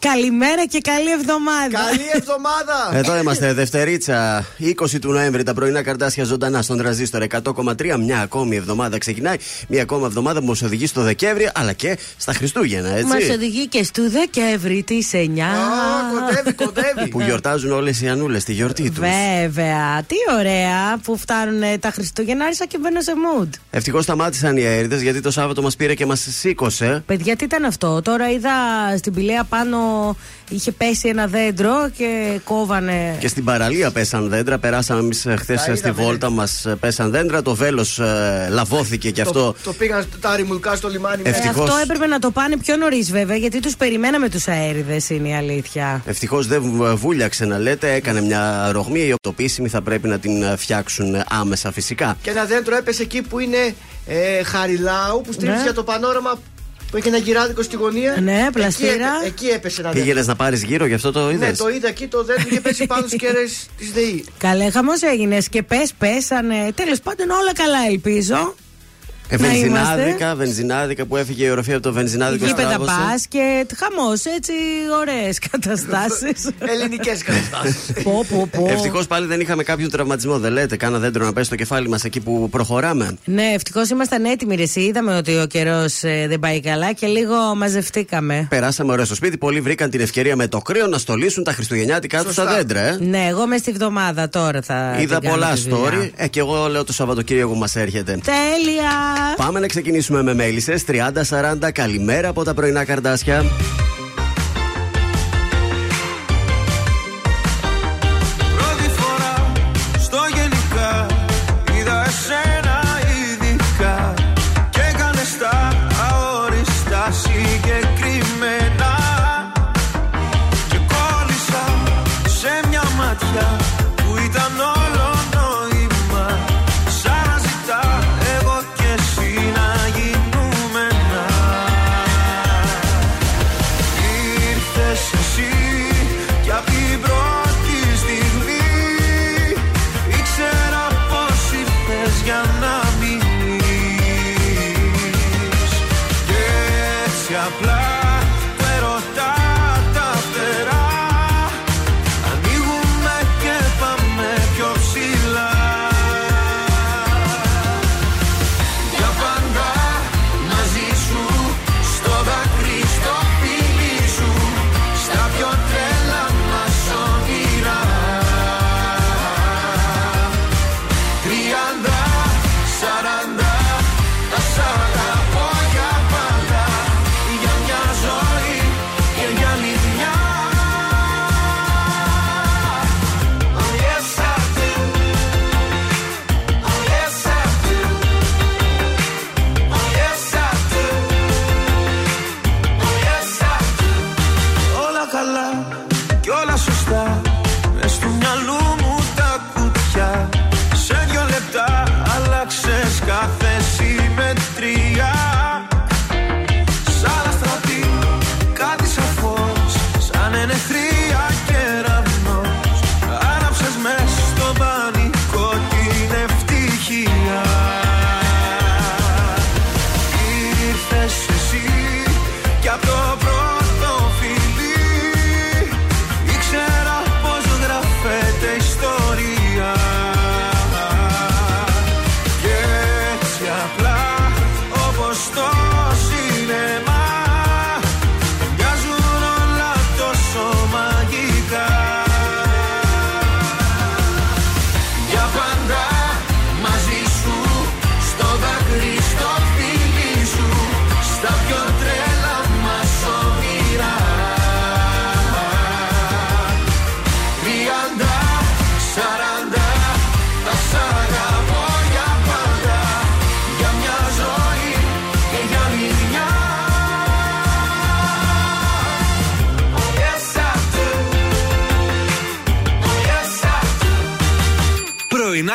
Καλημέρα και καλή εβδομάδα. Καλή εβδομάδα. Εδώ είμαστε, Δευτερίτσα, 20 του Νοέμβρη, τα πρωινά καρτάσια ζωντανά στον τραζίστορ 100,3. Μια ακόμη εβδομάδα ξεκινάει. Μια ακόμη εβδομάδα που μας οδηγεί στο Δεκέμβρη, αλλά και στα Χριστούγεννα, έτσι. Μας οδηγεί και στο Δεκέμβρη της 9. Α, κοντεύει, κοντεύει. Που γιορτάζουν όλες οι Ανούλες τη γιορτή τους. Βέβαια. Τι ωραία που φτάνουν ε, τα Χριστούγεννα. Άρχισα και μπαίνω σε mood. Ευτυχώς σταμάτησαν οι αέριδες γιατί το Σάββατο μας πήρε και μας σήκωσε. Παιδιά, τι ήταν αυτό; Τώρα είδα στην πηλαία πάνω είχε πέσει ένα δέντρο και κόβανε. Και στην παραλία πέσαν δέντρα. Περάσαμε εμείς χθες Τα στη είδαμε, βόλτα μας. Πέσαν δέντρα. Το βέλος ε, λαβώθηκε και αυτό. Το, το πήγαν τα ρημουλκά στο λιμάνι. Ε, Ευτυχώς. αυτό έπρεπε να το πάνε πιο νωρίς, βέβαια, γιατί τους περιμέναμε τους αέριδες, είναι η αλήθεια. Ευτυχώς δεν βου- βούλιαξε να λέτε. Έκανε μια ρογμή. Η οπτοποίησιμη θα πρέπει να την ε, φτιάξουν άμεσα φυσικά. Και ένα δέντρο έπεσε εκεί που είναι ε, Χαριλάου που στρίψε Ναι. για το πανόραμα που έχει ένα γυράδικο στη γωνία. Ναι, Εκεί πλαστήρα. έπε- Εκεί, έπεσε ένα Πήγαινε δέντρο. να πάρεις γύρω, γι' αυτό το είδες; Ναι, το είδα εκεί το δέντρο είχε πέσει πάνω στις κέρες της ΔΕΗ. Καλέ, χαμός έγινες και πες, πέσανε. Τέλος πάντων, όλα καλά, ελπίζω. Ε, να βενζινάδικα, είμαστε. βενζινάδικα που έφυγε η οροφή από το βενζινάδικο Γήπεδα στράβωσε. μπάσκετ, χαμός, έτσι, ωραίες καταστάσεις. Ελληνικές καταστάσεις. πω, πω, πω. Ευτυχώς πάλι δεν είχαμε κάποιον τραυματισμό. Δεν λέτε, κάνα δέντρο να πέσει στο κεφάλι μας εκεί που προχωράμε. Ναι, ευτυχώς ήμασταν έτοιμοι, ρε. εσύ. Είδαμε ότι ο καιρός δεν πάει καλά και λίγο μαζευτήκαμε. Περάσαμε ωραία στο σπίτι. Πολλοί βρήκαν την ευκαιρία με το κρύο να στολίσουν τα χριστουγεννιάτικα τους στα Σωστά. δέντρα, ε. Ναι, εγώ μες στη βδομάδα τώρα θα. Είδα την κάνω πολλά τη δουλειά. story. Ε, και εγώ λέω το Σαββατοκύριακο μας έρχεται. Τέλεια! Πάμε να ξεκινήσουμε με μέλισσες 30-40. Καλημέρα από τα πρωινά καρτάσια.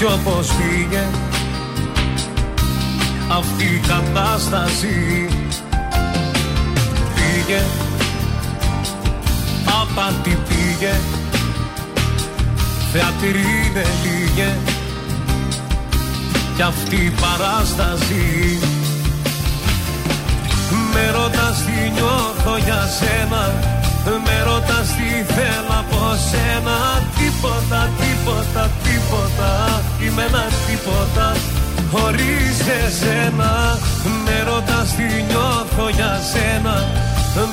Έτσι όπως πήγε αυτή η κατάσταση Πήγε. Απάτη πήγε Θεατρή δεν λίγε Κι αυτή η παράσταση Με ρωτάς τι νιώθω για σένα Με ρωτάς τι θέλω από σένα. Τίποτα, τίποτα, τίποτα Είμαι ένα τίποτα. Χωρίς εσένα Με ρωτάς τι νιώθω για σένα.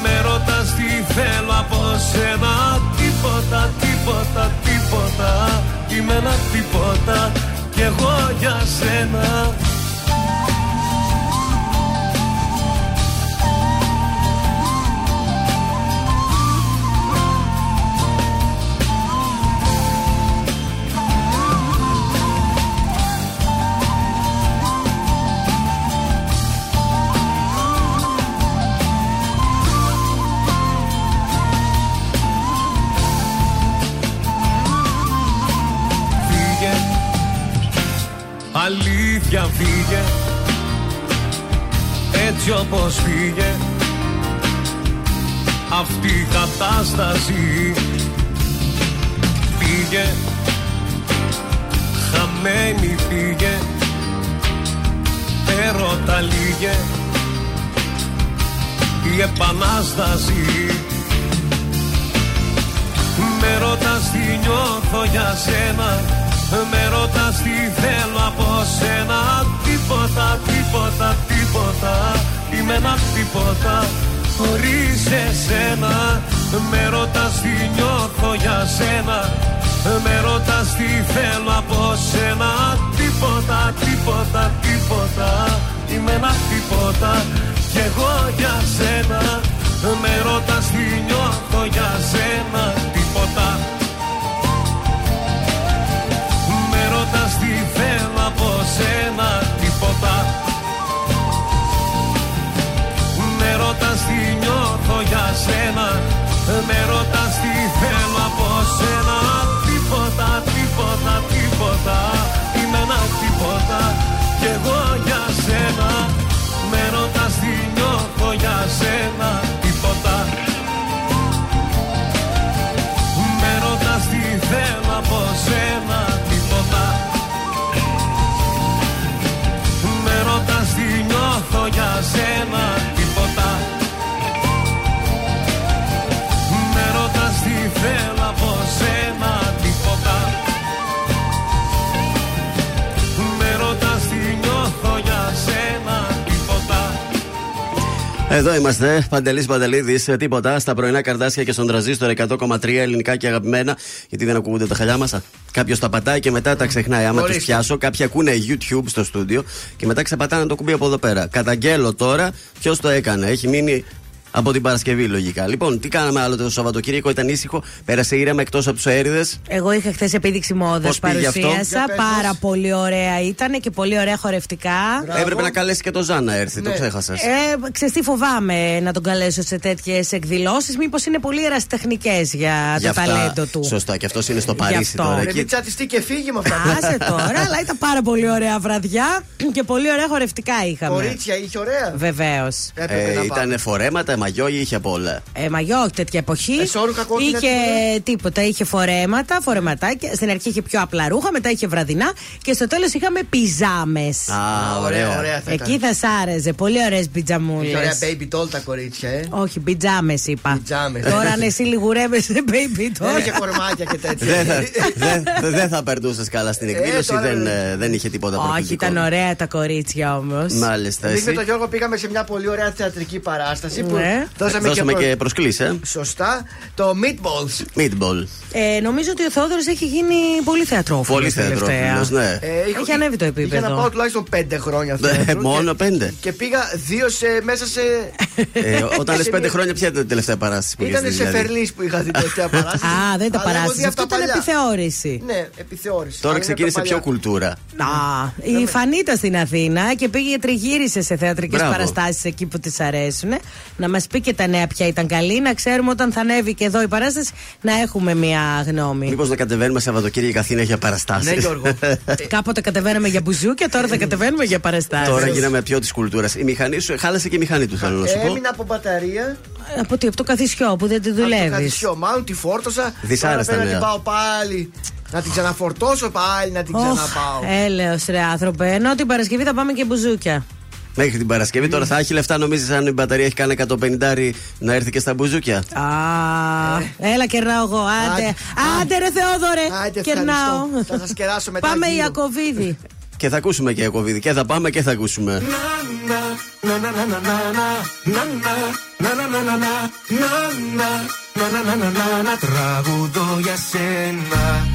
Με ρωτάς τι θέλω από σένα. Τίποτα, τίποτα, τίποτα Είμαι ένα τίποτα. Κι εγώ για σένα Έτσι όπως φύγε Αυτή η κατάσταση Πήγε Χαμένη πήγε Έρωτα λίγε. Η επανάσταση. Με ρωτάς τι νιώθω για σένα Με ρωτάς τι θέλω από σένα. Τίποτα, τίποτα, τίποτα Είμαι ένα τίποτα χωρίς εσένα. Με ρωτάς τι νιώθω για σένα. Με ρωτάς τι θέλω από σένα. Τίποτα, τίποτα, τίποτα. Είμαι ένα τίποτα κι εγώ για σένα. Με ρωτάς τι νιώθω για σένα. Τίποτα. Με ρωτάς τι θέλω από σένα σένα Με ρωτάς τι θέλω από σένα. Τίποτα, τίποτα, τίποτα. Είμαι ένα τίποτα. Κι εγώ για σένα. Με ρωτάς τι νιώθω για σένα. Τίποτα. Με ρωτάς τι θέλω από σένα. Τίποτα. Με ρωτάς τι νιώθω για σένα Εδώ είμαστε, Παντελής Παντελίδης, τίποτα στα πρωινά καρδάσια και στον τραζίστορ 100,3 ελληνικά και αγαπημένα. Γιατί δεν ακούγονται τα χαλιά μας. Κάποιος τα πατάει και μετά τα ξεχνάει. Άμα τους Ορίστε. πιάσω, κάποιοι ακούνε YouTube στο στούντιο και μετά ξεπατάνε το κουμπί από εδώ πέρα. Καταγγέλω τώρα ποιος το έκανε. Έχει μείνει από την Παρασκευή λογικά. Λοιπόν, τι κάναμε άλλο το Σαββατοκύριακο, ήταν ήσυχο, πέρασε ήρεμα εκτός από τους αέριδες. Εγώ είχα χθες επίδειξη μόδας Πώς πήγε αυτό; παρουσίασα. Για πες Πάρα μας. πολύ ωραία ήταν και πολύ ωραία χορευτικά. Μπράβο. Έπρεπε να καλέσει και το Ζαν να έρθει, το Ναι. ξέχασες. Ε, ξέρεις τι φοβάμαι να τον καλέσω σε τέτοιες εκδηλώσεις. Μήπως είναι πολύ ερασιτεχνικές για το ταλέντο του. Σωστά, και αυτός είναι στο Γι' Παρίσι αυτό. τώρα. Ρε, Ρε, Εκεί μην τσατιστεί και φύγει με αυτά. Άσε τώρα, αλλά ήταν πάρα πολύ ωραία βραδιά και πολύ ωραία χορευτικά είχαμε. Κορίτσια, είχε ωραία. Βεβαίως. Έπρεπε Ε, να ήταν πάμε. φορέματα, μαγιό ή είχε από όλα. Ε, μαγιό, όχι τέτοια εποχή. Εσόρουχα, κόκκινα, είχε τίποτα. Είχε φορέματα, φορεματάκια. Στην αρχή είχε πιο απλά ρούχα, μετά είχε βραδινά και στο τέλος είχαμε πιζάμες. Α, Ωραία, ωραία. ωραία θα Εκεί ήταν. θα σ' άρεσε. Πολύ ωραίες Είχε πιτζαμούλες. ωραία baby doll τα κορίτσια, ε. Όχι, πιτζάμες είπα. Πιτζάμες. Τώρα αν εσύ λιγουρεύεσαι, baby, Δεν τώρα. είχε κορμάκια και τέτοια. Δεν θα, δεν- δεν θα περνούσες καλά στην εκδήλωση, τώρα, δεν, ε. ε, δεν είχε τίποτα Όχι, προκλητικό. ήταν ωραία τα κορίτσια όμως. Μάλιστα, Εμείς με εσύ. τον Γιώργο πήγαμε σε μια πολύ ωραία θεατρική παράσταση που Ναι. δώσαμε, Δώσαμε και, προ- και προσκλήσεις, ε. Σωστά. Το Meatballs. Meatball. Ε, νομίζω ότι ο Θόδωρος έχει γίνει πολύ θεατρόφιλος. Πολύ θεατρόφιλος, ναι. Ε, είχα- Έχει ανέβει το Είχα να επίπεδο. πάω τουλάχιστον πέντε χρόνια Ναι, θέατρο μόνο και- πέντε. Και πήγα δύο σε, μέσα σε. Ε, όταν λες σε πέντε μια- χρόνια, ποια ήταν η τελευταία παράσταση που είχες Ήταν δει, σε δηλαδή; Φερλή που είχα δει τελευταία παράσταση. Α, δεν τα Αλλά έχω παράσταση. δει Αυτό αυτά ήταν παλιά. επιθεώρηση. Ναι, επιθεώρηση. Τώρα Αλλά είναι ξεκίνησε τα πιο παλιά. κουλτούρα. Α, η Φανίτα στην Αθήνα και πήγε τριγύρισε σε θεατρικές Μπράβο. παραστάσεις εκεί που της αρέσουν. Να μας πει και τα νέα ποια ήταν καλή, να ξέρουμε όταν θα ανέβει και εδώ η παράσταση να έχουμε μια γνώμη. Μήπως να κατεβαίνουμε Σαββατοκύριακο η Αθήνα για παραστάσεις; Ναι, Γιώργο. Κάποτε κατεβαίναμε για μπουζούκια, τώρα θα κατεβαίνουμε για παραστάσεις. Τώρα γίναμε πιο της κουλτούρας. Η μηχανή σου, χάλασε και η μηχανή του, θέλω να σου πω. Έμεινα από μπαταρία. Από τι, από το καθισιό που δεν τη από το δουλεύεις. Κατησιό. Μάλλον τη φόρτωσα. Δυσάρεστα Τώρα πρέπει να νέα. την πάω πάλι. Να την ξαναφορτώσω πάλι, να την ξαναπάω. Έλεος ρε άνθρωπε. Ενώ την Παρασκευή θα πάμε και μπουζούκια. Μέχρι την Παρασκευή τώρα θα έχει λεφτά, νομίζει αν η μπαταρία έχει κάνει 150 να έρθει και στα μπουζούκια. Α, έλα κερνάω εγώ. Άντε, Άντε. άντε ρε Θεόδωρε. Άντε, Κερνάω. ευχαριστώ. Θα σας κεράσω μετά Πάμε γύρω. Ιακωβίδη. Και θα ακούσουμε και Ιακωβίδη. Και θα πάμε και θα ακούσουμε. Τραγουδώ για σένα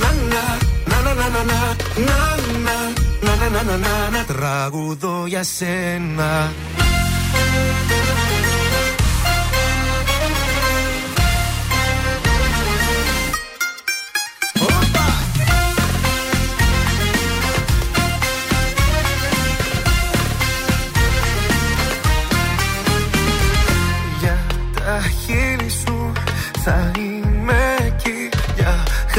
να, να, να, να, να, να, να, να, να, να, να, να, να, να, τραγουδώ για σένα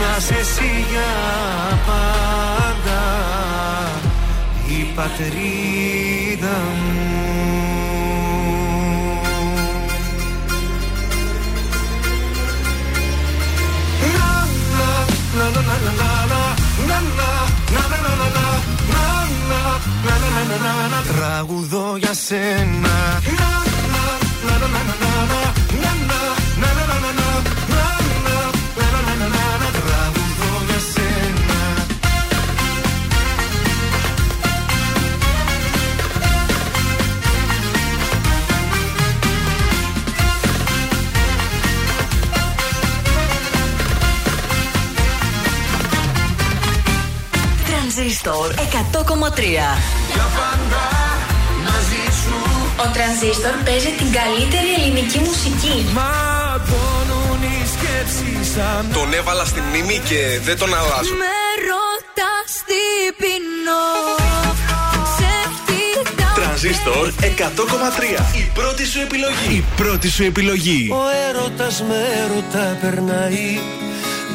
Να σε εσύ για πάντα Η πατρίδα μου. Τραγουδώ για σένα. Τραγουδώ Τρανζίστορ 100,3. Ο Τρανζίστορ παίζει την καλύτερη ελληνική μουσική. Ματώνουν οι σκέψεις σαν Τον έβαλα στη μνήμη και δεν τον αλλάζω. Με ρωτάς τι πεινώ. Σε κοιτάω Τρανζίστορ 100,3. Η πρώτη σου επιλογή. Η πρώτη σου επιλογή. Ο έρωτας με έρωτα περνάει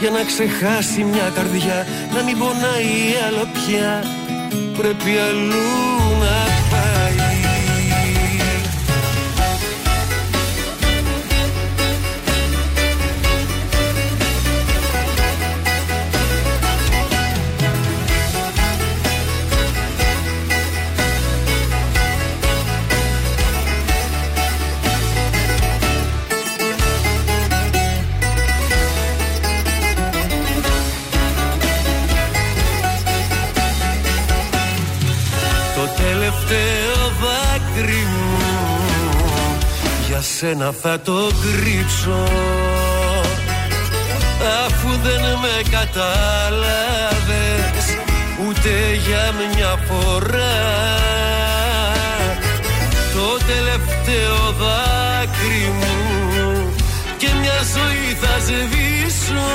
Για να ξεχάσει μια καρδιά Να μην πονάει άλλο πια. Πρέπει αλλού να σένα θα το κρύψω. Αφού δεν με κατάλαβες Ούτε για μια φορά. Το τελευταίο δάκρυ μου Και μια ζωή θα σβήσω.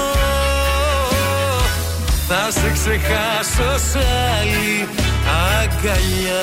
Θα σε ξεχάσω σ' άλλη αγκαλιά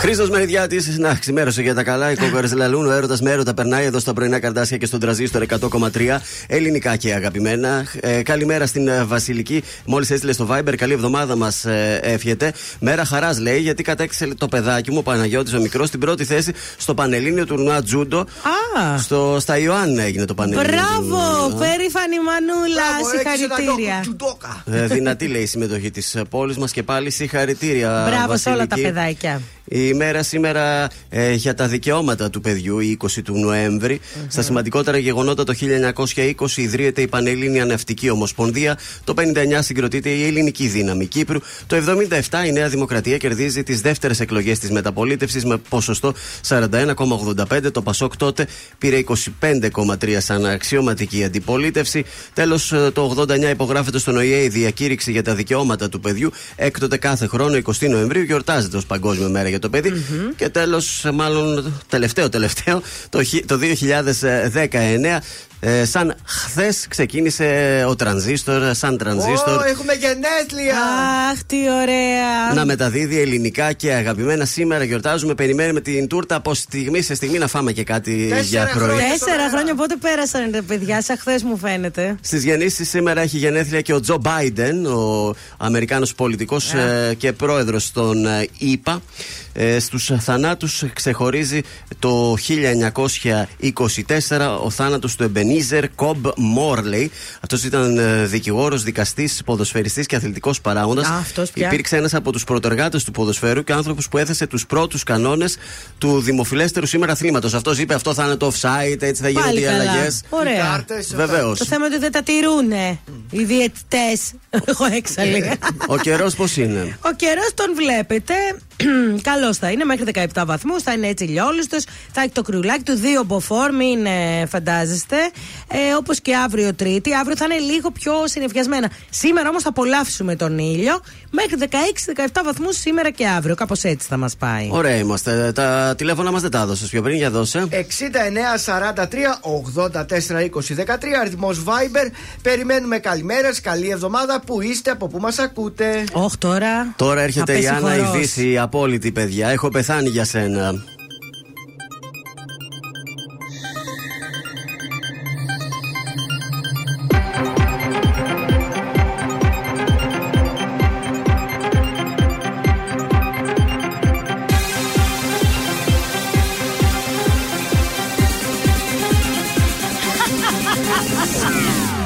Χρήστος Μεριδιάτης, να ξημέρωσε για τα καλά. Οι κόκορες λαλούν. Ο έρωτας με έρωτα περνάει εδώ στα πρωινά καρτάσια και στον τραζίστορ 100,3. Ελληνικά και αγαπημένα. Ε, καλημέρα στην ε, Βασιλική. Μόλις έστειλε στο Viber. Καλή εβδομάδα μας ε, εύχεται. Μέρα χαράς λέει γιατί κατέξε το παιδάκι μου, ο Παναγιώτης ο μικρός, στην πρώτη θέση στο Πανελλήνιο τουρνουά Τζούντο. Α, Στο, στα Ιωάννη έγινε το Πανελλήνιο. μπράβο, τουρνουά. περήφανη μανούλα, Μπράβο, έξι τα συγχαρητήρια. νόκο, τσουντόκα. Ε, δυνατή λέει η συμμετοχή της πόλης μας και πάλι συγχαρητήρια. Μπράβο σε όλα τα Βασιλική. παιδάκια. Η μέρα σήμερα ε, για τα δικαιώματα του παιδιού, η 20 του νοεμβρη Στα σημαντικότερα γεγονότα το 1920 ιδρύεται η Πανελλήνια Ναυτική Ομοσπονδία. Το 59 συγκροτείται η Ελληνική Δύναμη Κύπρου. Το 77 η Νέα Δημοκρατία κερδίζει τις δεύτερες εκλογές της μεταπολίτευσης με ποσοστό 41,85. Το Πασόκ τότε πήρε 25,3 σαν αξιωματική αντιπολίτευση. Τέλος, το 89 υπογράφεται στον ΟΗΕ η διακήρυξη για τα δικαιώματα του παιδιού. Έκτοτε κάθε χρόνο, 20 Νοεμβρίου, γιορτάζεται ως Παγκόσμια Μέρα για το παιδι Και τέλος, μάλλον τελευταίο τελευταίο, το, χι- το 2019. Ε, σαν χθες ξεκίνησε ο τρανζίστορ, σαν τρανζίστορ. Ω, έχουμε γενέθλια. Αχ, τι ωραία. Να μεταδίδει ελληνικά και αγαπημένα. Σήμερα γιορτάζουμε. Περιμένουμε την τούρτα από στιγμή σε στιγμή να φάμε και κάτι Τέσσερα για πρωί. χρόνια. Τέσσερα χρόνια πότε πέρασαν ρε παιδιά, σαν χθες μου φαίνεται. Στις γεννήσεις σήμερα έχει γενέθλια και ο Τζο Μπάιντεν, ο Αμερικάνος πολιτικός και πρόεδρος των ε, ΗΠΑ. Ε, στους θανάτους ξεχωρίζει το 1924 ο θάνατος του Εμπενίζερ Κομπ Μόρλεϊ. Αυτός ήταν ε, δικηγόρος, δικαστής, ποδοσφαιριστής και αθλητικός παράγοντας. Α, αυτός πια. Υπήρξε ένας από τους πρωτεργάτες του ποδοσφαίρου και άνθρωπος που έθεσε τους πρώτους κανόνες του δημοφιλέστερου σήμερα αθλήματος. Αυτός είπε αυτό θα είναι το offside, έτσι θα γίνονται Πάλι οι καλά. αλλαγές. Ωραία. Κάρτες, Βεβαίως. Το θέμα είναι ότι δεν τα τηρούνε οι διαιτητές. Έχω έξαλλη. Ο καιρός πώς είναι; Ο καιρός τον βλέπετε. Καλό θα είναι μέχρι 17 βαθμούς. Θα είναι έτσι λιόλουστος. Θα έχει το κρυουλάκι του. Δύο μποφόρ, μην ε, φαντάζεστε. Ε, Όπως και αύριο Τρίτη. Αύριο θα είναι λίγο πιο συνεφιασμένα. Σήμερα όμως θα απολαύσουμε τον ήλιο. Μέχρι 16-17 βαθμούς σήμερα και αύριο. Κάπως έτσι θα μας πάει. Ωραία είμαστε. Τα τηλέφωνα μας δεν τα έδωσες πιο πριν, για δώσε. 69 43 84 20 13 αριθμός Viber. Περιμένουμε καλημέρες, καλή εβδομάδα. Πού είστε, από πού μας ακούτε; Όχι τώρα. Τώρα έρχεται θα η πέσει Άννα η χορός. Δύση, η απόλυτη, παιδιά. Έχω πεθάνει για σένα.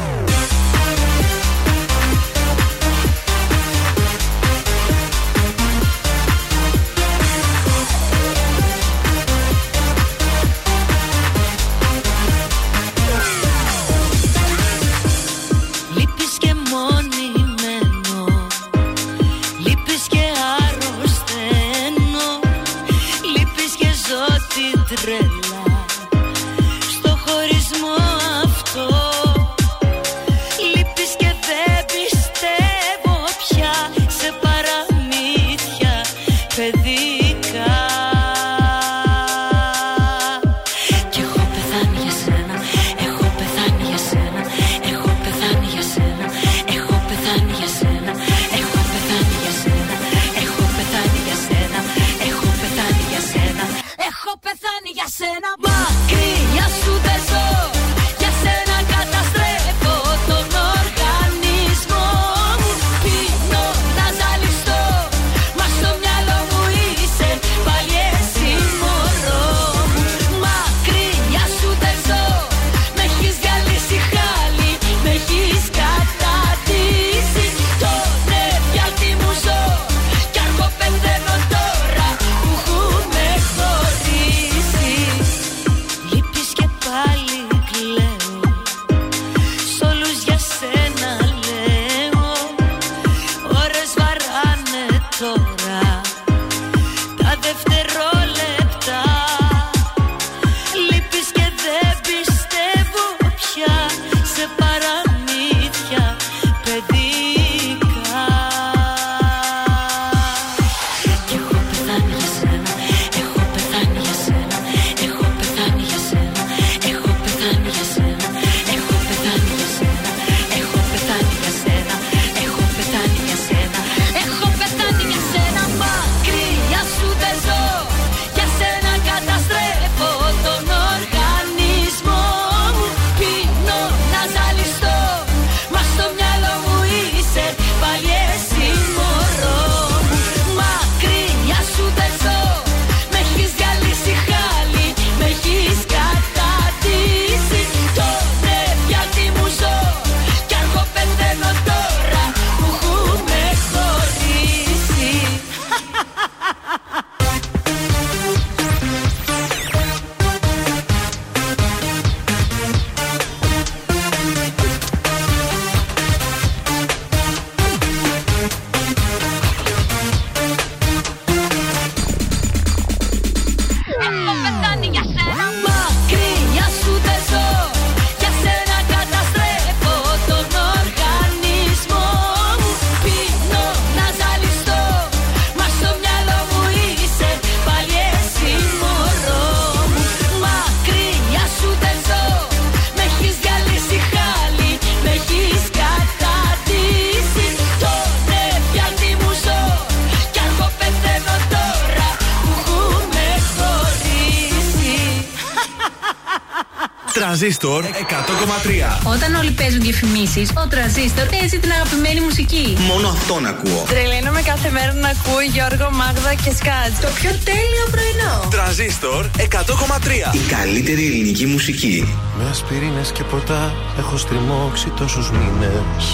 Τρανζίστορ 100,3. Όταν όλοι παίζουν διαφημίσει, ο τραζίστορ παίζει την αγαπημένη μουσική. Μόνο αυτόν ακούω. Τρελαίνομαι κάθε μέρα να ακούω Γιώργο, Μάγδα και Σκάτ. Το πιο τέλειο πρωινό. Τρανζίστορ 100,3. Η καλύτερη ελληνική μουσική. Με ασπιρίνες και ποτά έχω στριμώξει τόσους μήνες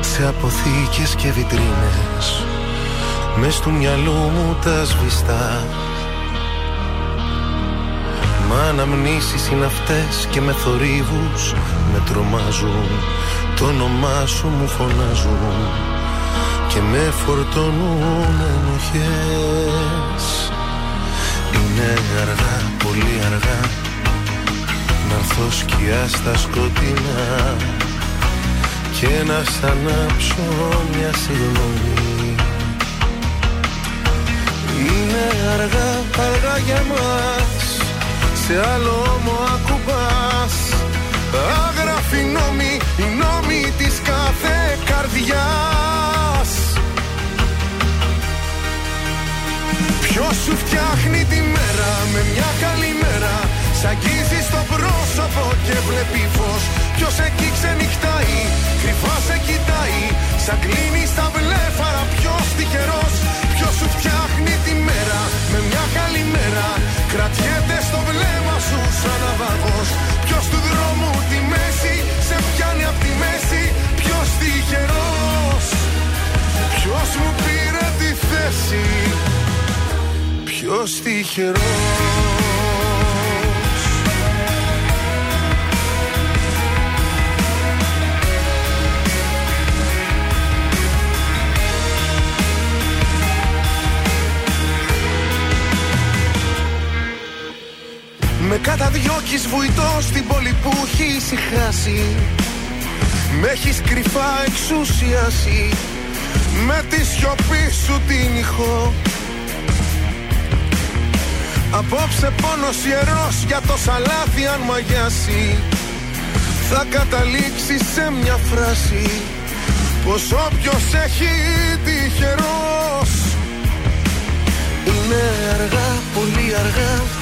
Σε αποθήκες και βιτρίνες Μες του μυαλού μου τα σβηστά Μα αναμνήσεις είναι αυτές και με θορύβους με τρομάζουν. Το όνομά σου μου φωνάζουν και με φορτώνουν ενοχές. Είναι αργά, πολύ αργά να έρθω σκιά στα σκοτεινά και να σ' ανάψω μια συγγνώμη. Είναι αργά, αργά για μας σε άλλο όμο ακουμπάς. Άγραφοι νόμοι, οι νόμοι της κάθε καρδιάς. Ποιος σου φτιάχνει τη μέρα με μια καλή μέρα Σ' αγγίζει στο πρόσωπο και βλέπει φως. Ποιος εκεί ξενυχτάει, κρυφά σε κοιτάει Σαν κλείνει στα βλέφαρα ποιος τυχερός Ποιος σου φτιάχνει τη μέρα με μια καλή μέρα; Κρατιέται στο βλέμμα σου σαν ναυαγός Ποιος του δρόμου τη μέση σε πιάνει απ' τη μέση; Ποιος τυχερός; Ποιος μου πήρε τη θέση; Ποιος τυχερός; Με καταδιώκεις βουητό στην πόλη που έχει ησυχάσει Με έχεις κρυφά εξουσιάσει. Με τη σιωπή σου την ηχό Απόψε πόνος ιερός για το σαλάθι αν μαγιάσει. Θα καταλήξεις σε μια φράση. Πως όποιος έχει τυχερός. Είναι αργά, πολύ αργά. Να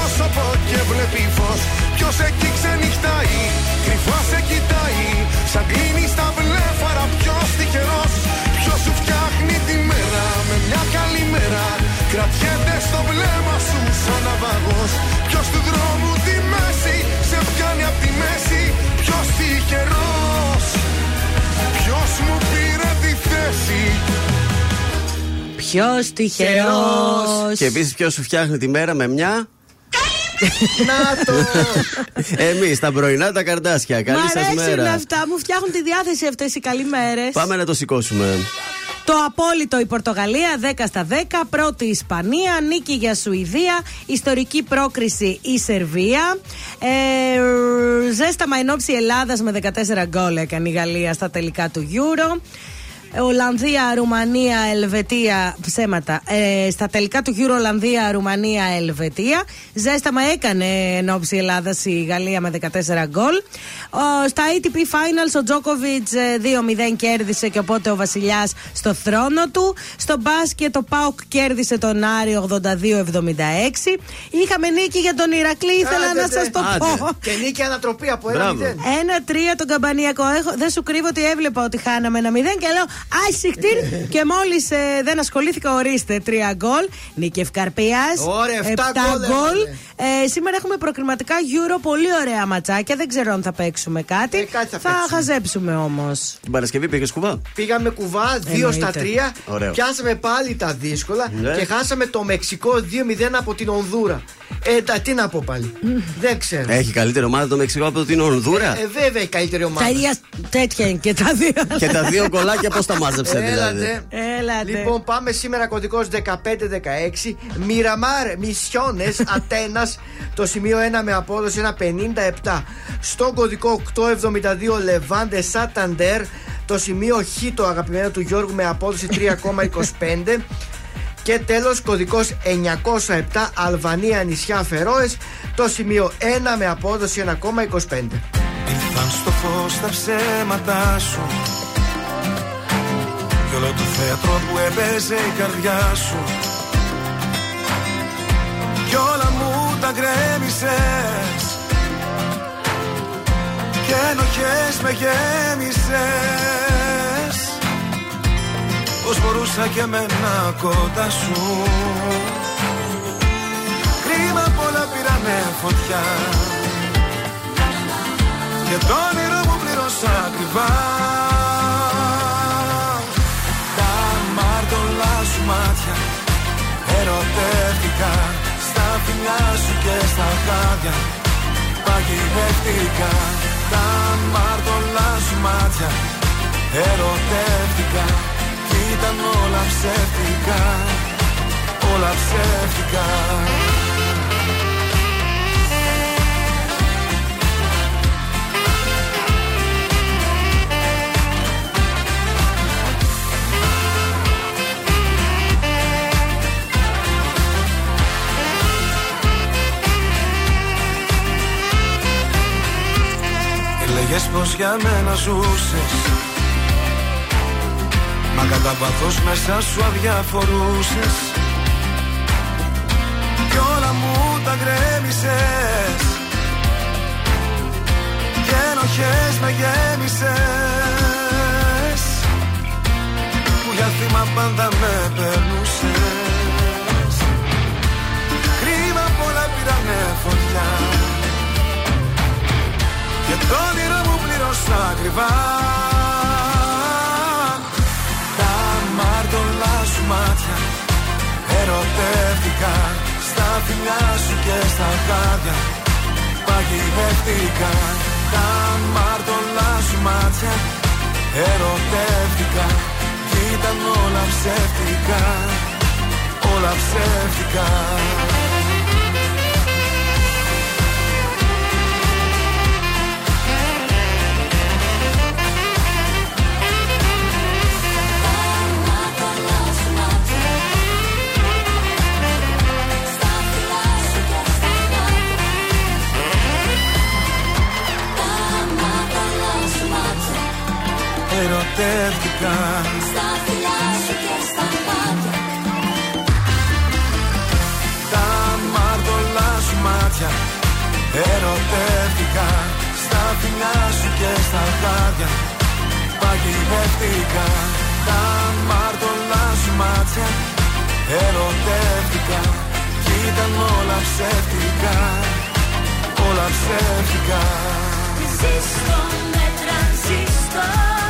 πρόσωπο και βλέπει φως. Ποιος εκεί ξενυχτάει, κρυφά σε κοιτάει. Σαν κλείνει στα βλέφαρα ποιος τυχερός. Ποιος σου φτιάχνει τη μέρα με μια καλή μέρα. Κρατιέται στο βλέμμα σου σαν ναυαγός. Ποιος του δρόμου τη μέση σε πιάνει απ' τη μέση. Ποιος τυχερός. Ποιος μου πήρε τη θέση. Ποιος τυχερός. Και επίσης, ποιος σου φτιάχνει τη μέρα με μια. Να το! Εμείς τα πρωινά τα καρδάσια. Μ' Καλή σας αρέσουν μέρα. αυτά, μου φτιάχνουν τη διάθεση αυτές οι καλημέρες. Πάμε να το σηκώσουμε. Το απόλυτο η Πορτογαλία 10 στα 10. Πρώτη η Ισπανία. Νίκη για Σουηδία. Ιστορική πρόκριση η Σερβία. Ε, ζέσταμα εν ώψη Ελλάδας με 14 γκολ έκανε η Γαλλία στα τελικά του Euro. Ολλανδία, Ρουμανία, Ελβετία. Ψέματα. Ε, στα τελικά του Euro Ολλανδία, Ρουμανία, Ελβετία. Ζέσταμα έκανε εν ώψη Ελλάδας η Γαλλία με 14 γκολ. Ο- Στα ATP Finals ο Τζόκοβιτ 2-0 κέρδισε και οπότε ο Βασιλιάς στο θρόνο του. Στο μπάσκετ ο Πάουκ κέρδισε τον Άρη 82-76. Είχαμε νίκη για τον Ηρακλή, ήθελα Άντε, να τε. σας το Άντε. πω. Και νίκη ανατροπή από ένα Μπράβο. μηδέν. Ένα-τρία τον καμπανιακό. Έχω, δεν σου κρύβω ότι έβλεπα ότι χάναμε ένα μηδέν και λέω Άσυχτήρ. και μόλις δεν ασχολήθηκα, ορίστε. Τρία γκολ. Νίκη Ευκαρπίας. Ωραία, εφτά γκολ έβαλε. Ε, σήμερα έχουμε προκριματικά Euro. Πολύ ωραία ματσάκια. Δεν ξέρω αν θα παίξουμε κάτι. Ε, κάτι θα θα παίξουμε. χαζέψουμε όμως. Την Παρασκευή πήγες κουβά; Πήγαμε κουβά 2 στα Εννοείται. 3. Ωραίο. Πιάσαμε πάλι τα δύσκολα Ναι. και χάσαμε το Μεξικό 2-0 από την Ονδούρα. Ε, τα, τι να πω πάλι. Δεν ξέρω. Έχει καλύτερη ομάδα το Μεξικό από την Ονδούρα. Ε, βέβαια η καλύτερη ομάδα. Τα ίδια τέτοια είναι και τα δύο. Και τα δύο κολλάκια πώς τα μάζεψε δηλαδή; Έλατε. Έλατε. Λοιπόν, πάμε σήμερα κωδικός 1516. Μιραμάρ, Μισιώνε, Ατένας. Το σημείο 1 με απόδοση 1,57. Στον κωδικό 872 Λεβάντε Σάταντέρ. Το σημείο Χ το αγαπημένο του Γιώργου με απόδοση 3,25. Και τέλος κωδικός 907 Αλβανία νησιά Φερόες Το σημείο 1 με απόδοση 1,25 Ήρθαν στο φως τα ψέματά σου. Κι όλο το θέατρο που έπαιζε η καρδιά σου. Κι όλα μου τα γκρέμισες. Και ενοχές με γέμισες Πώς μπορούσα και εμένα κοντά σου. Κρίμα πολλά πήρανε φωτιά. Και το όνειρο μου πλήρωσα ακριβά. Τα μάρτωλά σου μάτια Ερωτεύτηκα Στα φιλιά σου και στα χάδια Παγιδεύτηκα. Τα μάρτωλά σου μάτια Ερωτεύτηκα. Κι ήταν όλα ψεύτικα Όλα ψεύτικα. Έλεγες πως για μένα ζούσες Μα κατά πάθος μέσα σου αδιαφορούσες. Κι όλα μου τα γκρέμισες. Και ενοχές με γέμισες. Που για θύμα πάντα φιλιά σου και στα χάδια. Παγιδεύτηκα. Τα μάρτωλά σου μάτια Ερωτεύτηκα. Κι ήταν όλα ψεύτικα. Όλα ψεύτικα Ερωτεύτηκα Τα μάρτωλά σου μάτια Ερωτεύτηκα. Στα φιλιά σου και στα χάδια Παγιδεύτηκα. Τα μάρτωλά σου μάτια Ερωτεύτηκα. Κι ήταν όλα ψεύτικα. Όλα ψεύτικα. Τρανζίστορ με τρανζίστορ Τρανζίστορ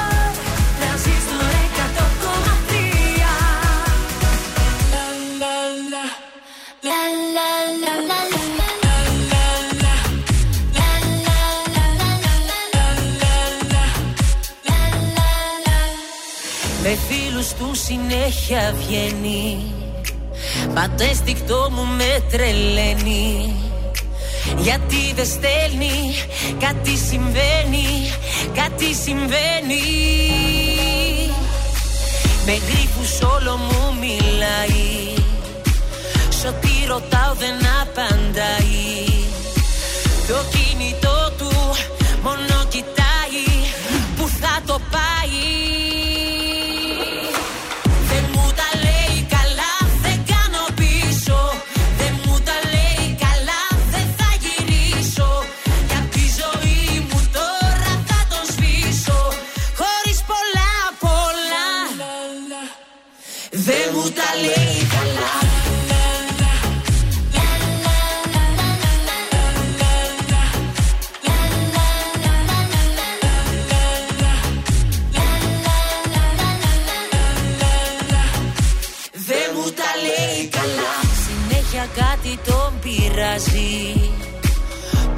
του συνέχεια βγαίνει. Πατέστηκτό μου με τρελαίνει. Γιατί δεν στέλνει Κάτι συμβαίνει Κάτι συμβαίνει. Με γρήπους όλο μου μιλάει. Σ' ό,τι ρωτάω δεν απαντάει. Το κινητό του μόνο κοιτάει. Που θα το πάει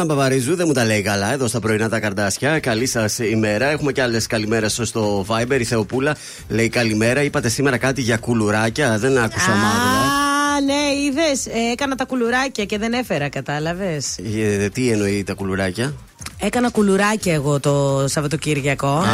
Έλα, Παπαρίζου, δεν μου τα λέει καλά εδώ στα πρωινά τα καρδάσια. Καλή σας ημέρα. Έχουμε και άλλες καλημέρες στο Viber. Η Θεοπούλα λέει καλημέρα. Είπατε σήμερα κάτι για κουλουράκια. Δεν άκουσα μάλλον. Α, ναι, είδες. έκανα τα κουλουράκια και δεν έφερα, κατάλαβες. Ε, τι εννοεί τα κουλουράκια; Έκανα κουλουράκια εγώ το Σαββατοκύριακο.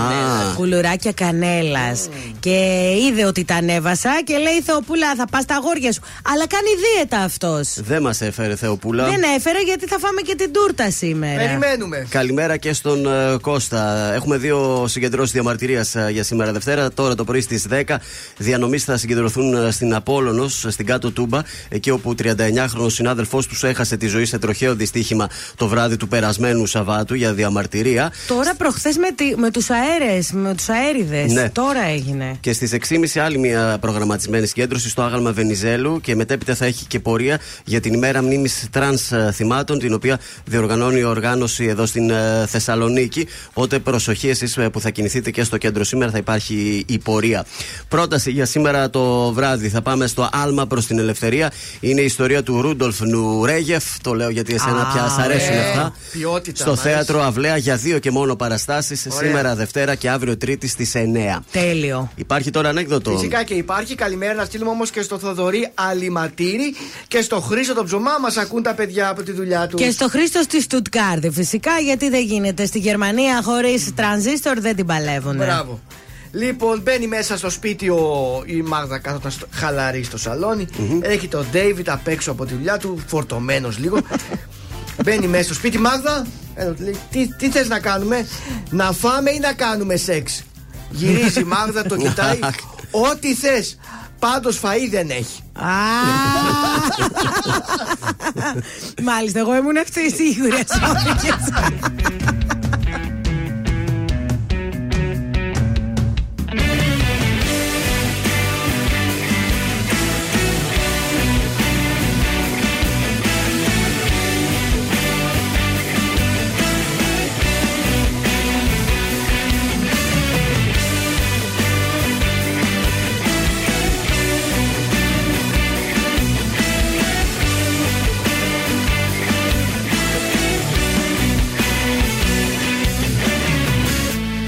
Κουλουράκια κανέλας. Και είδε ότι τα ανέβασα και λέει Θεοπούλα, θα πας στα αγόρια σου. Αλλά κάνει δίαιτα αυτός. Δεν μας έφερε Θεοπούλα. Δεν έφερε γιατί θα φάμε και την τούρτα σήμερα. Περιμένουμε. Καλημέρα και στον ε, Κώστα. Έχουμε δύο συγκεντρώσεις διαμαρτυρίας ε, για σήμερα Δευτέρα. Τώρα το πρωί στις 10 διανομής θα συγκεντρωθούν ε, στην Απόλωνο, στην κάτω Τούμπα, εκεί όπου 39χρονο συνάδελφός τους έχασε τη ζωή σε τροχαίο δυστύχημα το βράδυ του περασμένου Σαββάτου. Για διαμαρτυρία. Τώρα προχθές με, τη- με τους αέρες, με τους αέριδες. Ναι. Τώρα έγινε. Και στις 6.30 άλλη μια προγραμματισμένη συγκέντρωση στο άγαλμα Βενιζέλου και μετέπειτα θα έχει και πορεία για την ημέρα μνήμης τρανς θυμάτων, την οποία διοργανώνει η οργάνωση εδώ στην ε, Θεσσαλονίκη. Οπότε προσοχή εσείς που θα κινηθείτε και στο κέντρο σήμερα, θα υπάρχει η πορεία. Πρόταση για σήμερα το βράδυ. Θα πάμε στο Άλμα προς την Ελευθερία. Είναι η ιστορία του Ρούντολφ Νουρέγεφ. Το λέω γιατί εσένα Α, πια σ' αρέσουν ωραίο. αυτά. Ποιότητα, Στο μ' αρέσει. Θέατρο Αυλαία για δύο και μόνο παραστάσεις. Ωραία. Σήμερα Δευτέρα και αύριο Τρίτη στις 9. Τέλειο. Υπάρχει τώρα ανέκδοτο. Φυσικά και υπάρχει. Καλημέρα να στείλουμε όμως και στο Θοδωρή Αληματήρη και στο Χρήστο τον ψωμά. Μας ακούν τα παιδιά από τη δουλειά τους. Και στο Χρήστο στη Στουτκάρδη, φυσικά, γιατί δεν γίνεται. Στη Γερμανία χωρίς τρανζίστορ δεν την παλεύουν. Μπράβο. Λοιπόν, μπαίνει μέσα στο σπίτι ο, η Μάγδα κάθονταν στο, χαλαρή στο σαλονι Έχει τον Ντέιβιτ απ' έξω από τη δουλειά του, φορτωμένος λίγο. μπαίνει μέσα στο σπίτι, Μάγδα. Έλα, του λέει, τι, τι θες να κάνουμε, Να φάμε ή να κάνουμε σεξ; Γυρίζει η Μάγδα, το κοιτάει. Ό,τι θες. Πάντως φαΐ δεν έχει. Α! Μάλιστα, εγώ ήμουν αυτή σίγουρη.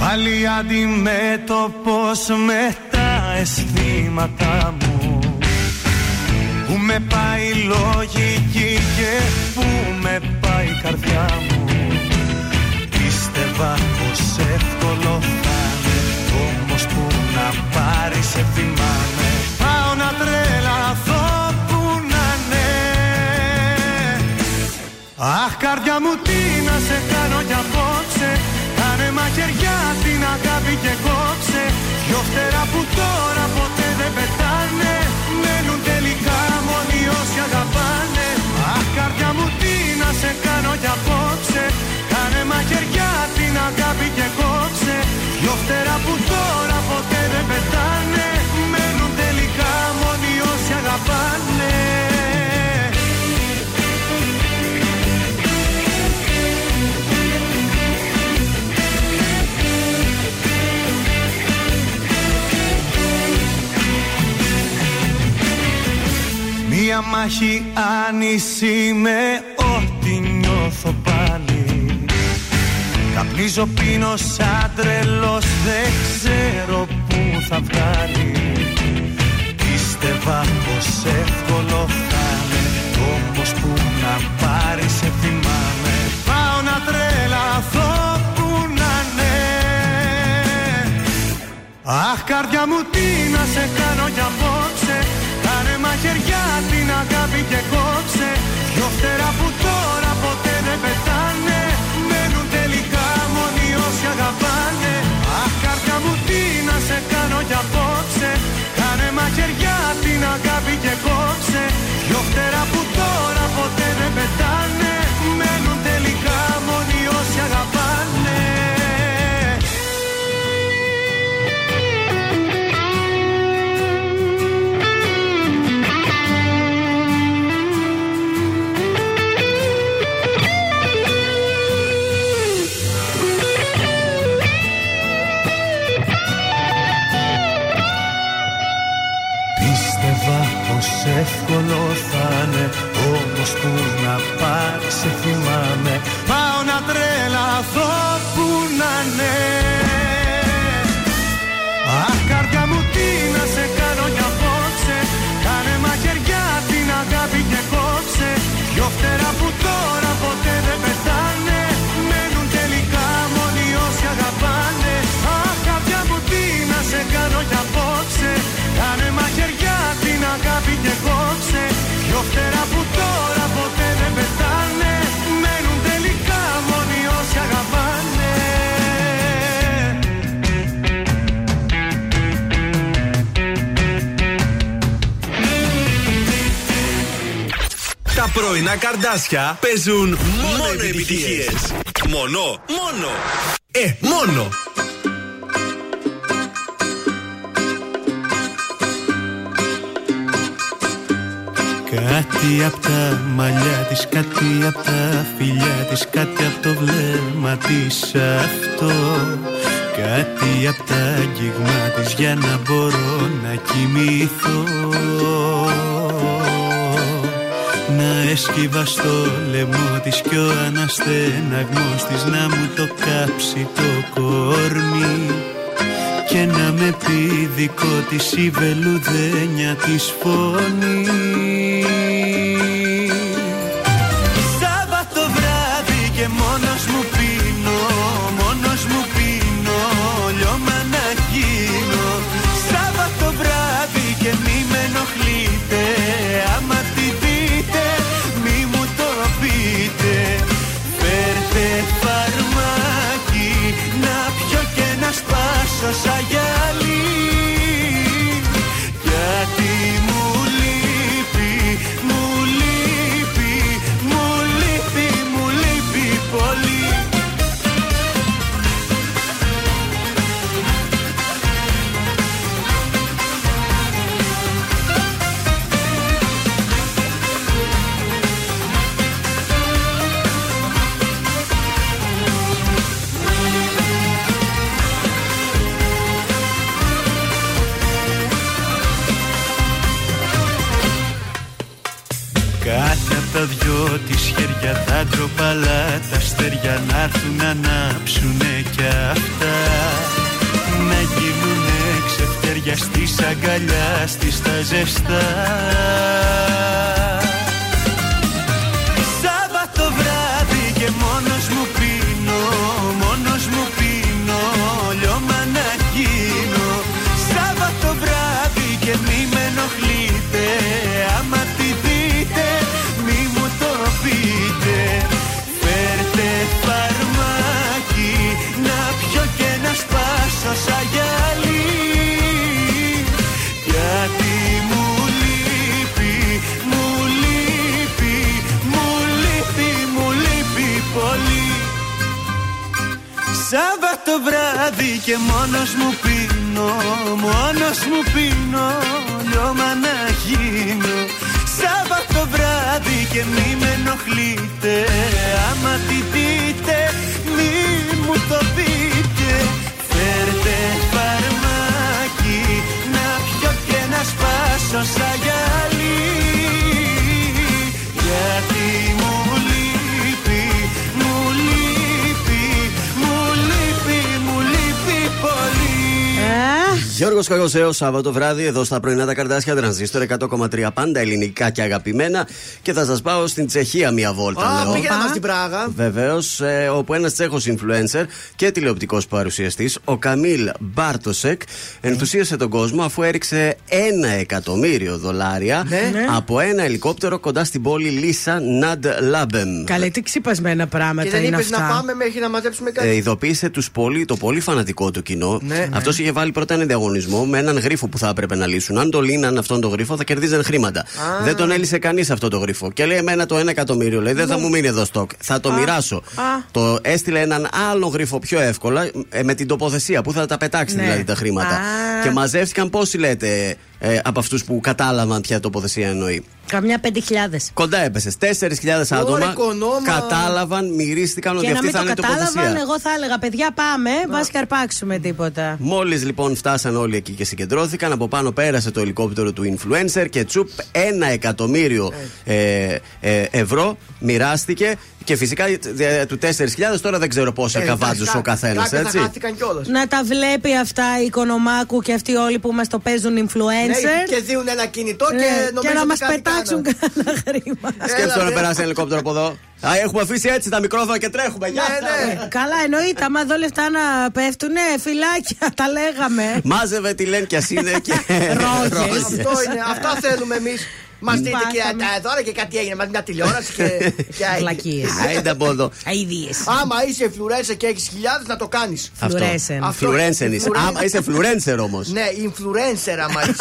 Πάλι αντιμέτωπος με τα αισθήματα μου. Που με πάει η λογική και που με πάει η καρδιά μου. Πίστευα πως εύκολο θα είναι Όμως που να πάρεις σε θυμάμαι Πάω να τρελαθώ που να ναι. Αχ καρδιά μου τι Δυο φτερά που τώρα ποτέ δεν πετάνε Μένουν τελικά μόνοι όσοι αγαπάνε. Αχ καρδιά μου τι να σε κάνω για απόψε Κάνε μαχαιριά την αγάπη και κόψε. Δυο φτερά που Μία μάχη άνηση με ό,τι νιώθω πάλι. Καπνίζω πίνω σαν τρελός δεν ξέρω που θα βγάλει. Πίστευα πως εύκολο θα είναι Όμως που να πάρει σε θυμάμαι. Πάω να τρελαθώ που να ναι. Αχ καρδιά μου τι να σε κάνω για απόψε. Κάνε μαχαιριά την αγάπη και κόψε. Δυο φτερά που τώρα ποτέ δεν πετάνε. Μένουν τελικά μόνοι όσοι αγαπάνε. Αχ καρδιά μου τι να σε κάνω για απόψε. Κάνε μαχαιριά την αγάπη και κόψε. Δυο φτερά που τώρα ποτέ δεν πετάνε Όμως που να πάρει σε θυμάμαι. Πάω να τρελαθώ που να ναι. Αχ καρδιά μου τι να σε κάνω για απόψε. Κάνε μαχαιριά την αγάπη και κόψε. Δυο φτερά που τώρα ποτέ δεν πετάνε. Μένουν τελικά μόνοι όσοι αγαπάνε. Αχ καρδιά μου τι να σε κάνω για απόψε. Κάνε μαχαιριά την αγάπη και κόψε. Δυο φτερά που τώρα Τα πρωινά καρδάσια παίζουν μόνο επιτυχίες. Μόνο, μόνο. Ε, μόνο. Κάτι απ' τα μαλλιά της, κάτι απ' τα φιλιά της Κάτι απ' το βλέμμα της αυτό Κάτι απ' τα αγγίγμα της για να μπορώ να κοιμηθώ Να έσκυβα στο λαιμό της κι ο αναστεναγμός της Να μου το κάψει το κορμί και να με πει δικό της η βελουδένια της φωνή ντροπαλά Τα αστέρια να έρθουν να ανάψουνε κι αυτά. Να γίνουνε ξεφτέρια στις αγκαλιάς στις τα ζεστά και μόνος μου πίνω, μόνος μου πίνω, λιώμα να γίνω. Σάββατο βράδυ και μη με ενοχλείτε, άμα τη δείτε μη μου το πείτε. Φέρτε φαρμάκι να πιω και να σπάσω σαν γυαλί Γιώργος Καγοσέο, Σάββατο βράδυ, εδώ στα πρωινά τα καρδάσια τρανζίστορ 100,3 πάντα ελληνικά και αγαπημένα. Και θα σας πάω στην Τσεχία μία βόλτα. Α, λέω. πήγαινε μας στην Πράγα. Βεβαίως, ε, όπου ένας Τσέχος influencer και τηλεοπτικός παρουσιαστής, ο Καμίλ Μπάρτοσεκ, ενθουσίασε τον κόσμο αφού έριξε ένα εκατομμύριο δολάρια Ναι. Ναι. από ένα ελικόπτερο κοντά στην πόλη Λίσα Ναντ Λάμπεμ. Καλέ, τι ξυπασμένα Και πράγματα δεν είναι είπες αυτά. να πάμε μέχρι να μαζέψουμε κάτι. Ε, ειδοποίησε τους πολύ, το πολύ φανατικό του κοινό. Ναι. Αυτός είχε βάλει πρώτα ένα διαγωνισμό με έναν γρίφο που θα έπρεπε να λύσουν. Αν το λύναν αυτόν τον γρίφο, θα κερδίζαν χρήματα. Δεν τον έλυσε κανείς αυτό το γρίφο. Και λέει: Εμένα το ένα εκατομμύριο, λέει, δεν θα μου μείνει εδώ στόκ. Θα το μοιράσω. Α. Το έστειλε έναν άλλο γρίφο πιο εύκολα ε, με την τοποθεσία που θα τα πετάξει Ναι. δηλαδή τα χρήματα. Α. Και μαζεύτηκαν πόσοι λέτε ε, από αυτούς που κατάλαβαν ποια τοποθεσία εννοεί. Καμιά 5.000. Κοντά έπεσε. 4.000 άτομα οικονόμα. κατάλαβαν, μυρίστηκαν ότι Και να αυτή μην θα το είναι η τοποθεσία. κατάλαβαν, εγώ θα έλεγα παιδιά πάμε, μπα και αρπάξουμε τίποτα. Μόλις λοιπόν φτάσαν όλοι εκεί και συγκεντρώθηκαν, από πάνω πέρασε το ελικόπτερο του influencer και τσουπ ένα εκατομμύριο ε, ε, ευρώ μοιράστηκε. Και φυσικά ε, του 4.000 τώρα δεν ξέρω πόσα Ε, καβάτζου εντάξει, ο καθένας, κάποια έτσι. Θα χάθηκαν κιόλας. Να τα βλέπει αυτά η Οικονομάκου και αυτοί όλοι που μας το παίζουν influencer. Ναι, και δίνουν ένα κινητό Ναι, και και νομίζω να ότι μας κάτι πετάξουν κάνανε. κανένα χρήμα. Σκέψτε τώρα ρε. περάσει ένα ελικόπτερο από εδώ. Α, έχουμε αφήσει έτσι τα μικρόφωνα και τρέχουμε. Γεια Ναι, σας. ναι. Καλά, εννοείται. Άμα εδώ λεφτά να πέφτουνε, φυλάκια, τα λέγαμε. Μάζευε τη λένε και είναι και. Ρόγες. ρόγες. Αυτό είναι, αυτά θέλουμε εμείς. Μας δείτε και Πάθαμε. τα- τώρα και κάτι έγινε. Μας μια τηλεόραση και. και Βλακίες. Άιντε από εδώ. Αιδίες. Άμα είσαι φλουρένσα και έχεις χιλιάδες, να το κάνεις. Αυτό. Φλουρέσεν. Αυτό. Φλουρένσεν είσαι. Φλουρέ- Άμα είσαι φλουρένσερ όμως. Ναι, influencer άμα είσαι.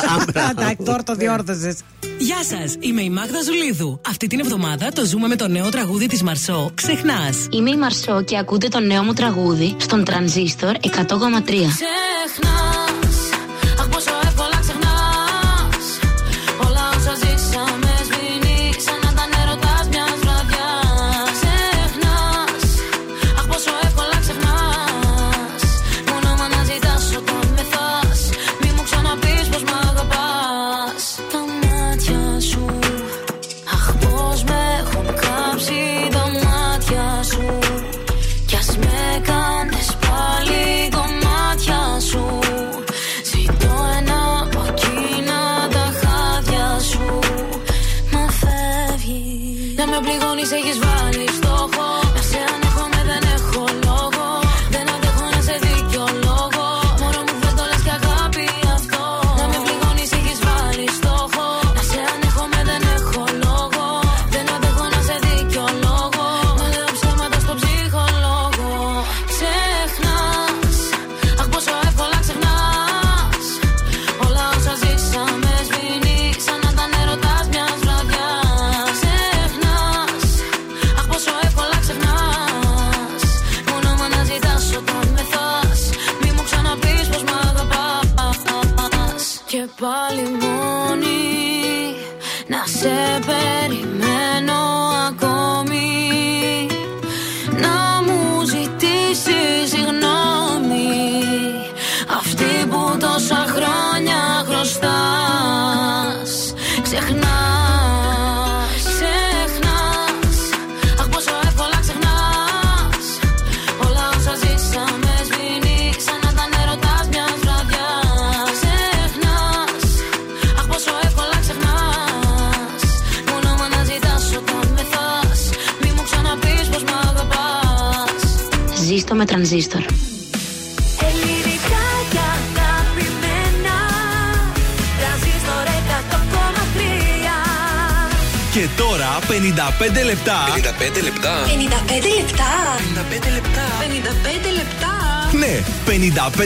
Εντάξει, τώρα το διόρθωσε. Γεια σας, είμαι η Μάγδα Ζουλίδου. Αυτή την εβδομάδα το ζούμε με το νέο τραγούδι της Μαρσό. Ξεχνάς. Είμαι η Μαρσό και ακούτε το νέο μου τραγούδι στον Τρανζίστορ 100,3. Ξεχνάς,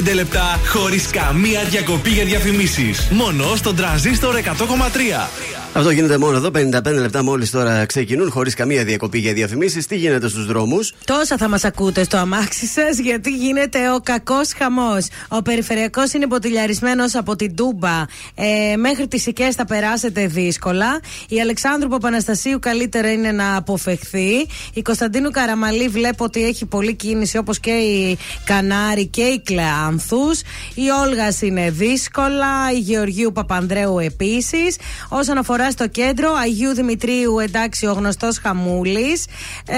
55 λεπτά χωρίς καμία διακοπή για διαφημίσεις. Μόνο στον τραζίστορ 100,3. Αυτό γίνεται μόνο εδώ. 55 λεπτά μόλις τώρα ξεκινούν, χωρίς καμία διακοπή για διαφημίσεις. Τι γίνεται στους δρόμους; Τόσα θα μας ακούτε στο αμάξι σας, γιατί γίνεται ο κακός χαμός. Ο περιφερειακός είναι ποτηλιαρισμένο από την Τούμπα. Ε, μέχρι τις Οικέ θα περάσετε δύσκολα. Η Αλεξάνδρου Παπαναστασίου καλύτερα είναι να αποφευχθεί. Η Κωνσταντίνου Καραμαλή βλέπω ότι έχει πολλή κίνηση όπως και η Κανάρη και η Κλεάνθους. Η Όλγας είναι δύσκολα. Η Γεωργίου Παπανδρέου επίσης. Όσον αφορά στο κέντρο, Αγίου Δημητρίου εντάξει ο γνωστός Χαμούλης. Ε,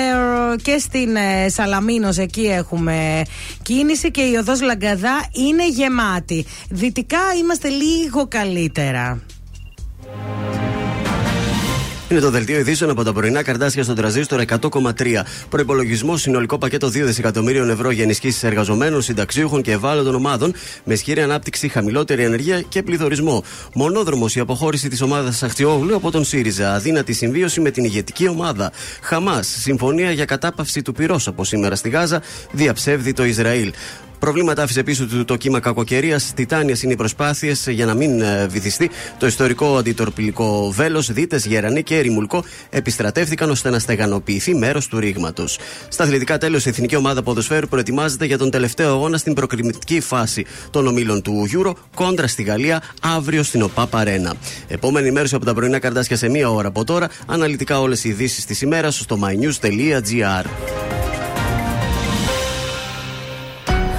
και στην ε, Σαλαμίνος εκεί έχουμε κίνηση και η οδός Λαγκαδά είναι γεμάτη. Δυτικά είμαστε λίγο καλύτερα. Είναι το δελτίο ειδήσεων από τα πρωινά καρτάσια στον τραζίστορ 100,3. Προπολογισμό συνολικό πακέτο 2 δισεκατομμύριων ευρώ για ενισχύσεις εργαζομένων, συνταξίουχων και ευάλωτων ομάδων με ισχυρή ανάπτυξη, χαμηλότερη ανεργία και πληθωρισμό. Μονόδρομος η αποχώρηση της ομάδας Αχτιόγλου από τον ΣΥΡΙΖΑ. Αδύνατη συμβίωση με την ηγετική ομάδα. Χαμάς. Συμφωνία για κατάπαυση του πυρός από σήμερα στη Γάζα. Διαψεύδει το Ισραήλ. Προβλήματα άφησε πίσω του το κύμα κακοκαιρίας. Τιτάνιες είναι οι προσπάθειες για να μην ε, βυθιστεί το ιστορικό αντιτορπιλικό βέλος. Δίτες, Γερανή και Ερημουλκό επιστρατεύτηκαν ώστε να στεγανοποιηθεί μέρος του ρήγματος. Στα αθλητικά τέλος, η εθνική ομάδα ποδοσφαίρου προετοιμάζεται για τον τελευταίο αγώνα στην προκριματική φάση των ομίλων του Euro κόντρα στη Γαλλία αύριο στην ΟΠΑ Αρένα. Επόμενη ενημέρωση από τα πρωινά καρτάσια σε μία ώρα από τώρα. Αναλυτικά όλες οι ειδήσεις της ημέρας στο mynews.gr.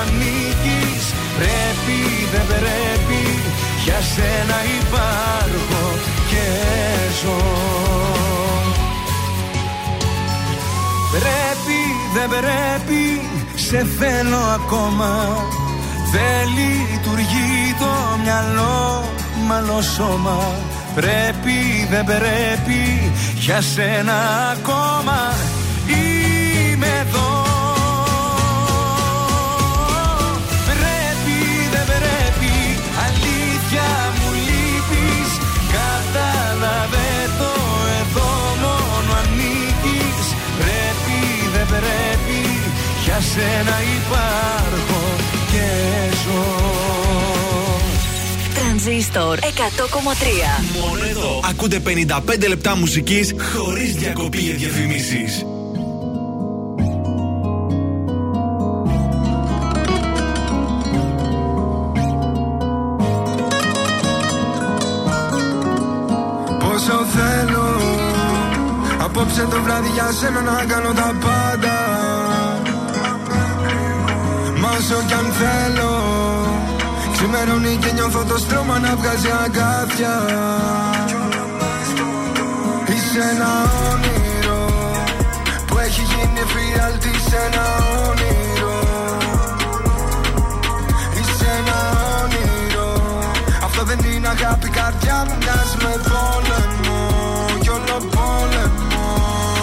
ανήκεις. Πρέπει δεν πρέπει για σένα υπάρχω και ζω. Πρέπει δεν πρέπει σε θέλω ακόμα. Δεν λειτουργεί το μυαλό μάλλον σώμα. Πρέπει δεν πρέπει για σένα ακόμα για σένα υπάρχω και ζω Τρανζίστορ 100,3. Μόνο εδώ ακούτε 55 λεπτά μουσικής χωρίς διακοπή για διαφημίσεις. Πόσο θέλω Απόψε το βράδυ για σένα να κάνω τα πάντα Ξημερώνει και νιώθω το στρώμα να βγάζει αγκάθια. Είσαι ένα όνειρο Που έχει γίνει φιάλτη σε ένα όνειρο. Είσαι ένα όνειρο. Αυτό δεν είναι αγάπη καρδιά μου μοιάζει με πόλεμο. Κι όλο πόλεμο.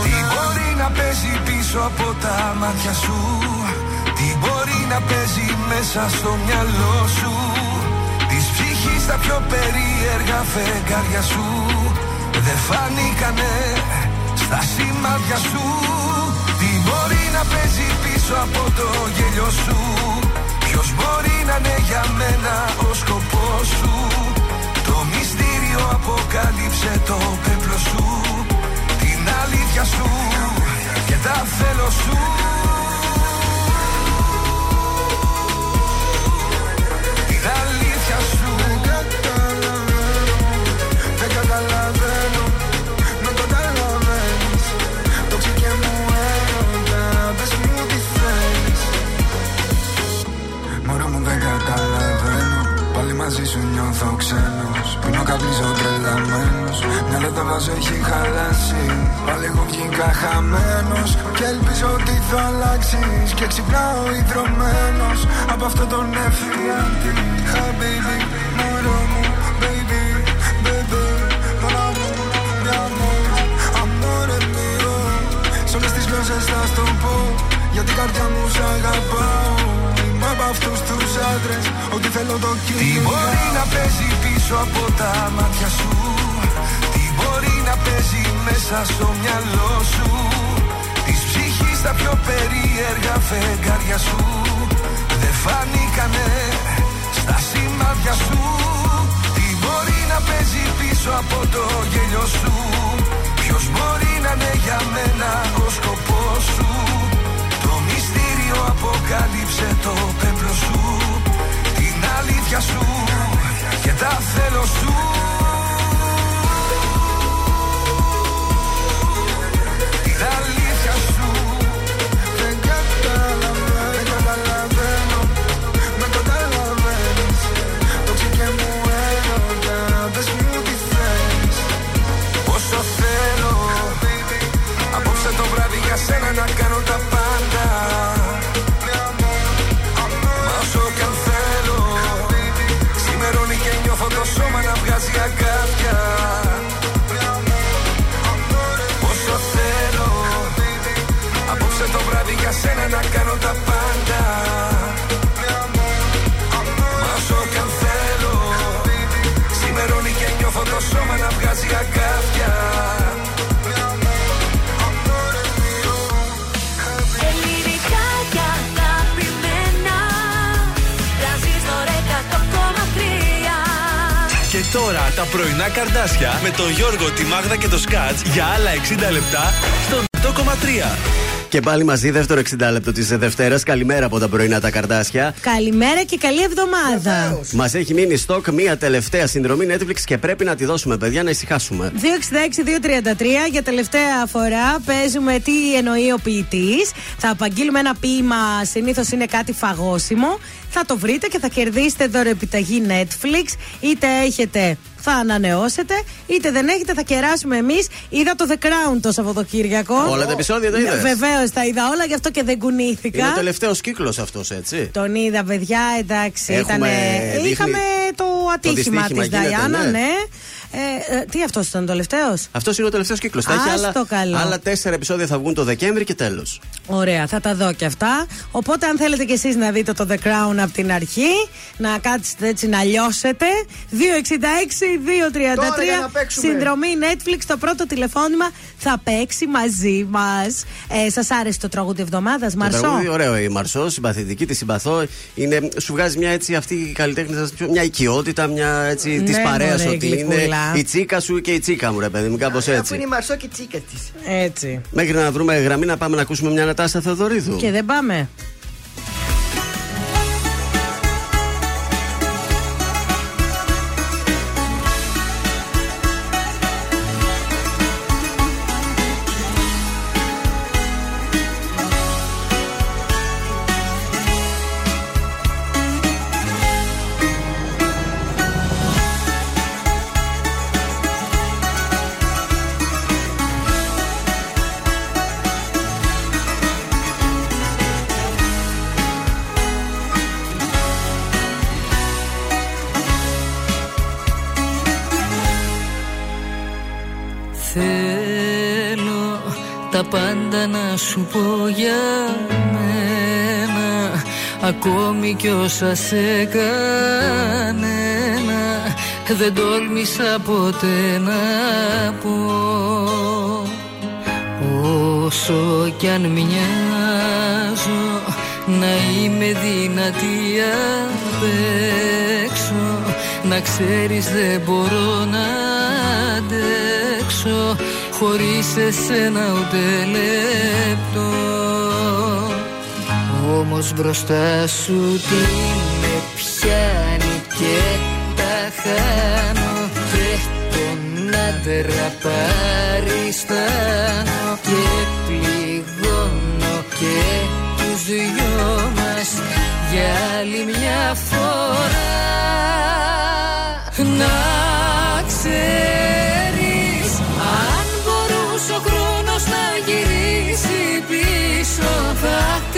Τι μπορεί να παίζει πίσω από τα μάτια σου; Τι μπορεί να παίζει μέσα στο μυαλό σου; Της ψυχής τα πιο περίεργα φεγγάρια σου. Δεν φανήκανε στα σημάδια σου. Τι μπορεί να παίζει πίσω από το γέλιο σου; Ποιος μπορεί να είναι για μένα ο σκοπός σου; Το μυστήριο αποκάλυψε το πέπλο σου. Την αλήθεια σου και τα θέλω σου μαζί σου νιώθω ξένος. Πίνω καπνίζω τρελαμένος. Μια λεπτά βάζω έχει χαλάσει. Πάλι εγώ βγήκα χαμένος Και ελπίζω ότι θα αλλάξεις. Και ξυπνάω ιδρωμένος Από αυτό τον εφιάλτη. Χαμπίλι, μωρό μου, baby, baby Mon amour, mi amor, amore mio Σ' όλες τις γλώσσες θα στο πω. Για την καρδιά μου σ' αγαπάω Είμαι από αυτούς τους άντρες Ό,τι θέλω το κυνηγάω Τι μπορεί να παίζει πίσω από τα μάτια σου; Τι μπορεί να παίζει μέσα στο μυαλό σου; Της ψυχής τα πιο περίεργα φεγγάρια σου Δεν φανήκανε στα σημάδια σου. Τι μπορεί να παίζει πίσω από το γέλιο σου; Ποιος μπορεί να είναι για μένα ο σκοπός σου; Το μυστήριο αποκάλυψε το πέπλο σου Την αλήθεια σου. Και τα θέλω σου πρωινά καρδάσια με τον Γιώργο, τη Μάγδα και το Σκάτς για άλλα 60 λεπτά στον 8,3. Και πάλι μαζί, δεύτερο 60 λεπτό της Δευτέρας. Καλημέρα από τα πρωινά τα καρδάσια. Καλημέρα και καλή εβδομάδα. Μας έχει μείνει στόκ μία τελευταία συνδρομή Netflix και πρέπει να τη δώσουμε, παιδιά, να ησυχάσουμε. 266-233 για τελευταία φορά παίζουμε τι εννοεί ο ποιητής. Θα απαγγείλουμε ένα ποίημα, συνήθως είναι κάτι φαγόσιμο. Θα το βρείτε και θα κερδίσετε δωρεοπιταγή Netflix. Είτε έχετε, θα ανανεώσετε. Είτε δεν έχετε, θα κεράσουμε εμείς. Είδα το The Crown το Σαββατοκύριακο. Όλα τα επεισόδια τα είδες; Βεβαίως τα είδα όλα, γι' αυτό και δεν κουνήθηκα. Είναι ο τελευταίος κύκλος αυτός, έτσι; Τον είδα, παιδιά, εντάξει. Έχουμε ήτανε- δείχνει- Είχαμε το ατύχημα δυστύχημα της γίνεται, Νταϊάννα, ναι. ναι. Ε, ε, τι αυτός ήταν, το τελευταίος; Αυτός είναι ο τελευταίος κύκλος. Θα έχει Ας άλλα, το καλό. άλλα τέσσερα επεισόδια θα βγουν το Δεκέμβρη και τέλος. Ωραία, θα τα δω και αυτά. Οπότε, αν θέλετε κι εσείς να δείτε το The Crown από την αρχή, να κάτσετε έτσι να λιώσετε. 266-233 Τώρα για να παίξουμε. συνδρομή Netflix. Το πρώτο τηλεφώνημα θα παίξει μαζί μας. Ε, Σας άρεσε το τραγούδι εβδομάδας, Το Μαρσό; τραγούδι, ωραίο η Μαρσό, συμπαθητική, τη συμπαθώ. Είναι, σου βγάζει μια έτσι αυτή η καλλιτέχνη, μια οικειότητα, μια έτσι Ναι, τη παρέας μωρέ, ότι είναι γλυκούλα. η τσίκα σου και η τσίκα μου, ρε παιδί μου, κάπως Αφού έτσι. είναι η Μαρσό και η τσίκα της. Έτσι. Μέχρι να βρούμε γραμμή να πάμε να ακούσουμε μια Νατάσα Θεοδωρίδου. Και δεν πάμε. Κι όσα σε κανένα Δεν τόλμησα ποτέ να πω. Όσο κι αν μοιάζω να είμαι δυνατή απ' έξω. Να ξέρεις δεν μπορώ να αντέξω Χωρίς εσένα ούτε λεπτό Όμως μπροστά σου τι με πιάνει και τα χάνω. Και τον άντρα παριστάνω Και πληγώνω και τους δυο μας Για άλλη μια φορά. Να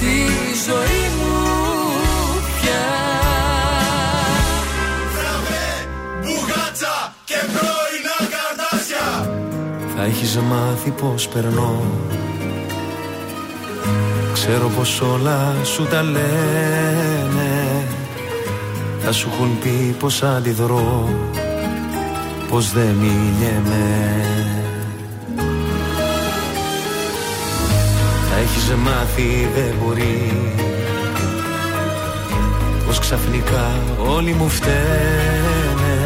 στη ζωή μου πια. Μπουγάτσα και πρώινα καρτάσια. Θα έχεις μάθει πως περνώ. Ξέρω πως όλα σου τα λένε. Θα σου έχουν πει πως αντιδρώ. Πως δεν μιλιέμαι έχεις μάθει δεν μπορεί. Πως ξαφνικά όλοι μου φταίνε.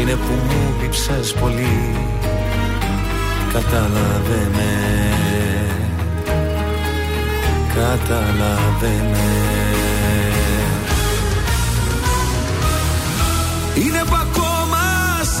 Είναι που μου λείψες πολύ. Κατάλαβε με Κατάλαβε με Είναι που ακόμα σ'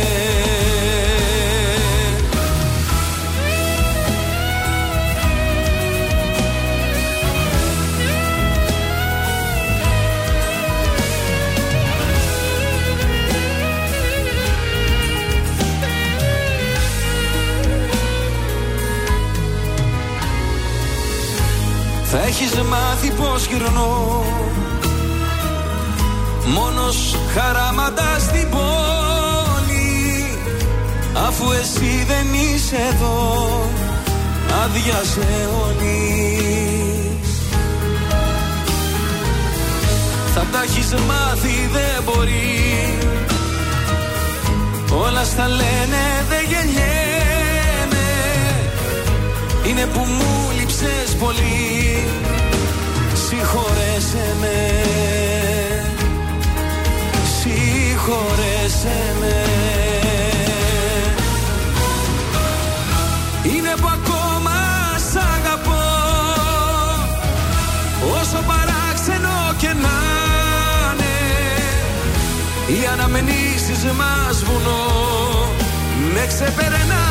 έχεις μάθει πως γυρνώ. Μόνος χαράματας στην πόλη Αφού εσύ δεν είσαι εδώ Άδειασε όλης. Θα τα έχεις μάθει δεν μπορεί. Όλα στα λένε δεν γεννιέμαι. Είναι που μου λείψες πολύ. Συγχωρέσαι με. Συγχωρέσαι με. Είναι που ακόμα σ' αγαπώ. Όσο παράξενο και να είναι Οι αναμενήσεις μας βουνό Με ξεπερνάνε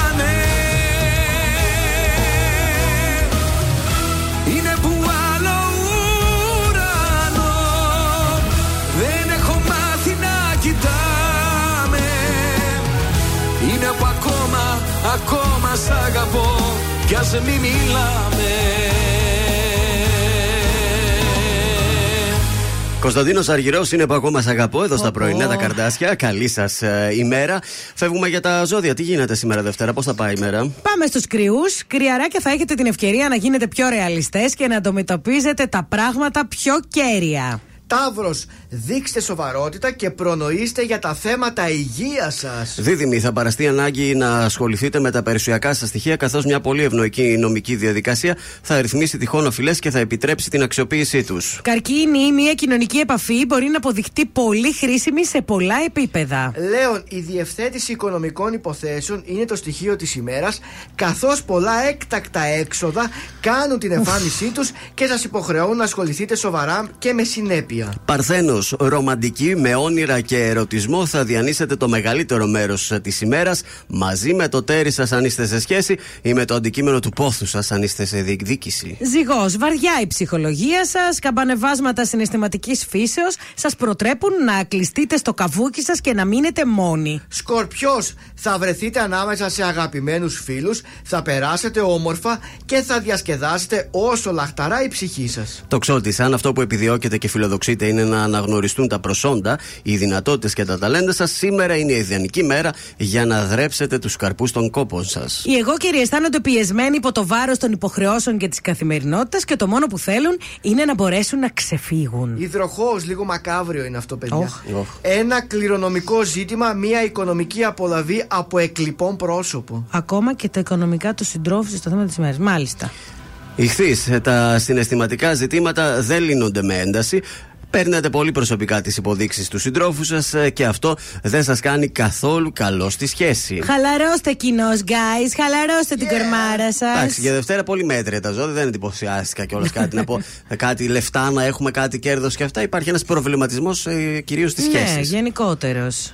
Αγαπώ Κι ας μη μιλάμε Κωνσταντίνος Αργυρός είναι που ακόμα σ' αγαπώ εδώ στα πρωινά τα καρδάσια. Καλή σας ημέρα. Φεύγουμε για τα ζώδια. Τι γίνεται σήμερα Δευτέρα, πώς θα πάει η μέρα; Πάμε στους κρυούς. Κρυαράκια θα έχετε την ευκαιρία να γίνετε πιο ρεαλιστές και να αντιμετωπίζετε τα πράγματα πιο κέρια. Ταύρος, δείξτε σοβαρότητα και προνοήστε για τα θέματα υγείας σας. Δίδυμη, θα παραστεί ανάγκη να ασχοληθείτε με τα περιουσιακά σας στοιχεία, καθώς μια πολύ ευνοϊκή νομική διαδικασία θα ρυθμίσει τυχόν οφειλές και θα επιτρέψει την αξιοποίησή τους. Καρκίνη, μια κοινωνική επαφή μπορεί να αποδειχτεί πολύ χρήσιμη σε πολλά επίπεδα. Λέων, η διευθέτηση οικονομικών υποθέσεων είναι το στοιχείο της ημέρας, καθώς πολλά έκτακτα έξοδα κάνουν την εμφάνισή τους και σας υποχρεώνουν να ασχοληθείτε σοβαρά και με συνέπεια. Παρθένος, ρομαντική, με όνειρα και ερωτισμό θα διανύσετε το μεγαλύτερο μέρος της ημέρας μαζί με το τέρι σας αν είστε σε σχέση ή με το αντικείμενο του πόθου σας αν είστε σε διεκδίκηση. Ζυγός, βαριά η ψυχολογία σας, καμπανεβάσματα συναισθηματικής φύσεως σας προτρέπουν να κλειστείτε στο καβούκι σας και να μείνετε μόνοι. Σκορπιός, θα βρεθείτε ανάμεσα σε αγαπημένους φίλους, θα περάσετε όμορφα και θα διασκεδάσετε όσο λαχταρά η ψυχή σας. Το ξότι, αν αυτό που επιδιώκετε και φιλοδοξείτε είναι να αναγνωριστούν τα προσόντα, οι δυνατότητες και τα ταλέντα σας, σήμερα είναι η ιδανική μέρα για να δρέψετε τους καρπούς των κόπων σας. Οι εγώ κύριοι αισθάνονται πιεσμένοι υπό το βάρος των υποχρεώσεων και της καθημερινότητας και το μόνο που θέλουν είναι να μπορέσουν να ξεφύγουν. Υδροχός, λίγο μακάβριο είναι αυτό, παιδιά. Οχ. Ένα κληρονομικό ζήτημα, μια οικονομική απολαβή από εκλειπών πρόσωπο. Ακόμα και τα οικονομικά του συντρόφου στο θέμα της ημέρας. Μάλιστα. Ηχθείς, τα συναισθηματικά ζητήματα δεν λύνονται με ένταση. Παίρνετε πολύ προσωπικά τις υποδείξεις του συντρόφου σας και αυτό δεν σας κάνει καθόλου καλό στη σχέση. Χαλαρώστε κοινός, guys. Χαλαρώστε την κορμάρα σας. Εντάξει, για Δευτέρα πολύ μέτρια τα ζώδια, δεν εντυπωσιάστηκα κιόλας κάτι να πω. κάτι λεφτά, να έχουμε κάτι κέρδος και αυτά. Υπάρχει ένας προβληματισμός ε, κυρίως στις Ναι, σχέσεις. γενικότερος.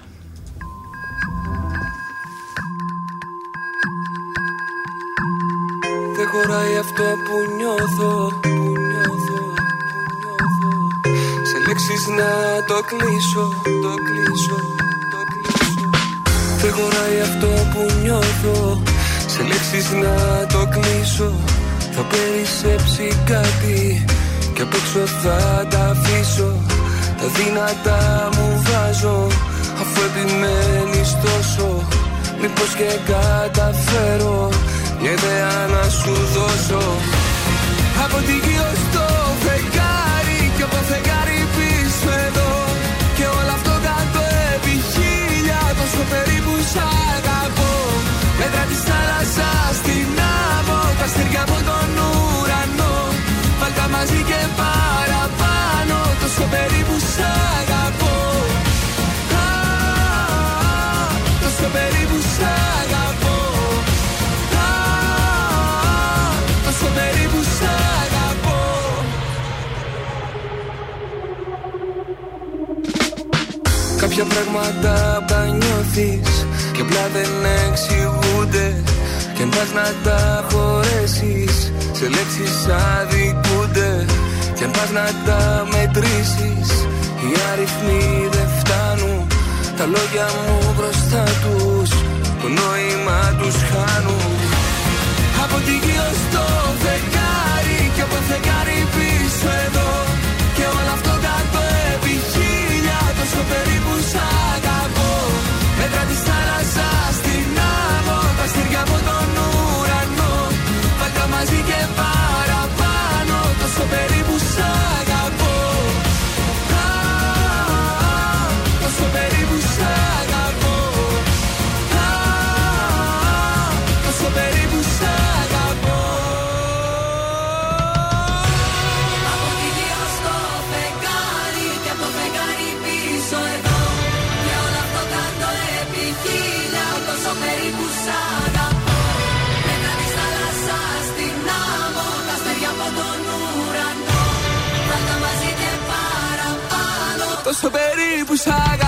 Δεν χωράει αυτό που νιώθω, που νιώθω, Σε λέξεις να το κλείσω, το κλείσω, το κλείσω. Δεν χωράει αυτό που νιώθω, σε λέξεις να το κλείσω. Θα περισσέψει κάτι και απ' έξω θα τα αφήσω. Τα δυνατά μου βάζω, αφού επιμένεις τόσο. Μήπως και καταφέρω μια ιδέα να σου δώσω Από τη γη ως το φεγγάρι Μέτρα της θάλασσας στην άμμο Τα αστέρια από τον ουρανό. Βάλτα μαζί και παραπάνω Τόσο περίπου σ' αγαπώ. Α, Τόσο περίπου σ' αγαπώ. Α, Τόσο περίπου σ' αγαπώ. Κάποια πράγματα τα νιώθεις Και απλά δεν εξηγούνται. Και αν πας να τα χωρέσεις Σε λέξεις αδικούνται. Και αν πας να τα μετρήσεις Οι αριθμοί δεν φτάνουν. Τα λόγια μου μπροστά τους Το νόημα τους χάνουν. Από τη γη ως Τόσο περίπου σ' αγαπώ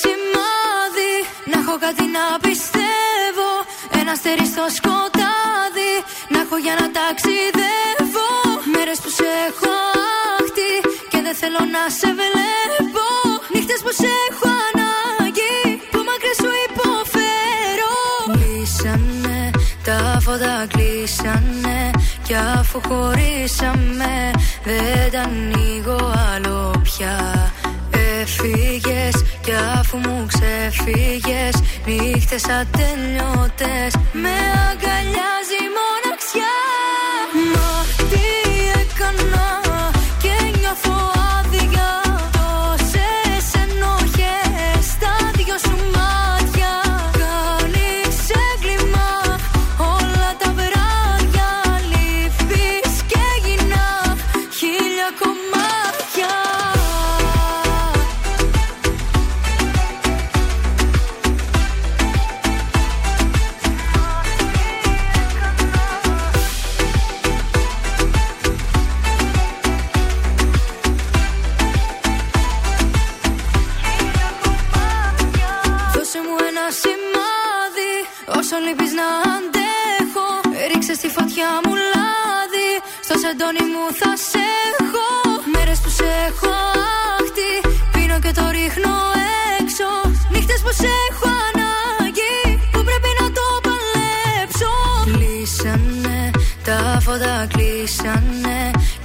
σημάδι. Να έχω κάτι να πιστεύω Ένα αστέρι στο σκοτάδι. Να έχω για να ταξιδεύω Μέρες που σε έχω άχτη Και δεν θέλω να σε βλέπω. Νύχτες που σε έχω ανάγκη Που μακριά σου υποφέρω. Κλείσανε τα φώτα κλείσανε Κι αφού χωρίσαμε Δεν τα ανοίγω άλλο πια Έφυγες κι αφού μου ξεφύγες Νύχτες ατελειώτες Με αγκαλιάζει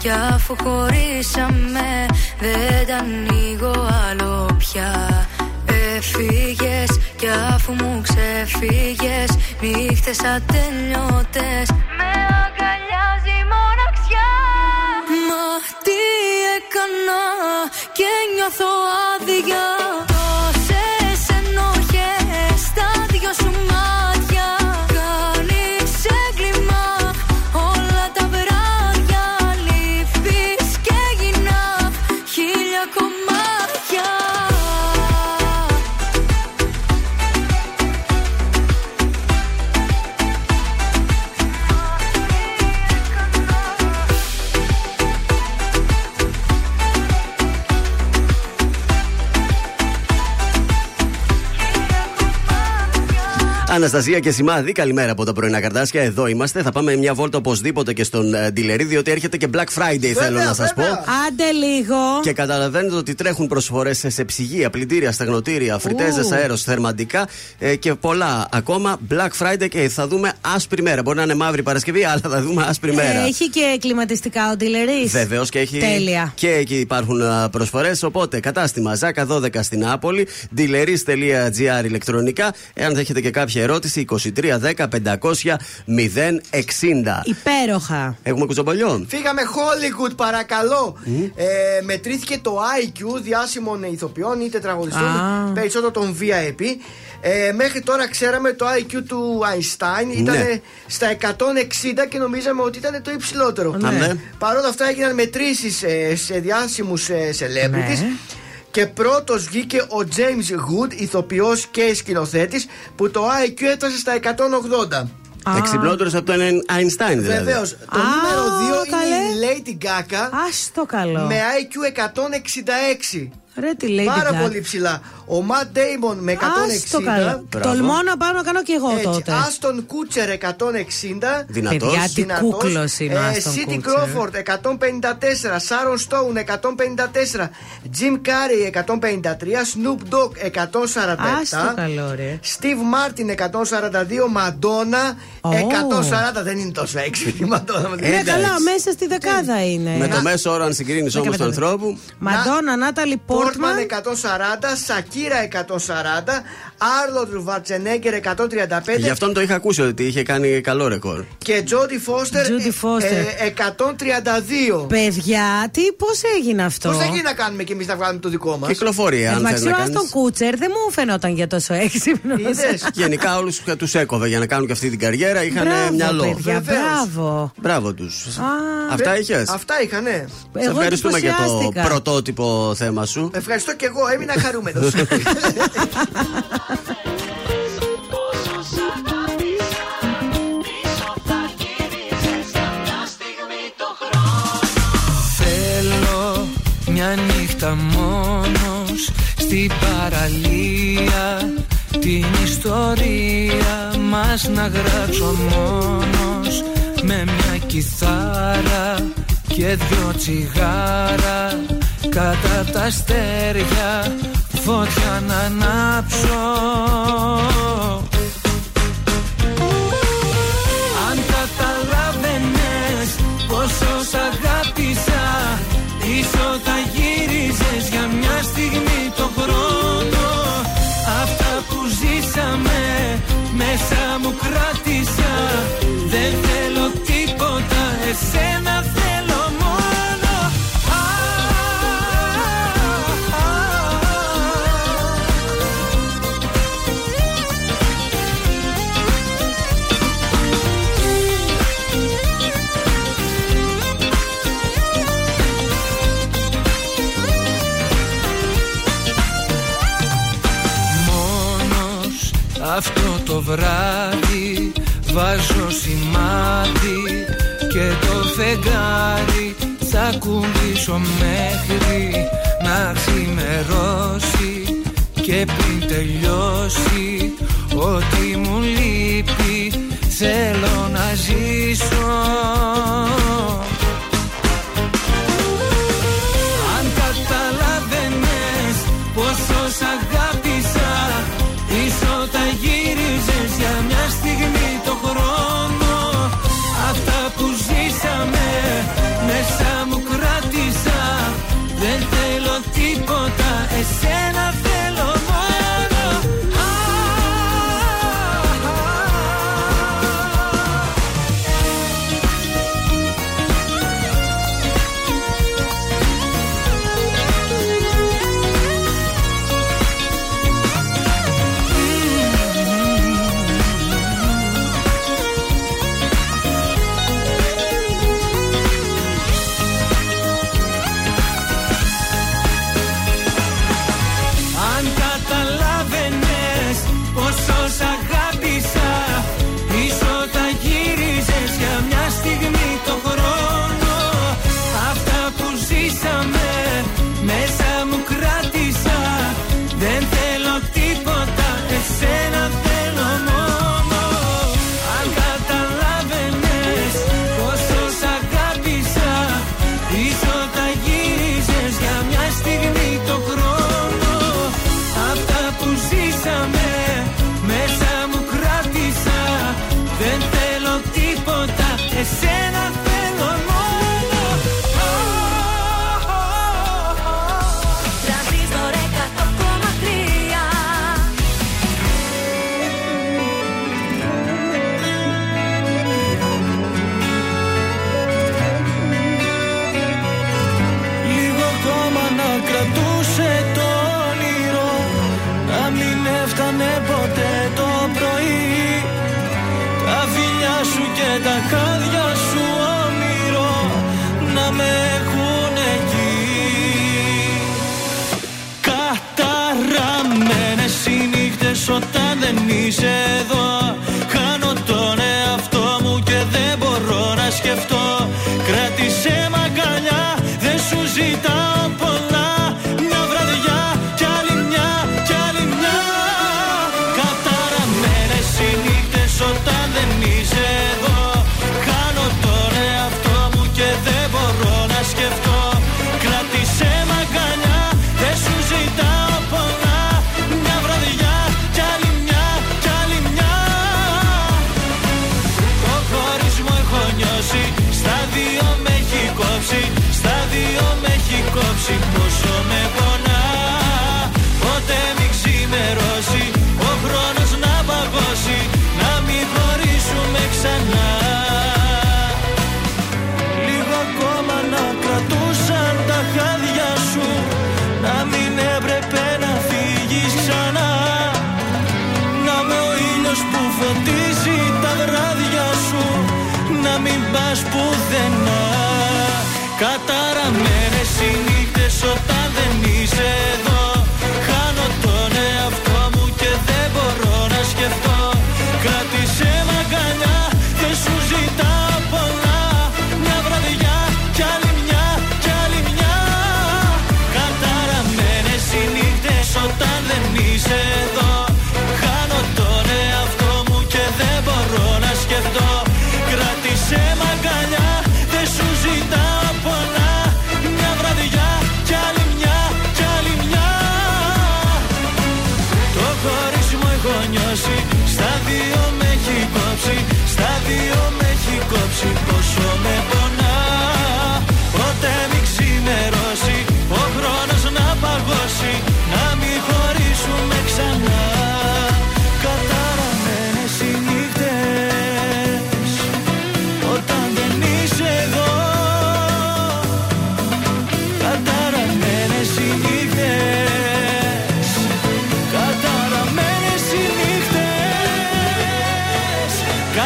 Κι αφού χωρίσαμε Δεν τα ανοίγω άλλο πια. Έφυγες κι αφού μου ξεφύγες Νύχτες ατελειώτες. Με αγκαλιάζει η μοναξιά. Μα τι έκανα και νιώθω άδεια Αναστασία και Σημάδη, καλημέρα από τα πρωινά καρτάσια. Εδώ είμαστε. Θα πάμε μια βόλτα οπωσδήποτε και στον ε, Ντιλερή, διότι έρχεται και Black Friday, θέλω να σας πω. Άντε λίγο. Και καταλαβαίνετε ότι τρέχουν προσφορές σε ψυγεία, πλυντήρια, στεγνοτήρια, φριτέζες, Ου. αέρος, θερμαντικά ε, και πολλά ακόμα. Black Friday και θα δούμε άσπρη μέρα. Μπορεί να είναι μαύρη Παρασκευή, αλλά θα δούμε άσπρη μέρα. Έχει και κλιματιστικά ο Ντιλερής. Βεβαίως και έχει. Τέλεια. Και εκεί υπάρχουν προσφορές. Οπότε κατάστημα Ζάκα 12 στην Νάπολη, dealeris.gr ηλεκτρονικά. Εάν θα έχετε και κάποια ερώτηση, 2310 500 060. Υπέροχα. Έχουμε κουτσομπολιό. Φύγαμε Hollywood, παρακαλώ. Ε, μετρήθηκε το IQ διάσημων ηθοποιών ή τετραγωνιστών, Α. περισσότερο των VIP. Ε, μέχρι τώρα ξέραμε το IQ του Einstein ήταν Ναι. στα 160 και νομίζαμε ότι ήταν το υψηλότερο. Ναι. Ναι. Παρ' όλα αυτά έγιναν μετρήσεις ε, σε διάσημους ε, celebrities. Ναι. Και πρώτος βγήκε ο James Good, ηθοποιός και σκηνοθέτης, που το IQ έφτασε στα 180. Εξυπνότερος από τον Einstein δηλαδή. Βεβαίως. Το Α, νούμερο 2 είναι καλέ. η Lady Gaga Α το καλό. με IQ 166. Ρε τη λέει Πάρα την πολύ ψηλά. Ο Matt Damon με 160. Ας το καλό. Μπράβο. Τολμώ να πάω να κάνω κι εγώ Έτσι, τότε. Άστον Κούτσερ 160. Δυνατός. Παιδιά, τι Δυνατός. κούκλος είναι ο Ε, Άστον Σίτι Κούτσερ. Κρόφορντ 154. Σάρον Στόουν 154. Τζιμ Κάρι 153. Snoop Dogg 147. Ας το καλό, ρε. Steve Martin 142. Μαντόνα Ω. 140. Δεν είναι τόσο έξυπνη η Μαντόνα. Ναι, εντάξει. καλά, μέσα στη δεκάδα είναι. Με το μέσο όρο, αν συγκρίνεις όμως του πέντε. ανθρώπου. Μαντόνα, Νάταλι Πόρτμαν Πόρτμαν. 140, Σακίρ Σακίρα 140, Άρνολντ Σβαρτσενέγκερ 135 Γι' αυτόν το είχα ακούσει ότι είχε κάνει καλό ρεκόρ. και Τζόντι Φόστερ Τζόντι Φόστερ. ε, 132. Παιδιά, τι, πώς έγινε αυτό; Πώς θα γίνει να κάνουμε κι εμείς να βγάλουμε το δικό μας; Κυκλοφορία, αν Εντάξει, θέλει ο να Άστον κάνεις. Κούτσερ δεν μου φαινόταν για τόσο έξυπνος. Γενικά όλους τους έκοβε για να κάνουν και αυτή την καριέρα. Είχαν Μπράβο, μυαλό. παιδιά, μπράβο. Μπράβο τους. Αυτά είχες; Αυτά είχα, ναι. Σε ευχαριστούμε για το εντυπωσιάστηκα. πρωτότυπο θέμα σου. Ευχαριστώ και εγώ, έμεινα χαρούμενος. Θέλω μια νύχτα μόνος στην παραλία Την ιστορία μας να γράψω μόνος Με μια κιθάρα και δυο τσιγάρα Κατά τα αστέρια φωτιά να ανάψω. Αν καταλάβαινες πόσο σ' αγάπησα Πίσω θα γύριζες για μια στιγμή το χρόνο. Αυτά που ζήσαμε μέσα μου κράτησα. Δεν θέλω τίποτα, εσένα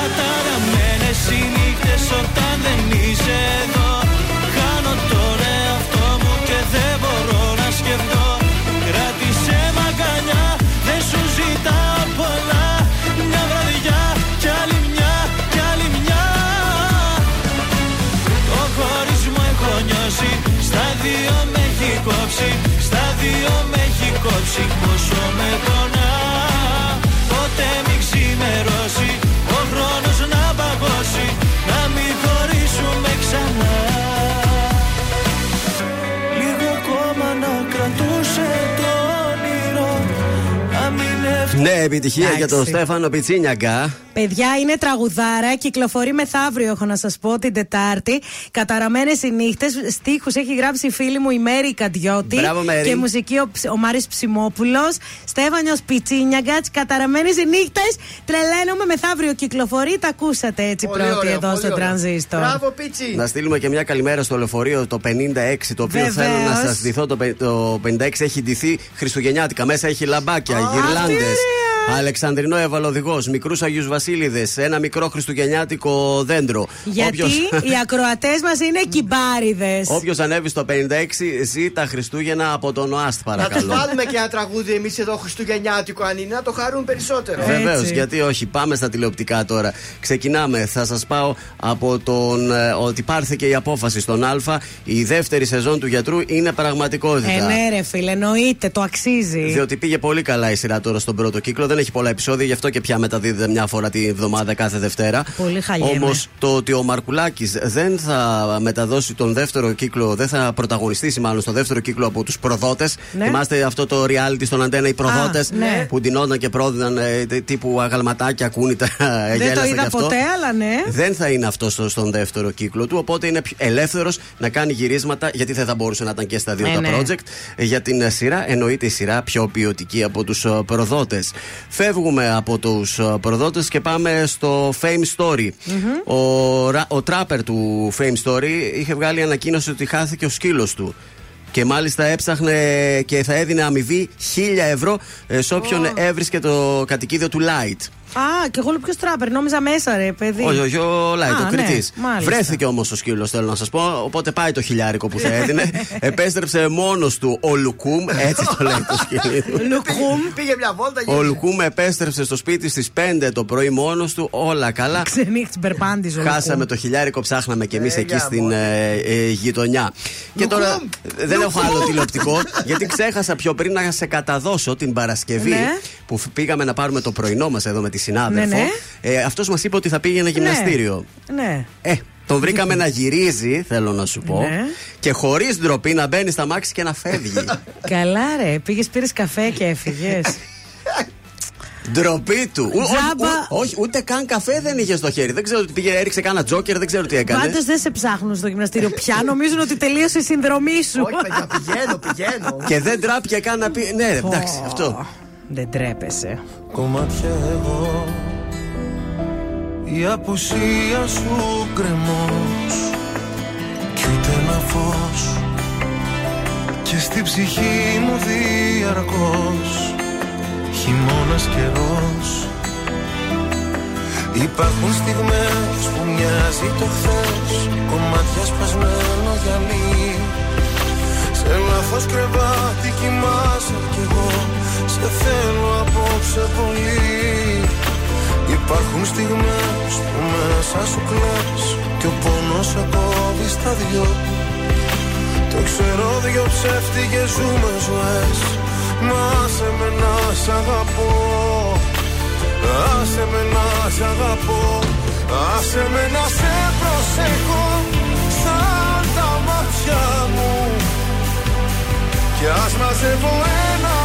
νύχτες Ναι, επιτυχία για τον Στέφανο Πιτσίνιαγκα. Παιδιά, είναι τραγουδάρα. Κυκλοφορεί μεθαύριο, έχω να σας πω, την Τετάρτη. Καταραμένες οι νύχτες. Στίχους έχει γράψει η φίλη μου η Μέρη Καντιώτη. Μπράβο, Μέρη. Και μουσική ο, Ψ- ο Μάρης Ψημόπουλος. Στέφανιο Πιτσίνιαγκατς. Καταραμένες οι νύχτες. Τρελαίνομαι μεθαύριο κυκλοφορεί. Τα ακούσατε έτσι Πολύ πρώτοι ωραίο, εδώ πολύ στο ωραίο. Τρανζίστορ. Μπράβο, Πίτσι. Να στείλουμε και μια καλημέρα στο λεωφορείο το 56, το οποίο Βεβαίως. θέλω να σας ντυθώ. Το, πε- το 56 έχει ντυθεί χριστουγεννιάτικα. Μέσα έχει λαμπάκια, γυρλάντες. Αλεξανδρινό Ευαλοδηγό, μικρούς Αγίους Βασίλειδες, ένα μικρό χριστουγεννιάτικο δέντρο. Γιατί οι ακροατές μας είναι κυμπάριδες. Όποιος ανέβει στο 56 ζει τα Χριστούγεννα από τον ΟΑΣΤ, Να τους παρακαλώ. βάλουμε και ένα τραγούδι εμείς εδώ Χριστουγεννιάτικο αν είναι, να το χαρούν περισσότερο. Βεβαίως, γιατί όχι. Πάμε στα τηλεοπτικά τώρα. Ξεκινάμε. Θα σας πάω από τον. ε, ότι πάρθηκε η απόφαση στον Α. Η δεύτερη σεζόν του γιατρού είναι πραγματικότητα. Ε, ναι, ρε φίλε, εννοείται, το αξίζει. Διότι πήγε πολύ καλά η σειρά τώρα στον πρώτο κύκλο. Δεν έχει πολλά επεισόδια, γι' αυτό και πια μεταδίδεται μια φορά τη βδομάδα κάθε Δευτέρα. Πολύ χαλιέμαι. Όμως το ότι ο Μαρκουλάκης δεν θα μεταδώσει τον δεύτερο κύκλο, δεν θα πρωταγωνιστήσει μάλλον στο δεύτερο κύκλο από τους προδότες. Ναι. Θυμάστε αυτό το reality στον αντένα, οι προδότες Α, ναι. που ντυνόταν και πρόδιναν ε, τ- τύπου αγαλματάκια, κούνητα. Δεν το γέλασα είδα γι' αυτό. ποτέ, αλλά ναι. Δεν θα είναι αυτό στο- στον δεύτερο κύκλο του, οπότε είναι ελεύθερος να κάνει γυρίσματα, γιατί δεν θα μπορούσε να ήταν και στα δύο Ε, τα ναι. project. ε, Για την ε, σειρά, εννοείται η σειρά πιο ποιοτική από τους προδότες. Φεύγουμε από τους προδότες και πάμε στο Fame Story. Ο, ρα- ο τράπερ του Fame Story είχε βγάλει ανακοίνωση ότι χάθηκε ο σκύλος του. Και μάλιστα έψαχνε και θα έδινε αμοιβή 1000 ευρώ ε, σε όποιον έβρισκε το κατοικίδιο του Light. Α, και εγώ λέω ποιος τράπερ, νόμιζα μέσα, ρε παιδί. Όχι, όχι, ο Light, Α, ο κριτής. ναι, μάλιστα. Βρέθηκε όμως ο σκύλος, θέλω να σας πω. Οπότε πάει το χιλιάρικο που θα έδινε. Επέστρεψε μόνος του ο Λουκούμ, έτσι το λέει το σκυλί. Λουκούμ. Πήγε μια βόλτα Ο Λουκούμ επέστρεψε στο σπίτι στις 5 το πρωί μόνος του, όλα καλά. Ξενύχτη Μπερπάντη, ο Χάσαμε Λουκούμ. το χιλιάρικο, ψάχναμε κι εμείς Ε, εκεί για στην μόνο. ε, ε, γειτονιά. Και τώρα δεν έχω άλλο τηλεοπτικό, γιατί ξέχασα πιο πριν να σε καταδώσω την Παρασκευή Ναι. που φ- πήγαμε να πάρουμε το πρωινό μας εδώ με τη συνάδελφο. Ναι, ναι. Ε, Αυτός μας είπε ότι θα πήγαινε γυμναστήριο. Ναι. Ε, τον βρήκαμε να γυρίζει, θέλω να σου πω. Ναι. Και χωρίς ντροπή να μπαίνει στα μάξι και να φεύγει. Καλά, ρε. Πήγες, πήρες καφέ και έφυγες. ντροπή του. Ου- ου- Τζάμπα. ου- όχι, ούτε καν καφέ δεν είχε στο χέρι. Δεν ξέρω τι πήγε, έριξε κάνα τζόκερ, δεν ξέρω τι έκανε. Πάντως δεν σε ψάχνουν στο γυμναστήριο πια. Νομίζουν ότι τελείωσε η συνδρομή σου. Όχι, παιδιά, πηγαίνω, πηγαίνω. Και δεν τράπηκε καν να πει. Ναι, εντάξει, αυτό. Δεν τρέπεσαι. Κομμάτια εγώ. Η απουσία σου κρεμός Κι ούτε ένα φως. Και στη ψυχή μου διαρκώς Χειμώνας καιρός. Υπάρχουν στιγμές που μοιάζει το χθες Κομμάτια σπασμένο γυαλί. Σε λάθος κρεβάτι κοιμάσαι κι εγώ Σε θέλω απόψε πολύ. Υπάρχουν στιγμές που μέσα σου κλαις Και ο πόνος σε κόβει στα δυο. Το ξέρω δυο ψεύτικες ζούμε ζωές. Μα σε με να σ' αγαπώ. Άσε με να σ' αγαπώ. Άσε με να σε προσέχω Σαν τα μάτια μου. Κι ας μαζεύω ένα-ένα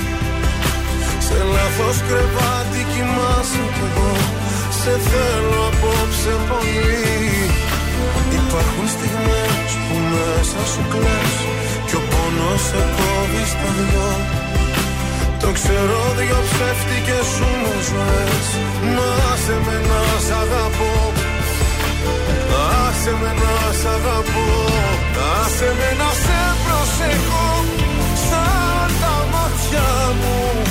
Σε λάθος κρεβάτι κοιμάσαι κι εγώ. Σε θέλω απόψε πολύ. Υπάρχουν στιγμές που μέσα σου κλαις Κι ο πόνος σε κόβει στα δυο. Το ξέρω δυο ψεύτικες σου με ζωές. Μα σε με να σ' αγαπώ. Άσε με να σ' αγαπώ. Άσε με να σε προσέχω Σαν τα μάτια μου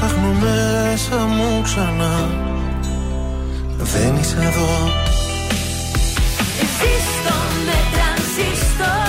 ψάχνω μέσα μου ξανά. Δεν είσαι εδώ. Ζήστο με τρανζίστορ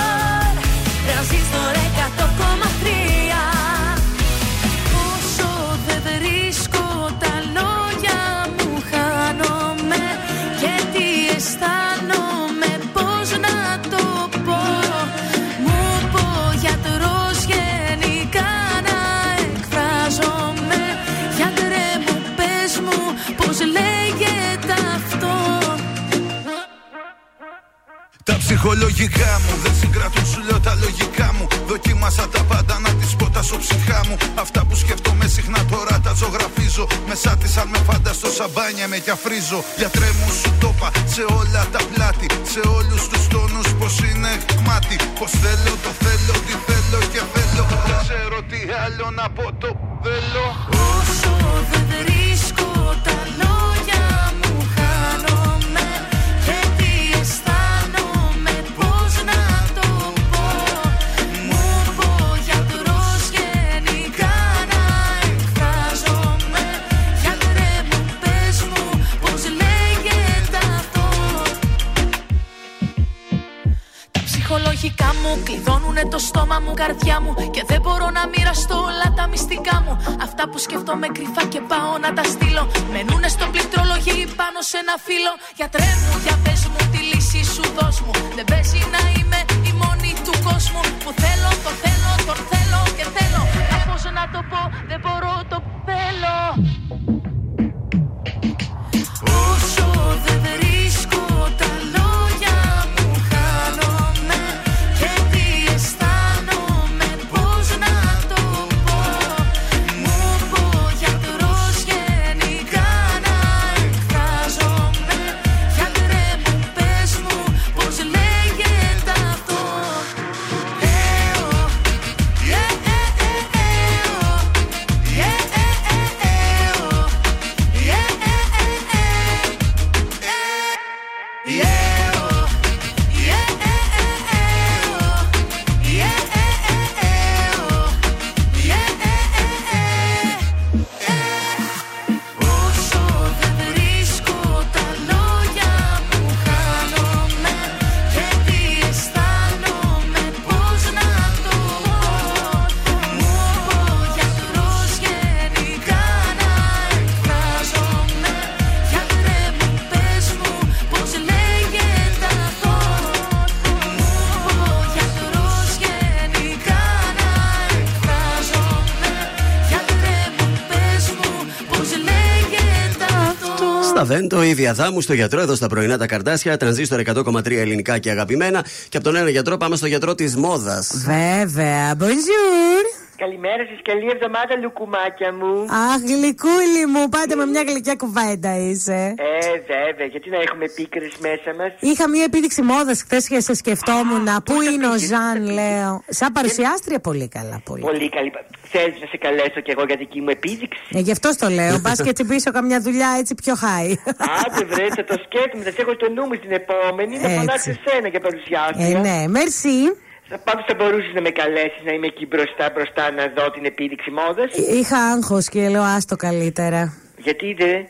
ψυχολογικά μου. Δεν συγκρατούν σου λέω τα λογικά μου. Δοκίμασα τα πάντα να τις πω τα ψυχά μου. Αυτά που σκέφτομαι συχνά τώρα τα ζωγραφίζω. Μέσα της αν με φανταστώ σαμπάνια με κι αφρίζω Γιατρέ μου σου το είπα σε όλα τα πλάτη. Σε όλους τους τόνους πως είναι γμάτι Πως θέλω το θέλω τι θέλω και θέλω. Δεν ξέρω τι άλλο να πω το θέλω μου κλειδώνουνε το στόμα μου, καρδιά μου Και δεν μπορώ να μοιραστώ όλα τα μυστικά μου. Αυτά που σκέφτομαι κρυφά και πάω να τα στείλω. Μενούνε στο πληκτρολογή πάνω σε ένα φύλλο. Γιατρέ μου, για πες μου τη λύση σου δώσ' μου. Δεν παίζει να είμαι η μόνη του κόσμου Που θέλω, το θέλω, Λαβέντο, η Διαδά μου στο γιατρό εδώ στα πρωινά τα καρτάσια. Τρανζίστορ 100,3 ελληνικά και αγαπημένα. Και από τον ένα γιατρό πάμε στο γιατρό της μόδας. Βέβαια. Bonjour. Καλημέρα σας, καλή εβδομάδα, λουκουμάκια μου. Αχ, γλυκούλη μου, πάτε με μια γλυκιά κουβέντα είσαι. Ε, βέβαια, γιατί να έχουμε πίκρε μέσα μας; Είχα μια επίδειξη μόδας χθες και σε σκεφτόμουν. Πού είναι ο Ζαν, λέω. Σαν παρουσιάστρια, πολύ καλά. Πολύ, Πολύ καλή. Θέλεις να σε καλέσω κι εγώ για δική μου επίδειξη; Ε, γι' αυτό το λέω. Μπα και τσιμπήσω καμιά δουλειά έτσι πιο high. Άντε βρε, θα το σκέφτομαι, θα σε έχω στο νου μου στην επόμενη να Έτσι. φωνάξεις εσένα για παρουσιάστρια. ε, ναι, merci. Πάντω θα μπορούσε να με καλέσεις να είμαι εκεί μπροστά μπροστά να δω την επίδειξη μόδας. Είχα άγχος και λέω άστο καλύτερα. Γιατί δεν.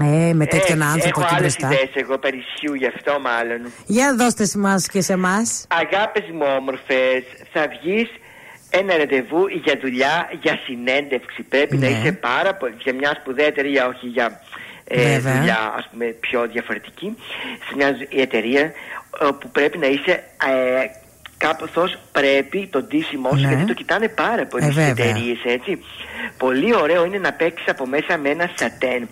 Ε, με τέτοιον άνθρωπο έχω εκεί άλλες μπροστά. ιδέες εγώ περισιού γι' αυτό μάλλον. Για δώστε μας και σε εμάς. Αγάπες μου όμορφες, θα βγεις ένα ραντεβού για δουλειά, για συνέντευξη. Πρέπει να Ναι. είσαι πάρα πολύ. για μια σπουδαία εταιρεία, όχι για ε, Βέβαια. δουλειά ας πούμε πιο διαφορετική. Σε μια ζ- εταιρεία όπου πρέπει να είσαι. Ε, Κάπως πρέπει το ντύσιμό σου, Ναι. γιατί το κοιτάνε πάρα πολύ Ε, στις βέβαια. εταιρείες, έτσι. Πολύ ωραίο είναι να παίξεις από μέσα με ένα σατέν.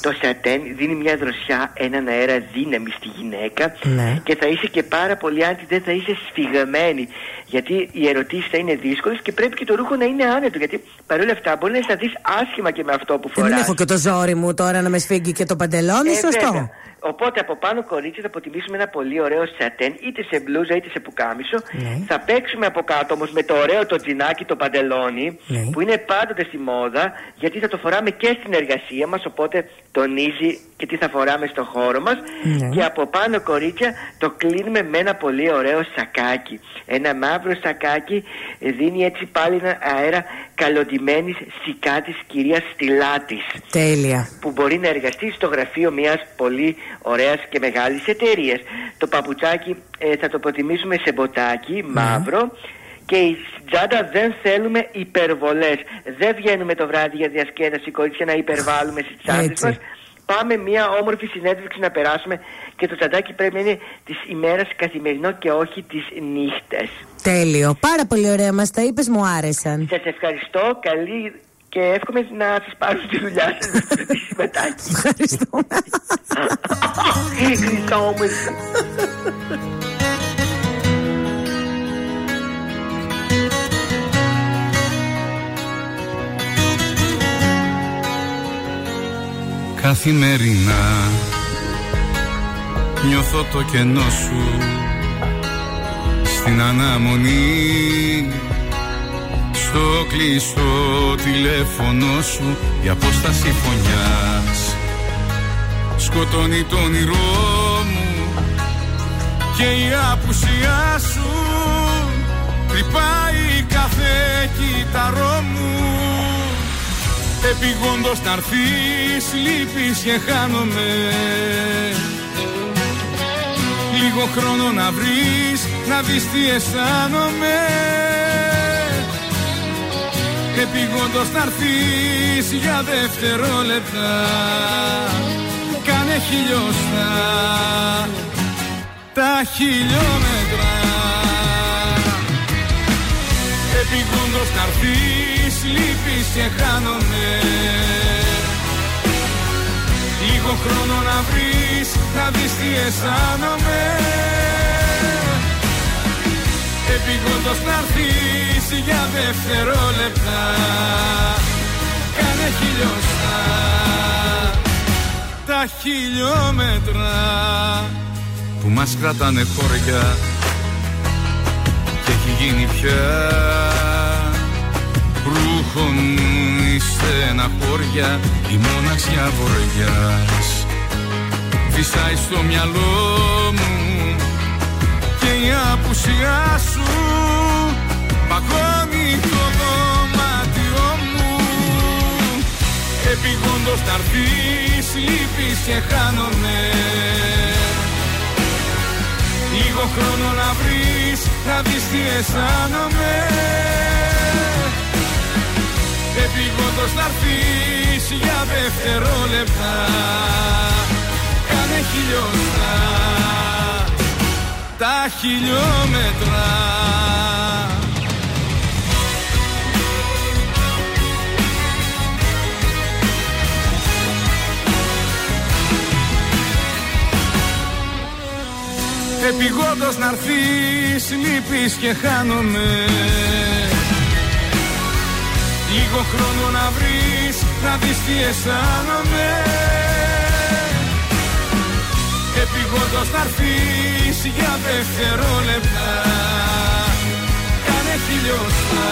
Το σατέν δίνει μια δροσιά, έναν αέρα δύναμη στη γυναίκα Ναι. και θα είσαι και πάρα πολύ άντι, δεν θα είσαι σφιγμένη. Γιατί οι ερωτήσεις θα είναι δύσκολες και πρέπει και το ρούχο να είναι άνετο. Γιατί παρόλα αυτά μπορεί να αισθανθείς άσχημα και με αυτό που Δεν φοράς έχω και το ζόρι μου τώρα να με σφίγγει και το παντελόνι, Ε, σωστό. βέβαια. Οπότε από πάνω κορίτσι θα αποτιμήσουμε ένα πολύ ωραίο σατέν, είτε σε μπλούζα είτε σε πουκάμισο. Ναι. Θα παίξουμε από κάτω όμως με το ωραίο το τζινάκι, το παντελόνι, Ναι. που είναι πάντοτε στη μόδα, γιατί θα το φοράμε και στην εργασία μας. Οπότε τονίζει και τι θα φοράμε στο χώρο μας. Ναι. Και από πάνω κορίτσια το κλείνουμε με ένα πολύ ωραίο σακάκι. Ένα μαύρος σακάκι ε, δίνει έτσι πάλι ένα αέρα καλοντημένης σικά τη κυρίας Στυλάτης Τέλεια. που μπορεί να εργαστεί στο γραφείο μιας πολύ ωραίας και μεγάλης εταιρείας. Το παπουτσάκι ε, θα το προτιμήσουμε σε μποτάκι μαύρο και η τσάντα δεν θέλουμε υπερβολές. Δεν βγαίνουμε το βράδυ για διασκέδαση κορίτσια να υπερβάλλουμε στις τσάντες Έτσι. Μας. Πάμε μια όμορφη συνέντευξη να περάσουμε και το τσαντάκι πρέπει να είναι της ημέρας καθημερινό και όχι τις νύχτες. Τέλειο. Πάρα πολύ ωραία μας τα είπες, μου άρεσαν. Σας ευχαριστώ, καλή και εύχομαι να σας πάρουν τη δουλειά σας με συμμετάκι. Ευχαριστώ. Χριστό μου. Καθημερινά. Νιώθω το κενό σου στην αναμονή. Στο κλειστό τηλέφωνο σου η απόσταση φωνιάς. Σκοτώνει το όνειρό μου και η απουσία σου. Τρυπάει κάθε κύτταρό μου Επιγόντως να έρθεις λείπεις και χάνομαι. Λίγο χρόνο να βρεις να δεις τι αισθάνομαι. Επιγόντως να έρθεις για δευτερόλεπτα Κάνε χιλιοστά τα χιλιόμετρα Επιγόντως να έρθεις, λείπεις και χάνομαι Λίγο χρόνο να βρεις, να δεις τι αισθάνομαι. Επιγόντως να έρθεις για δευτερόλεπτα. Κάνε χιλιοστά τα χιλιόμετρα που μας κρατάνε χώρια και έχει γίνει πια. Ρούχο η στεναχώρια η μοναξιά βοριάς φυσάει στο μυαλό μου και η απουσιά σου. Παγώνει το δωμάτιό μου. Επιγόντως να έρθεις λείπεις και χάνομαι Λίγο χρόνο να βρεις, να δεις τι αισθάνομαι. Επιγόντως να έρθεις για δευτερόλεπτα Κάνε χιλιοστά τα χιλιόμετρα Επιγόντως να έρθεις λείπεις και χάνομαι. Λίγο χρόνο να βρεις να δεις τι αισθάνομαι. Επιγόντως να έρθεις για δευτερόλεπτα Κάνε χιλιοστά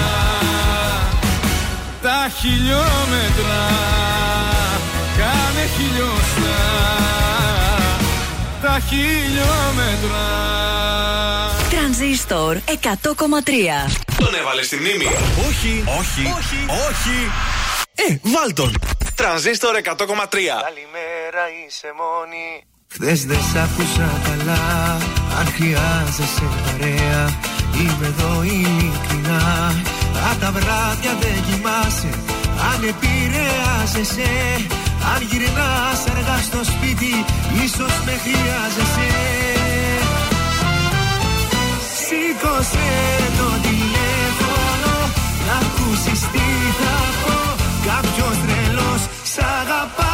τα χιλιόμετρα. Κάνε χιλιοστά τα χιλιόμετρα Τρανζίστορ 100,3 Τον έβαλε στη μνήμη. Όχι, όχι, όχι, όχι. Ε, βάλ τον. Τρανζίστορ 100,3. Καλημέρα είσαι μόνη Χθες δεν σ' άκουσα καλά Αν χρειάζεσαι παρέα Είμαι εδώ ειλικρινά Αν τα βράδια δεν κοιμάσαι Αν επηρεάζεσαι Αν γυρνάς αργά στο σπίτι Ίσως με χρειάζεσαι. Σήκωσε το τηλέφωνο Να ακούσεις τι θα πω. Κάποιος τρελός σ' αγαπάει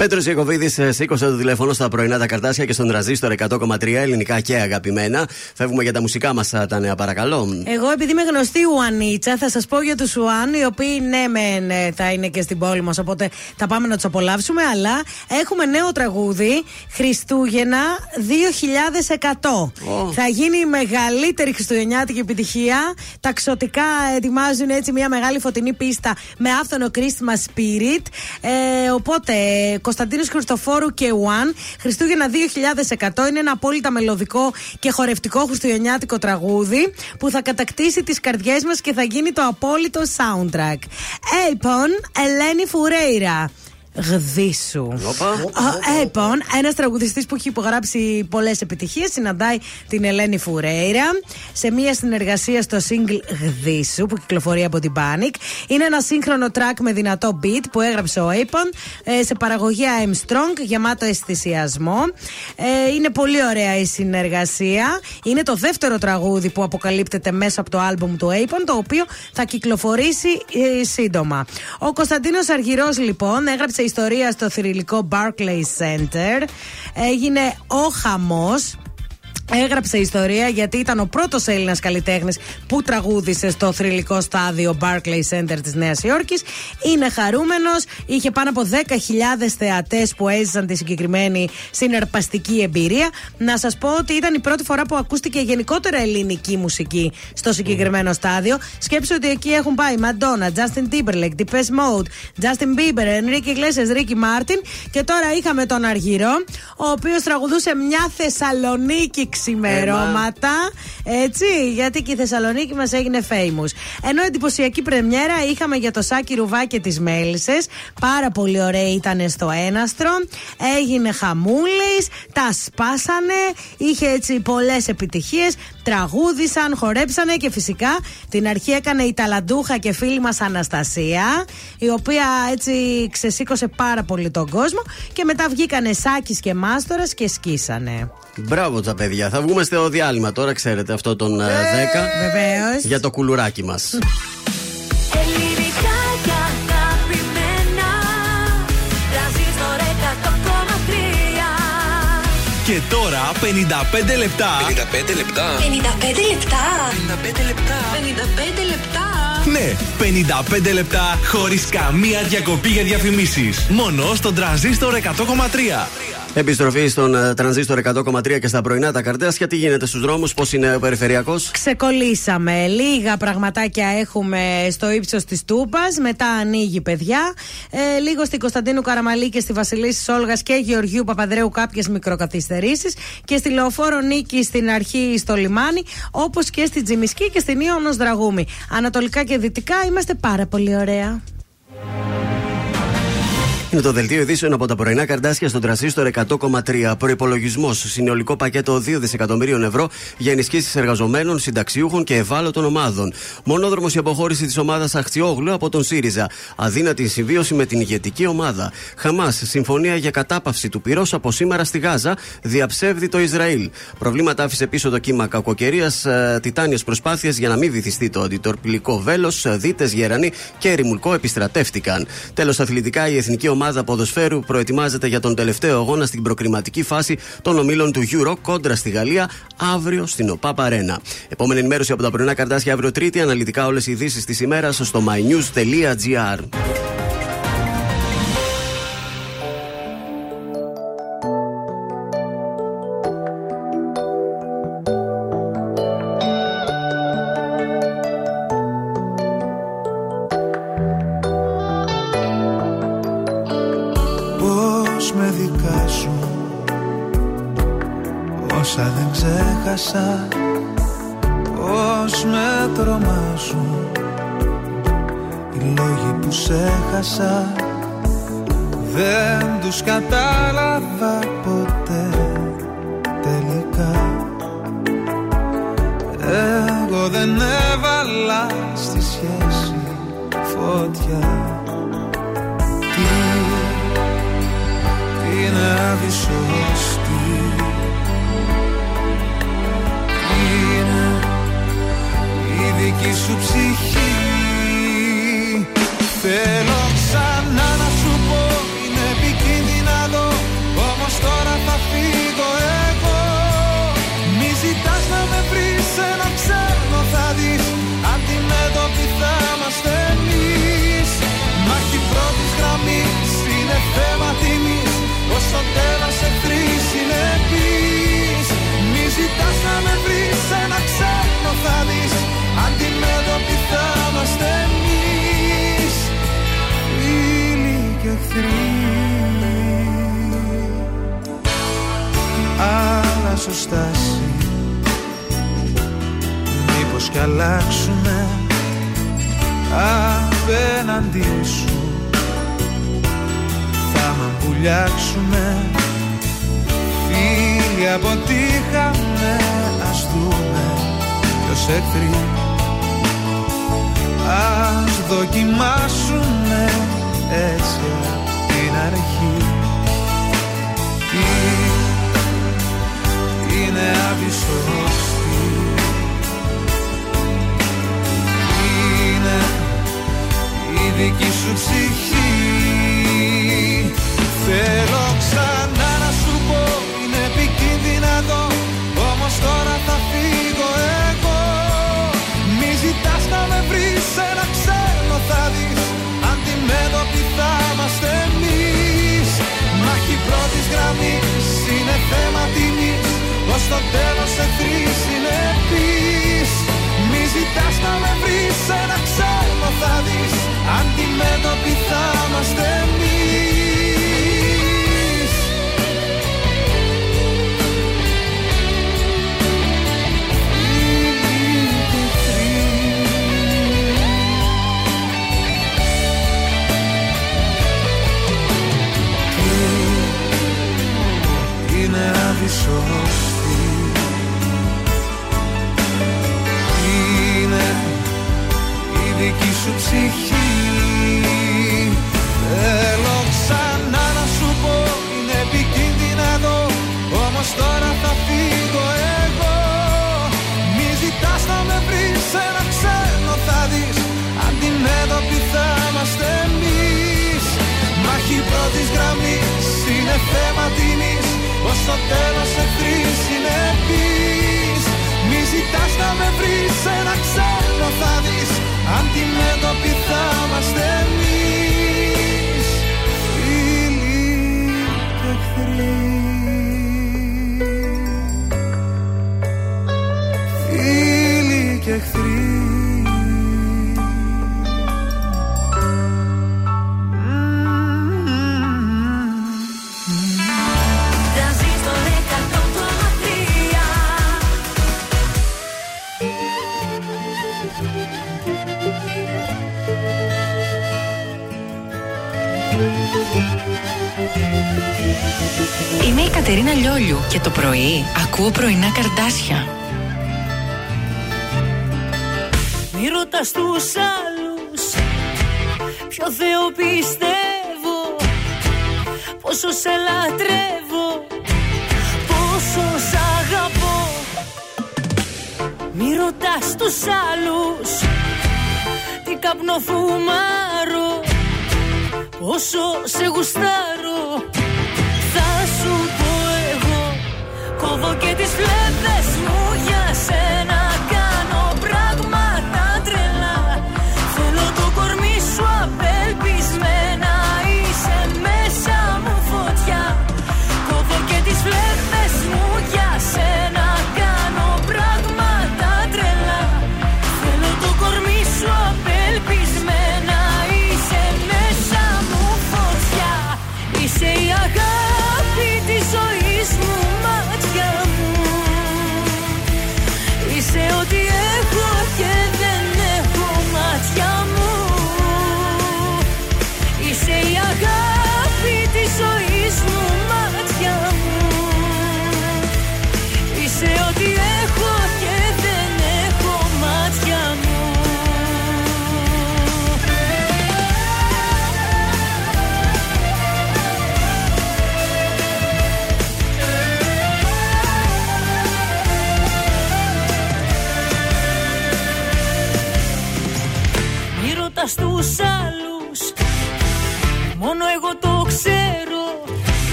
Πέτρος Ιακοβίδη, σήκωσε το τηλέφωνο στα πρωινά τα καρτάσια και στον τραζίστορ 100,3 ελληνικά και αγαπημένα. Φεύγουμε για τα μουσικά μας τα νέα, παρακαλώ. Εγώ, επειδή είμαι γνωστή Ουανίτσα, θα σας πω για τους Ουάν, οι οποίοι ναι, μεν ε, θα είναι και στην πόλη μας, οπότε θα πάμε να τους απολαύσουμε. Αλλά έχουμε νέο τραγούδι Χριστούγεννα 2100. Θα γίνει η μεγαλύτερη χριστουγεννιάτικη επιτυχία. Τα ξωτικά ετοιμάζουν έτσι μια μεγάλη φωτεινή πίστα με άφθονο Christmas Spirit. Ε, οπότε, Κωνσταντίνος Χριστοφόρου και One, Χριστούγεννα 2100 είναι ένα απόλυτα μελωδικό και χορευτικό χριστουγεννιάτικο τραγούδι που θα κατακτήσει τις καρδιές μας και θα γίνει το απόλυτο soundtrack. Λοιπόν, Ελένη Φουρέιρα. Γδίσου. Α, Λοιπόν, ένας τραγουδιστής που έχει υπογράψει πολλές επιτυχίες συναντάει την Ελένη Φουρέιρα σε μια συνεργασία στο single Γδίσου που κυκλοφορεί από την Panic. Είναι ένα σύγχρονο track με δυνατό beat που έγραψε ο Apon ε, σε παραγωγή I'm Strong, γεμάτο αισθησιασμό. Ε, είναι πολύ ωραία η συνεργασία. Είναι το δεύτερο τραγούδι που αποκαλύπτεται μέσα από το άλμπουμ του Apon, το οποίο θα κυκλοφορήσει ε, σύντομα. Ο Κωνσταντίνος Αργυρός, λοιπόν, έγραψε ιστορία στο θρηλυκό Barclays Center. Έγινε ο χαμός Έγραψε ιστορία γιατί ήταν ο πρώτος Έλληνας καλλιτέχνης που τραγούδισε στο θρηλυκό στάδιο Barclays Center της Νέας Υόρκης. Είναι χαρούμενος. Είχε πάνω από 10.000 θεατές που έζησαν τη συγκεκριμένη συναρπαστική εμπειρία. Να σας πω ότι ήταν η πρώτη φορά που ακούστηκε γενικότερα ελληνική μουσική στο συγκεκριμένο στάδιο. Σκέψτε ότι εκεί έχουν πάει Madonna, Justin Timberlake, Depeche Mode, Justin Bieber, Enrique Iglesias, Ricky Martin. Και τώρα είχαμε τον Αργυρό, ο οποίος τραγουδούσε μια Θεσσαλονίκη ξημερώματα. Έτσι, γιατί και η Θεσσαλονίκη μας έγινε famous. Ενώ εντυπωσιακή πρεμιέρα είχαμε για το Σάκη Ρουβά και τις Μέλισσες. Πάρα πολύ ωραία ήταν στο έναστρο. Έγινε χαμούλης, τα σπάσανε. Είχε έτσι πολλές επιτυχίες. Τραγούδισαν, χορέψανε και φυσικά την αρχή έκανε η ταλαντούχα και φίλη μας Αναστασία, η οποία έτσι ξεσήκωσε πάρα πολύ τον κόσμο. Και μετά βγήκανε Σάκης και Μάστορας και σκίσανε. Μπράβο τα παιδιά. Θα βγούμε στο διάλειμμα τώρα, ξέρετε αυτό τον ε, 10. Βεβαίως. Για το κουλουράκι μας. Και τώρα 55 λεπτά. 55 λεπτά. 55 λεπτά 55 λεπτά. 55 λεπτά Ναι, 55 λεπτά χωρίς καμία διακοπή για διαφημίσεις. Μόνο στον τραζίστορ 100,3. Επιστροφή στον ε, τρανζίστορ 100,3 και στα πρωινά τα καρτέσια. Τι γίνεται στους δρόμους, πώς είναι ο περιφερειακός; Ξεκολλήσαμε. Λίγα πραγματάκια έχουμε στο ύψος της Τούπας. Μετά ανοίγει, παιδιά. Ε, λίγο στην Κωνσταντίνου Καραμαλή και στη Βασιλίση Όλγα και Γεωργίου Παπαδρέου κάποιες μικροκαθυστερήσεις. Και στη Λεωφόρο Νίκη στην αρχή στο λιμάνι. Όπως και στη Τζιμισκή και στην Ιωνο Δραγούμη. Ανατολικά και δυτικά είμαστε πάρα πολύ ωραία. Είναι το δελτίο ειδήσεων από τα πρωινά καρτάσια στον τρασίστορ 100,3. Προπολογισμό συνολικό πακέτο 2 δισεκατομμυρίων ευρώ για ενισχύσεις εργαζομένων, συνταξιούχων και ευάλωτων ομάδων. Μονόδρομος η αποχώρηση της ομάδας Αχτσιόγλου από τον ΣΥΡΙΖΑ. Αδύνατη συμβίωση με την ηγετική ομάδα. Χαμάς, συμφωνία για κατάπαυση του πυρός από σήμερα στη Γάζα. Διαψεύδει το Ισραήλ. Προβλήματα άφησε πίσω το κύμα κακοκαιρίας. Τιτάνιες προσπάθειες για να μην βυθιστεί το αντιτορπιλικό βέλος. Δίτες Γερανοί και Ρημουλκό επιστρατεύτηκαν. Τέλος, αθλητικά η εθνική ομάδα ποδοσφαίρου προετοιμάζεται για τον τελευταίο αγώνα στην προκριματική φάση των ομίλων του Euro κόντρα στη Γαλλία αύριο στην ΟΠΑ Αρένα. Επόμενη ενημέρωση από τα πρωινά καρτάσια αύριο Τρίτη. Αναλυτικά όλες οι ειδήσεις της ημέρας στο mynews.gr. Κατερίνα Λιόλιου και το πρωί ακούω πρωινά καρδάσια. Μη ρωτάς τους άλλους Ποιο Θεό πιστεύω Πόσο σε λατρεύω Πόσο σ' αγαπώ Μη ρωτάς τους άλλους Τι καπνοφουμάρω Πόσο σε γουστάρω Κόβω και τις φλέβες μου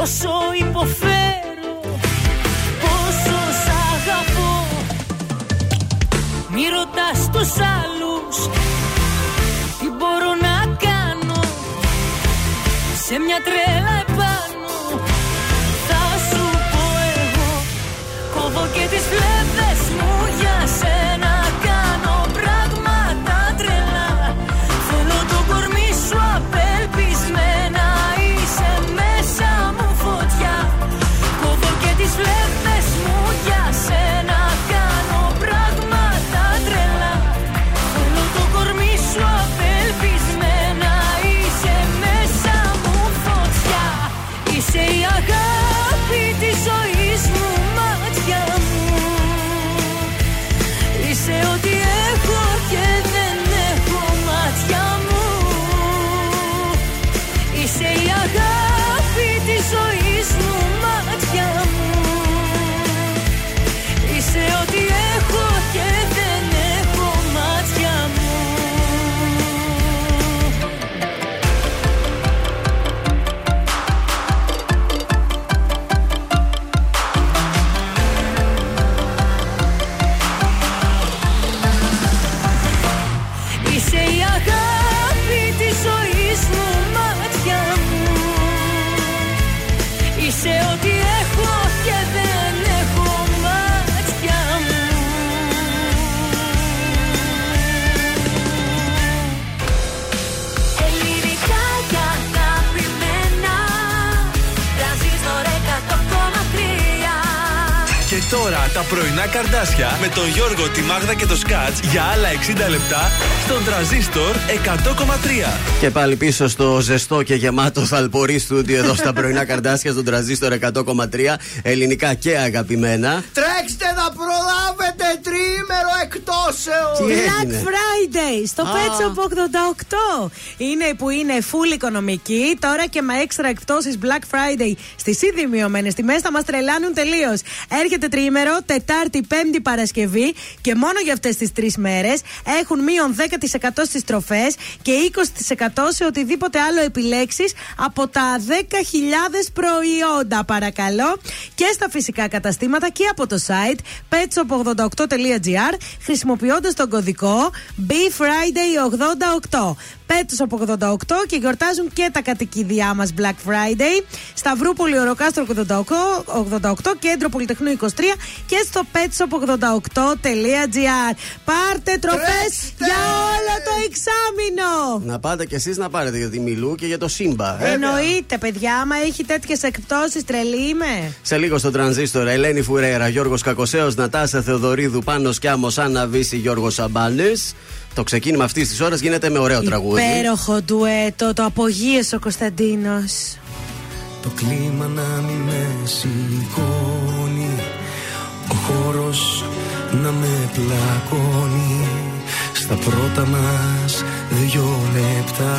Πόσο υποφέρω Πόσο σ' αγαπώ. Μη ρωτάς τους άλλους Τι μπορώ να κάνω. Σε μια τρέλα τώρα τα πρωινά καρδάσια με τον Γιώργο, τη Μάγδα και το Σκάτς για άλλα 60 λεπτά στον τραζίστορ 100,3. Και πάλι πίσω στο ζεστό και γεμάτο θαλπορή στούντιο εδώ στα πρωινά καρδάσια στον τραζίστορ 100,3. Ελληνικά και αγαπημένα. Τρέξτε να προλάβετε! τριήμερο εκτός Black Friday στο ah. Pet Shop 88 Είναι που είναι full οικονομική Τώρα και με έξτρα εκπτώσεις Black Friday στις ήδη μειωμένες τιμές θα μας τρελάνουν τελείως. Έρχεται τριήμερο Τετάρτη, Πέμπτη, Παρασκευή Και μόνο για αυτές τις τρεις μέρες Έχουν μείον 10% στις τροφές Και 20% σε οτιδήποτε άλλο επιλέξεις Από τα 10.000 προϊόντα παρακαλώ Και στα φυσικά καταστήματα και από το site Pet Shop 88 petshop88.gr χρησιμοποιώντας τον κωδικό BFriday88. Πέτους από 88 και γιορτάζουν και τα κατοικίδια μας Black Friday. Σταυρούπολη Οροκάστρο 88, 88 κέντρο Πολυτεχνού 23 και στο petsop88.gr. Πάρτε τροφές για όλο το εξάμεινο! Να πάτε κι εσείς να πάρετε για τη Μιλού και για το Σύμπα. ε. Εννοείται, παιδιά, άμα έχει τέτοιες εκπτώσεις, τρελή είμαι. Σε λίγο στο τρανζίστορ Ελένη Φουρέρα, Γιώργος Κακοσέος, Νατάσα Θεοδωρίδου, Πάνος Κιάμος, Άννα Βύση, Γιώργος Σαμπάνε. Το ξεκίνημα αυτής της ώρας γίνεται με ωραίο τραγούδι. Υπέροχο ντουέτο, το απογείωσε ο Κωνσταντίνος. Το κλίμα να μην με σηκώνει Ο χώρος να με πλακώνει Στα πρώτα μας δυο λεπτά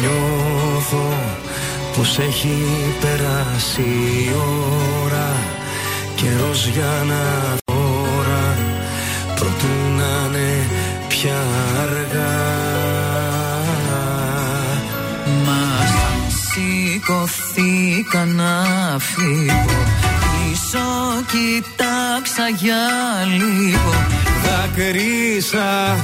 Νιώθω πως έχει περάσει η ώρα Καιρός για να σηκωθήκα να φύγω. Πίσω κοιτάξα για λίγο. Δακρύσα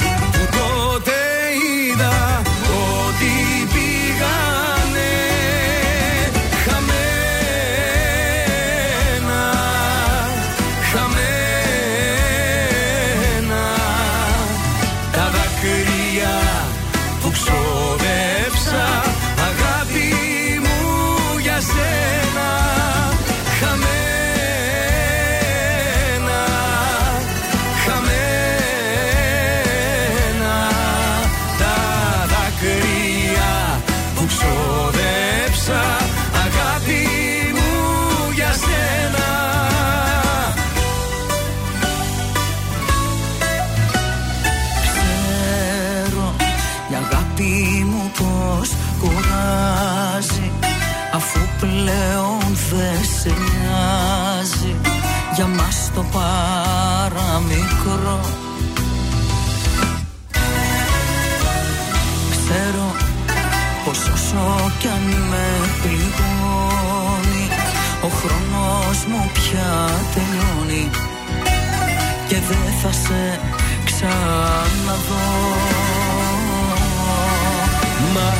τελειώνει Και δεν θα σε ξαναδώ. Μα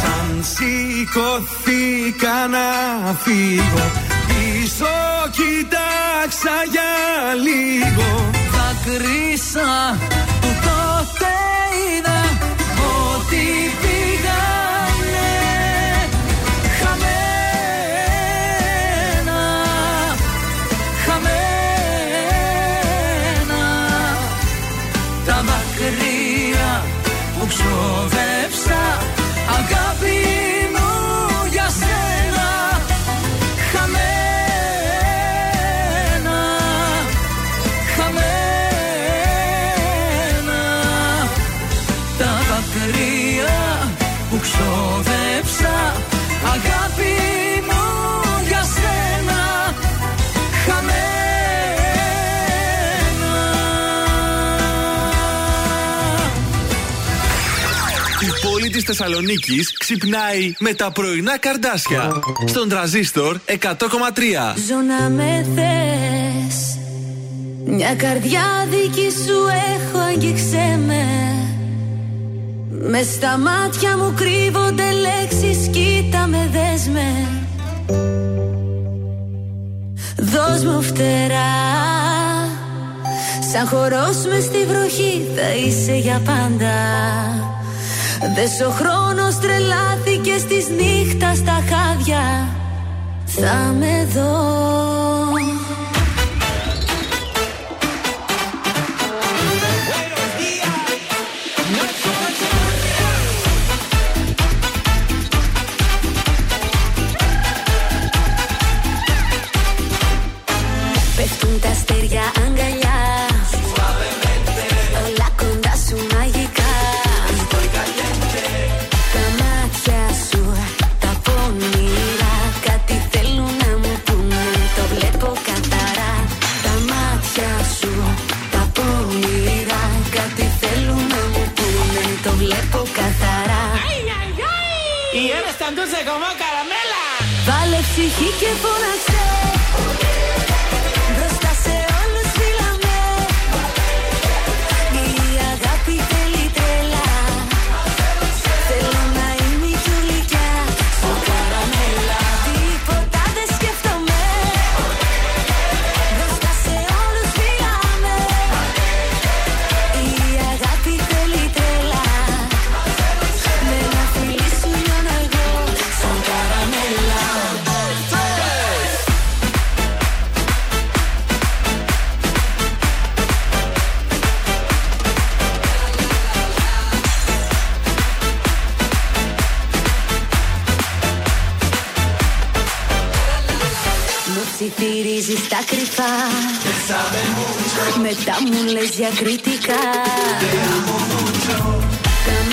σαν σηκωθήκα να φύγω Πίσω κοιτάξα για λίγο. Δακρύσα που τότε είδα ότι πήγανε Η πόλη της Θεσσαλονίκης ξυπνάει με τα πρωινά καρδάσια. Στον τραζίστορ 100,3. Ζω να με θες. Μια καρδιά δική σου έχω αγγίξε με. Μες στα μάτια μου κρύβονται λέξεις Κοίτα με δες με. Δώσ' μου φτερά. Σαν χορός μες στη βροχή θα είσαι για πάντα Δες ο χρόνος τρελάθηκε στις νύχτας στα χάδια. Θα με δω. Πέφτουν τα αστέρια ψυχή και φώναξε τα κρυφά Μετά μου λες διακριτικά. Τα μάτια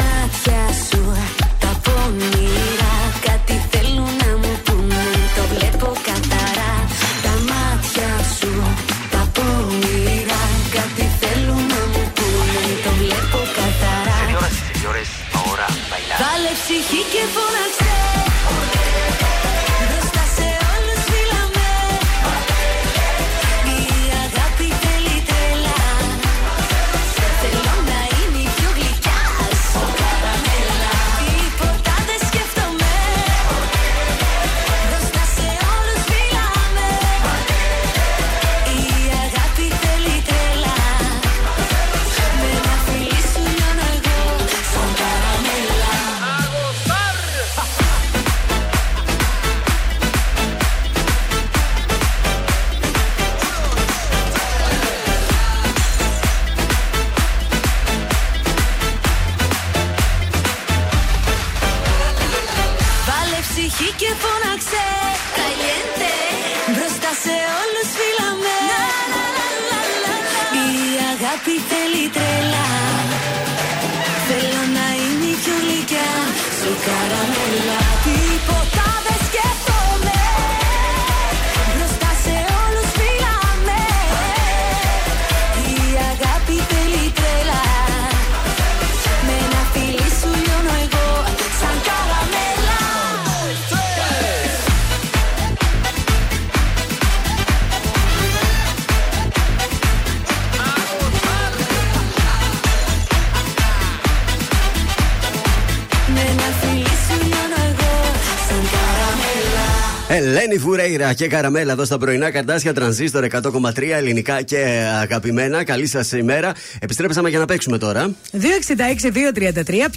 Ελένη Φουρέιρα και Καραμέλα εδώ στα πρωινά καρτάσια τρανζίστορ 100,3 ελληνικά και αγαπημένα. Καλή σας ημέρα. Επιστρέψαμε για να παίξουμε τώρα. 266-233.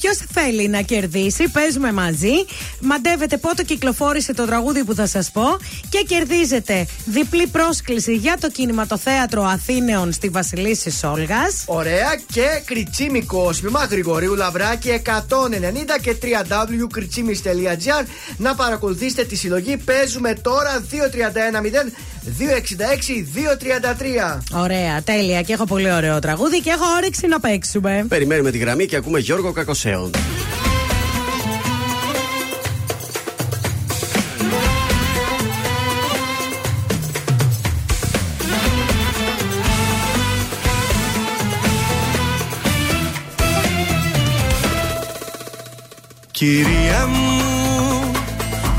Ποιος θέλει να κερδίσει, παίζουμε μαζί. Μαντεύετε πότε κυκλοφόρησε το τραγούδι που θα σας πω και κερδίζετε διπλή πρόσκληση για το κινηματοθέατρο Αθήνεων στη Βασιλίση Σόλγας. Ωραία και κριτσίμικο κόσμημα Γρηγορίου Λαβράκη 190 και www.κριτσίμις.gr να παρακολουθήσετε τη συλλογή. Παίζουμε τώρα 231-0-266-233. Ωραία, τέλεια. Και έχω πολύ ωραίο τραγούδι και έχω όρεξη να παίξουμε. Περιμένουμε τη γραμμή και ακούμε Γιώργο Κακοσέων. Κυρία μου,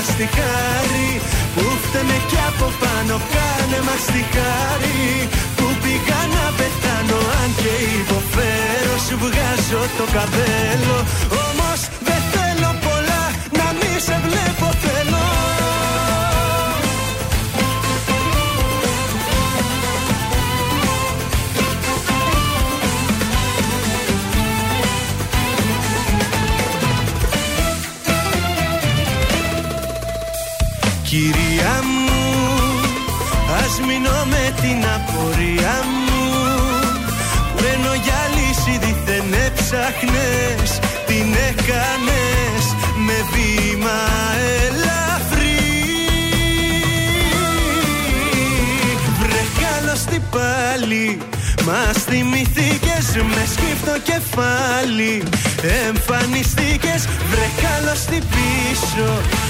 Κάνε μας τη χάρη που φταίμε κι από πάνω Κάνε μας τη χάρη που πήγα να πεθάνω αν και υποφέρω Σου βγάζω το καπέλο. Όμως δεν θέλω πολλά να μη σε βλέπω θέλω Κυρία μου, ας μείνω με την απορία μου Μένω για λύση δίθεν έψαχνες Την έκανες με βήμα ελαφρύ. Βρε καλώς πάλι Μας θυμηθήκες με σκύφτο κεφάλι Εμφανιστήκες. Βρε καλώς πίσω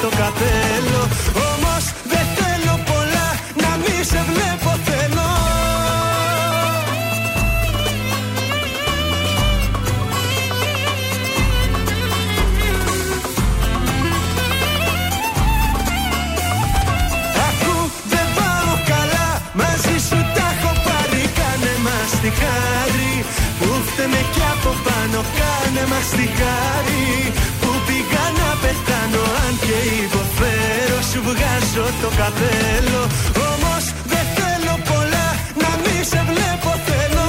το καπέλο Όμως δεν θέλω πολλά να μη σε βλέπω θέλω. Ακού δεν πάω καλά Μαζί σου τα έχω πάρει. Κάνε μας τη χάρη. Που φταίμε κι από πάνω Κάνε μας τη χάρη Σου βγάζω το καπέλο Όμως δεν θέλω πολλά Να μη σε βλέπω θέλω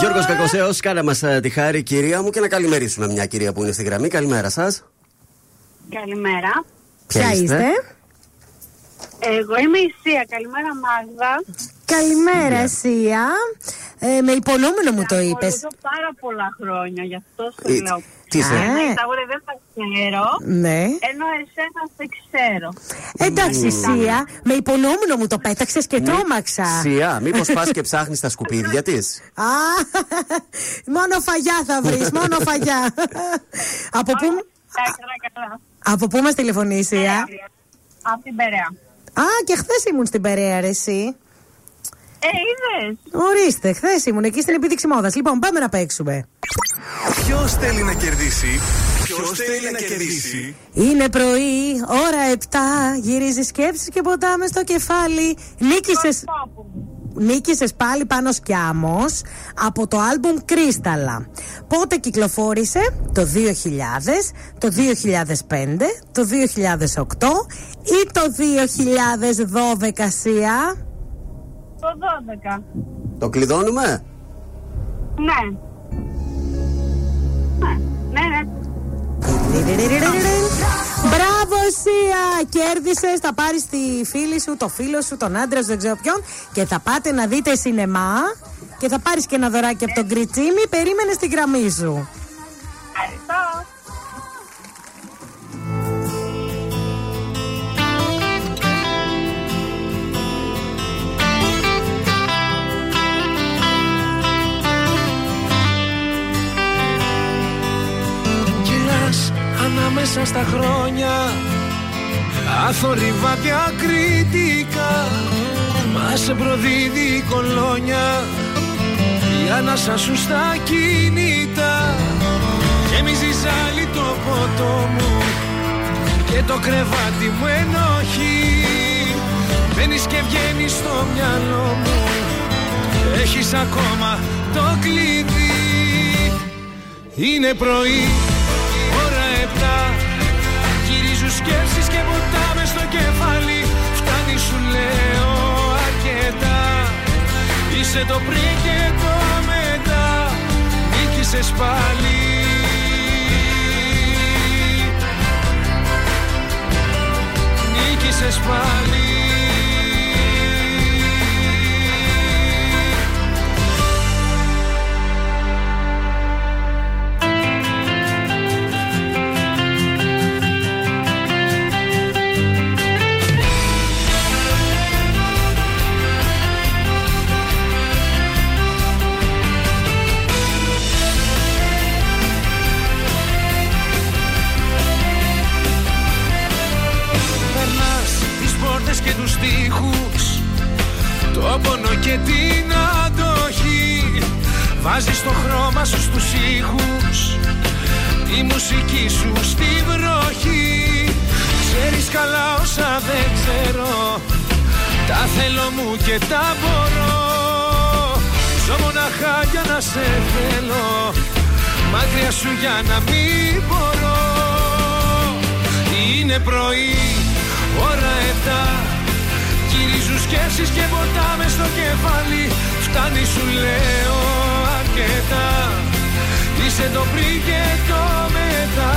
Γιώργος Κακοσέος, κάνε μας τη χάρη, κυρία μου, και να καλημερίσουμε μια κυρία που είναι στη γραμμή. Καλημέρα σας. Καλημέρα. Ποια είστε; Εγώ είμαι η Σία. Καλημέρα, Μάγδα. Καλημέρα, Σία. Ε, με υπονόμενο μου το είπες. Ακολουθώ πάρα πολλά χρόνια, γι' αυτό σου Ε, λέω. Τι είσαι; Ένα Ε. τραγούδι δεν τα ξέρω. Ναι. Ενώ εσένα δεν ξέρω. Εντάξει, Σία, με υπονόμενο μου το πέταξες και τρόμαξα. Σία, μήπως πας και ψάχνεις τα σκουπίδια της; Α, μόνο φαγιά θα βρεις, μόνο φαγιά. από, πού, Καλά, καλά. από πού μας τηλεφωνείς, Σία; Από την Περαία. Α, και χθες ήμουν στην Περαία, ρε, εσύ. Ε, είδες. Ορίστε, χθες ήμουν εκεί στην επίδειξη μόδας. Λοιπόν, πάμε να παίξουμε. Ποιος θέλει να κερδίσει; Ποιος θέλει να κερδίσει; Είναι πρωί, ώρα 7. Γυρίζεις σκέψεις και ποτάμε στο κεφάλι. Νίκησε. Νίκησες πάλι πάνω σκιάμος από το άλμπουμ Κρίσταλα. Πότε κυκλοφόρησε; Το 2000, το 2005, το 2008 ή το 2012 Σία; Το 12. Το κλειδώνουμε; Ναι. Ναι, ναι, ναι. Μπράβο, Σία! Κέρδισες. Θα πάρεις τη φίλη σου, το φίλο σου, τον άντρα σου, δεν ξέρω ποιον και θα πάτε να δείτε σινεμά και θα πάρεις και ένα δωράκι από τον Κριτσίμη. Περίμενε στη γραμμή σου. Ευχαριστώ. Ανάμεσα στα χρόνια. Αθόρυβα διακριτικά Μας σε προδίδει η κολόνια. Η ανάσα σου στα κινητά. Γεμίζει ζάλι το ποτό μου. Και το κρεβάτι μου ενοχή. Μπαίνεις και βγαίνεις στο μυαλό μου. Έχεις ακόμα το κλειδί. Είναι πρωί, ώρα επτά Γυρίζουν σκέψεις και ποτάμε στο κεφάλι. Φτάνει σου λέω αρκετά. Είσαι το πριν και το μετά. Νίκησες πάλι. Νίκησες πάλι τους στίχους Το πόνο και την αντοχή Βάζεις το χρώμα σου στους ήχους. Τη μουσική σου στη βροχή. Ξέρεις καλά όσα δεν ξέρω. Τα θέλω μου και τα μπορώ. Ζω μοναχά για να σε θέλω. Μακριά σου για να μην μπορώ. Είναι πρωί, ώρα εφτά Γυρίζουν σκέψεις και ποτάμες στο κεφάλι. Φτάνει σου λέω αρκετά. Είσαι το πριν και το μετά.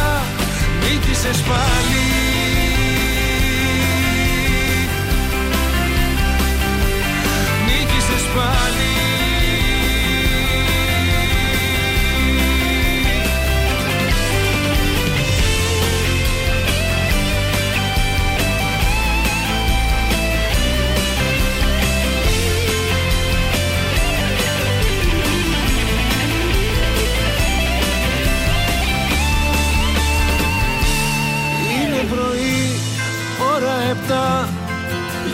Νίκησες πάλι. Νίκησες πάλι ώρα επτά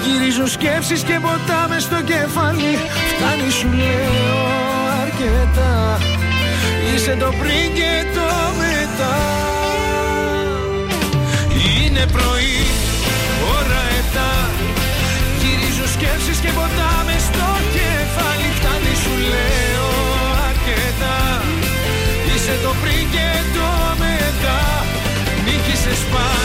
Γυρίζουν σκέψεις και ποτάμες στο κεφάλι. Φτάνει σου λέω αρκετά. Είσαι το πριν και το μετά. Είναι πρωί, ώρα επτά. Γυρίζουν σκέψεις και ποτάμες στο κεφάλι. Φτάνει σου λέω αρκετά. Είσαι το πριν και το μετά. Νίκησες πάλι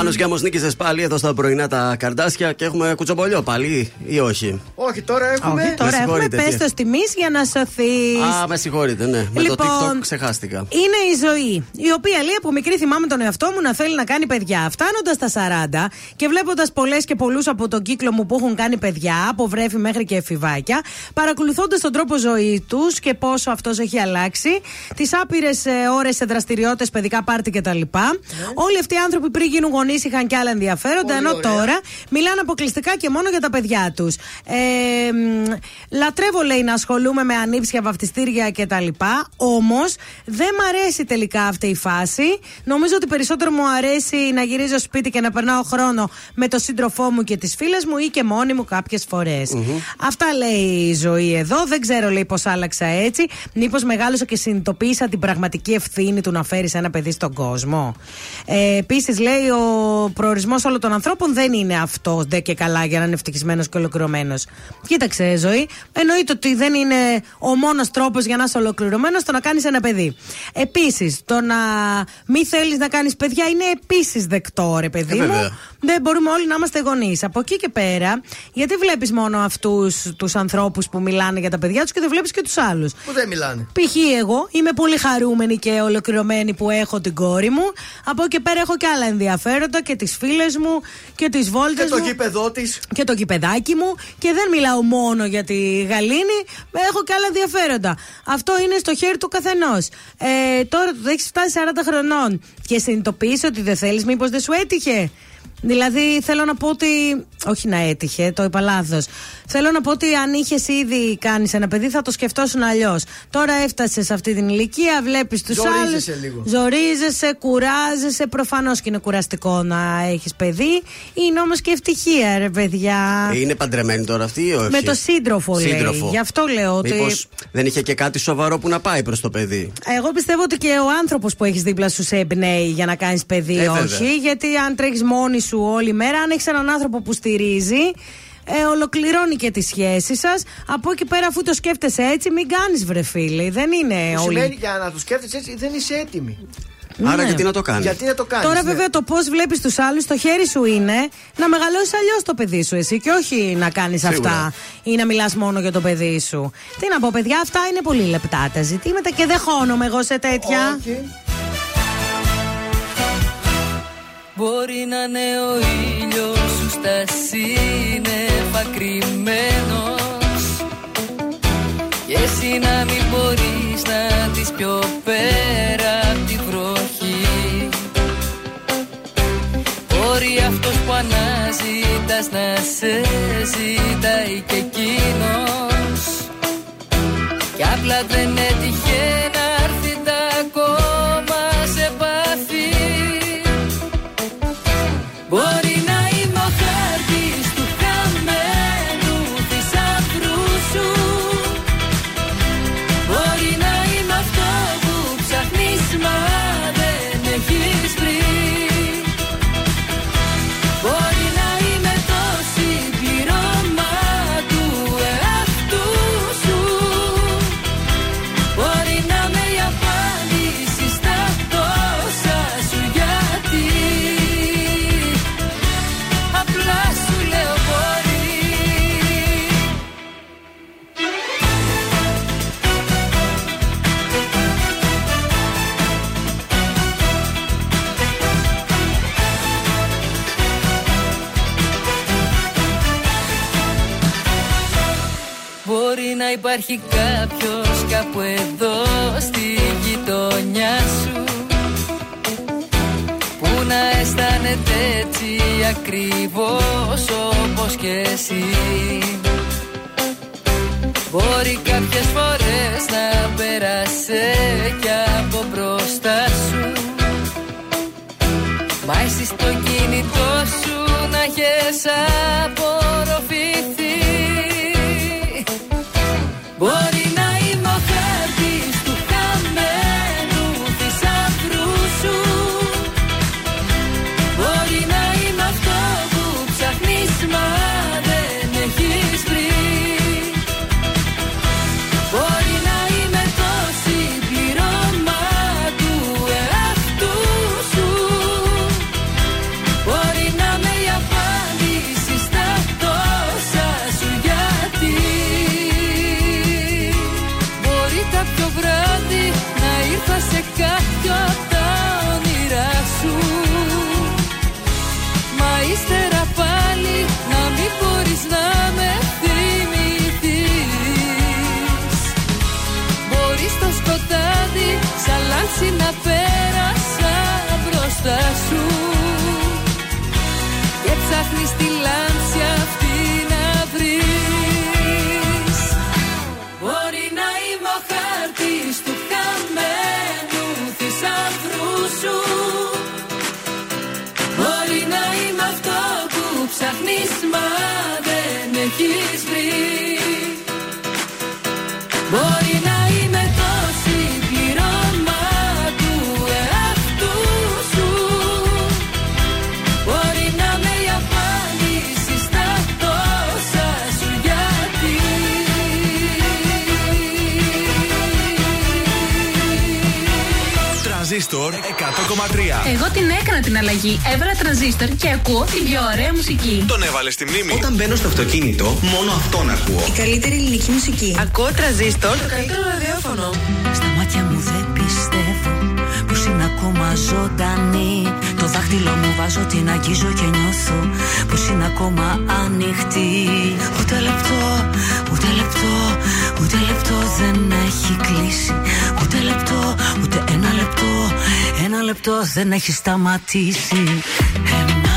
Πάνω και όμω νίκησες πάλι εδώ στα πρωινά τα καρδάσια και έχουμε κουτσομπολιό πάλι ή όχι; Όχι, τώρα έχουμε. Όχι, τώρα Με έχουμε συγχωρείτε, πες τι- το τιμή για να σωθείς. Α, με συγχωρείτε, ναι. Με το Λοιπόν, TikTok ξεχάστηκα. Είναι η ζωή, η οποία λέει από μικρή θυμάμαι τον εαυτό μου να θέλει να κάνει παιδιά. Φτάνοντας στα 40 και βλέποντας πολλές και πολλούς από τον κύκλο μου που έχουν κάνει παιδιά, από βρέφη μέχρι και εφηβάκια, παρακολουθώντας τον τρόπο ζωής τους και πόσο αυτός έχει αλλάξει, τις άπειρες ώρες σε δραστηριότητες, παιδικά πάρτι κτλ. Όλοι αυτοί οι άνθρωποι πριν γίνουν γονείς είχαν και άλλα ενδιαφέροντα, Πολύ ενώ ωραία. τώρα μιλάνε αποκλειστικά και μόνο για τα παιδιά τους. Ε, μ, λατρεύω, λέει, να ασχολούμαι με ανήψια, βαφτιστήρια κτλ. Όμως δεν μ' αρέσει τελικά αυτή η φάση. Νομίζω ότι περισσότερο μου αρέσει να γυρίζω σπίτι και να περνάω χρόνο με τον σύντροφό μου και τις φίλες μου ή και μόνη μου κάποιες Αυτά λέει η ζωή εδώ. Δεν ξέρω, λέει, πώς άλλαξα έτσι. Μήπως μεγάλωσα και συνειδητοποίησα την πραγματική ευθύνη του να φέρεις ένα παιδί στον κόσμο. Ε, Επίσης, λέει, ο προορισμός όλων των ανθρώπων δεν είναι αυτό ντε και καλά για να είναι ευτυχισμένος και ολοκληρωμένος. Κοίταξε, ζωή. Εννοείται ότι δεν είναι ο μόνος τρόπος για να είσαι ολοκληρωμένος το να κάνεις ένα παιδί. Επίσης, το να μην θέλεις να κάνεις παιδιά είναι επίσης δεκτό, ρε παιδί Ε, μου. βέβαια. Δεν μπορούμε όλοι να είμαστε γονείς. Από εκεί και πέρα, γιατί βλέπεις μόνο αυτούς τους ανθρώπους που μιλάνε για τα παιδιά τους και δεν βλέπεις και τους άλλους; Που δεν μιλάνε. Π.χ. εγώ είμαι πολύ χαρούμενη και ολοκληρωμένη που έχω την κόρη μου. Από εκεί και πέρα έχω και άλλα ενδιαφέροντα και τις φίλες μου και τις βόλτες Και το μου. γήπεδό της. Και το κηπεδάκι μου. Και δεν μιλάω μόνο για τη γαλήνη. Έχω και άλλα ενδιαφέροντα. Αυτό είναι στο χέρι του καθενός. Ε, τώρα που έχεις φτάσει 40 χρονών και συνειδητοποιήσει ότι δεν θέλεις, μήπως δεν σου έτυχε; Δηλαδή θέλω να πω ότι. Όχι να έτυχε, το είπα λάθος. Θέλω να πω ότι αν είχες ήδη κάνεις ένα παιδί θα το σκεφτόσουν αλλιώς. Τώρα έφτασες σε αυτή την ηλικία, βλέπεις τους άλλους. Ζορίζεσαι λίγο. Ζορίζεσαι, κουράζεσαι. Προφανώς και είναι κουραστικό να έχεις παιδί. Είναι όμως και ευτυχία, ρε παιδιά. Ε, Είναι παντρεμένη τώρα αυτή ή όχι; Με το σύντροφο, Σύντροφο. λέει. Γι' αυτό λέω ότι. Μήπως δεν είχε και κάτι σοβαρό που να πάει προς το παιδί; Εγώ πιστεύω ότι και ο άνθρωπος που έχεις δίπλα σου σε εμπνέει για να κάνεις παιδί, Ε, βέβαια. όχι. Γιατί αν τρέχεις μόνη σου όλη μέρα, αν έχεις έναν άνθρωπο που στηρίζει, ε, ολοκληρώνει και τη σχέση σας. Από εκεί πέρα, αφού το σκέφτεσαι έτσι, μην κάνεις βρε φίλε. Δεν είναι Που όλοι. Σημαίνει για να το σκέφτεσαι έτσι δεν είσαι έτοιμη. Άρα Ναι. γιατί να το κάνεις; Γιατί να το κάνεις. Τώρα, βέβαια, το πώς βλέπεις τους άλλους, το χέρι σου είναι να μεγαλώσεις αλλιώς το παιδί σου εσύ και όχι να κάνεις Σίγουρα. αυτά ή να μιλάς μόνο για το παιδί σου. Τι να πω, παιδιά, αυτά είναι πολύ λεπτά τα ζητήματα και δεν χώνομαι εγώ σε τέτοια. Μπορεί να είναι ο ήλιος σου στα σύννεφα κρυμμένος. Και εσύ να μην μπορείς να δεις πιο πέρα απ' τη βροχή. Μπορεί αυτός που αναζητάς κοιτάς να σε ζητάει και εκείνος. Κι απλά δεν έτυχε υπάρχει κάποιος κάπου εδώ στη γειτονιά σου Που να αισθάνεται έτσι ακριβώς όπως και εσύ. Μπορεί κάποιες φορές να πέρασε κι από μπροστά σου. Μα εσύ στο κινητό σου να έχεις απορροφηθεί να πέρασα μπροστά σου 100,3. Εγώ την έκανα την αλλαγή. Έβαλα τρανζίστορ και ακούω την πιο ωραία μουσική. Τον έβαλες στη μνήμη. Όταν μπαίνω στο αυτοκίνητο, μόνο αυτόν ακούω. Η καλύτερη ελληνική μουσική. Ακούω τρανζίστορ. Το καλύτερο ραδιόφωνο. Στα μάτια μου δεν πιστεύω πως είναι ακόμα ζωντανή Το δάχτυλο μου βάζω, την αγγίζω και νιώθω πως είναι ακόμα ανοιχτή Ούτε λεπτό, ούτε λεπτό, ούτε λεπτό δεν έχει κλείσει Ούτε λεπτό, ούτε ένα λεπτό, ένα λεπτό δεν έχει σταματήσει. Εμά,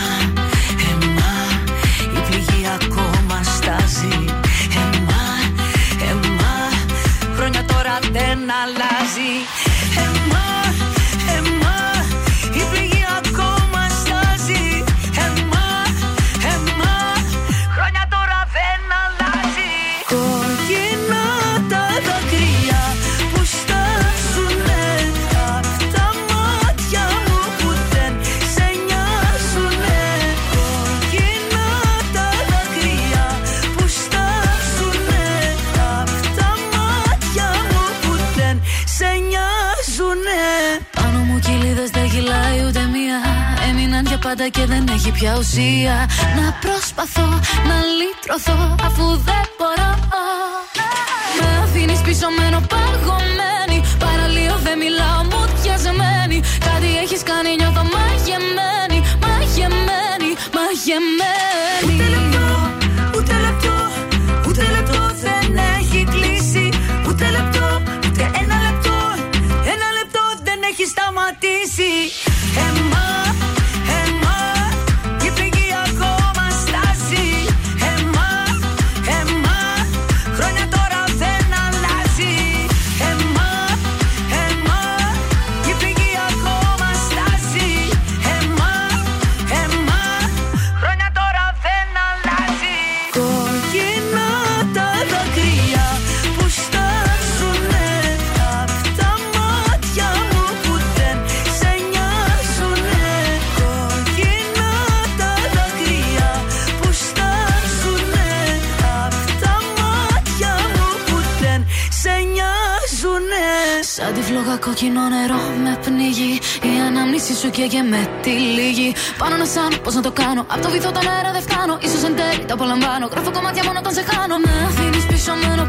πάντα και δεν έχει πια ουσία. Να προσπαθώ να λύτρωθώ αφού δεν μπορώ. Με αφήνεις πίσω μένω παγωμένη. Παραλίω δεν μιλάω μου διασμένη Κάτι έχεις κάνει νιώθω μαγεμένη. Μαγεμένη, μαγεμένη. Ούτε λεπτό, ούτε λεπτό, ούτε λεπτό δεν έχει κλείσει. Ούτε λεπτό, ούτε ένα λεπτό, ένα λεπτό δεν έχει σταματήσει κόκκινο νερό με πνίγει. Η ανάμνηση σου καίγε με τη λίγη. Πάνω να σαν πώς να το κάνω. Απ' το βυθό τον αέρα δεν φτάνω. Ίσως εν τέλει το απολαμβάνω. Γράφω κομμάτια μόνο όταν σε χάνω. Με αφήνεις πίσω μένω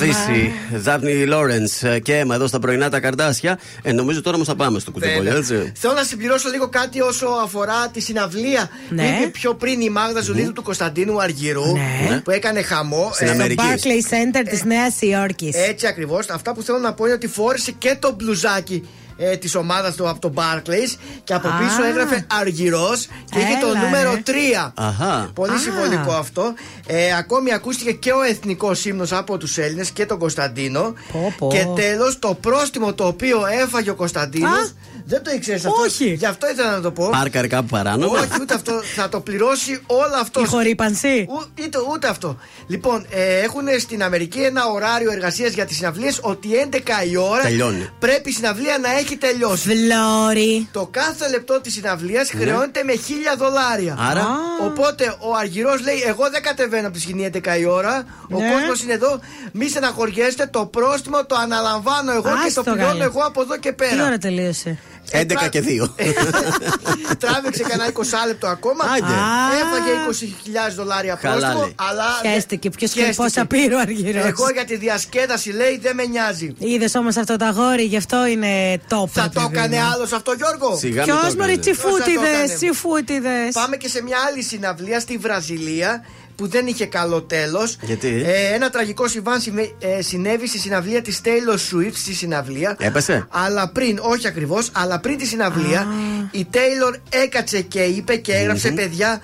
Δύση, Δάπνη Λόρενς και Έμα εδώ στα πρωινά τα καρδάσια. Ε, νομίζω τώρα όμως θα πάμε στο κουτεπολιό, Βέβαια. έτσι. Θέλω να συμπληρώσω λίγο κάτι όσο αφορά τη συναυλία Ναι. που είπε πιο πριν η Μάγδα Ζουλίδου του Κωνσταντίνου Αργυρού Ναι. που έκανε χαμό. Στην Ε, Αμερική. Barclays Center της Νέας Υόρκης. Έτσι ακριβώς. Αυτά που θέλω να πω είναι ότι φόρησε και το μπλουζάκι ε, της ομάδας του από το Barclays και από Α. πίσω έγραφε Αργυρός και είχε το Έλα, νούμερο ρε. 3. Αχά. Πολύ Α. συμβολικό αυτό. Ε, ακόμη ακούστηκε και ο εθνικός ύμνο από τους Έλληνες και τον Κωνσταντίνο. Πω, πω. Και τέλος το πρόστιμο το οποίο έφαγε ο Κωνσταντίνος. Α. Δεν το ήξερες αυτό; Όχι. Γι' αυτό ήθελα να το πω. Πάρκαρ κάπου παράνομα. Όχι, ούτε αυτό. Θα το πληρώσει όλο αυτός. Η χορύπανση. Ού- Ούτε, ούτε αυτό. Λοιπόν, ε, έχουν στην Αμερική ένα ωράριο εργασίας για τις συναυλίες ότι 11 η ώρα Τελειώνει. πρέπει η συναυλία να έχει τελειώσει. Φλόρι. Το κάθε λεπτό της συναυλίας χρεώνεται με 1000 δολάρια. Άρα. Οπότε ο Αργυρός λέει: Εγώ δεν κατεβαίνω από τη σκηνή 11 η ώρα. Ο Ναι. κόσμος είναι εδώ. Μη στεναχωριέστε. Το πρόστιμο το αναλαμβάνω εγώ και Άστο, το πληρώνω Γάλλε. εγώ από εδώ και Τι πέρα. ώρα τελείωσε; 11 και 2. Τράβηξε κανένα 20 λεπτό ακόμα. Άντε. Έφαγε 20.000 δολάρια Καλά πρόστιμο. λέει. Αλλά Χαίστηκε. Ποιος και Χαίστηκε. πόσα πήρε ο Αργυρός. Εγώ για τη διασκέδαση λέει δεν με νοιάζει. Είδες όμως αυτό το αγόρι, γι' αυτό είναι top. Θα ρε το παιδί έκανε μου. άλλος αυτό, Γιώργο; Σιγά μην το Ποιο έκανε. μωρή Ποιος θα το τσιφούτιδε, έκανε; τσιφούτιδε. Πάμε και σε μια άλλη συναυλία στη Βραζιλία που δεν είχε καλό τέλος. Γιατί; Ε, ένα τραγικό συμβάν συμβε- ε, συνέβη στη συναυλία της Taylor Swift στη συναυλία. Έπεσε; Αλλά πριν, όχι ακριβώς, αλλά πριν τη συναυλία, η Taylor έκατσε και είπε και έγραψε, παιδιά,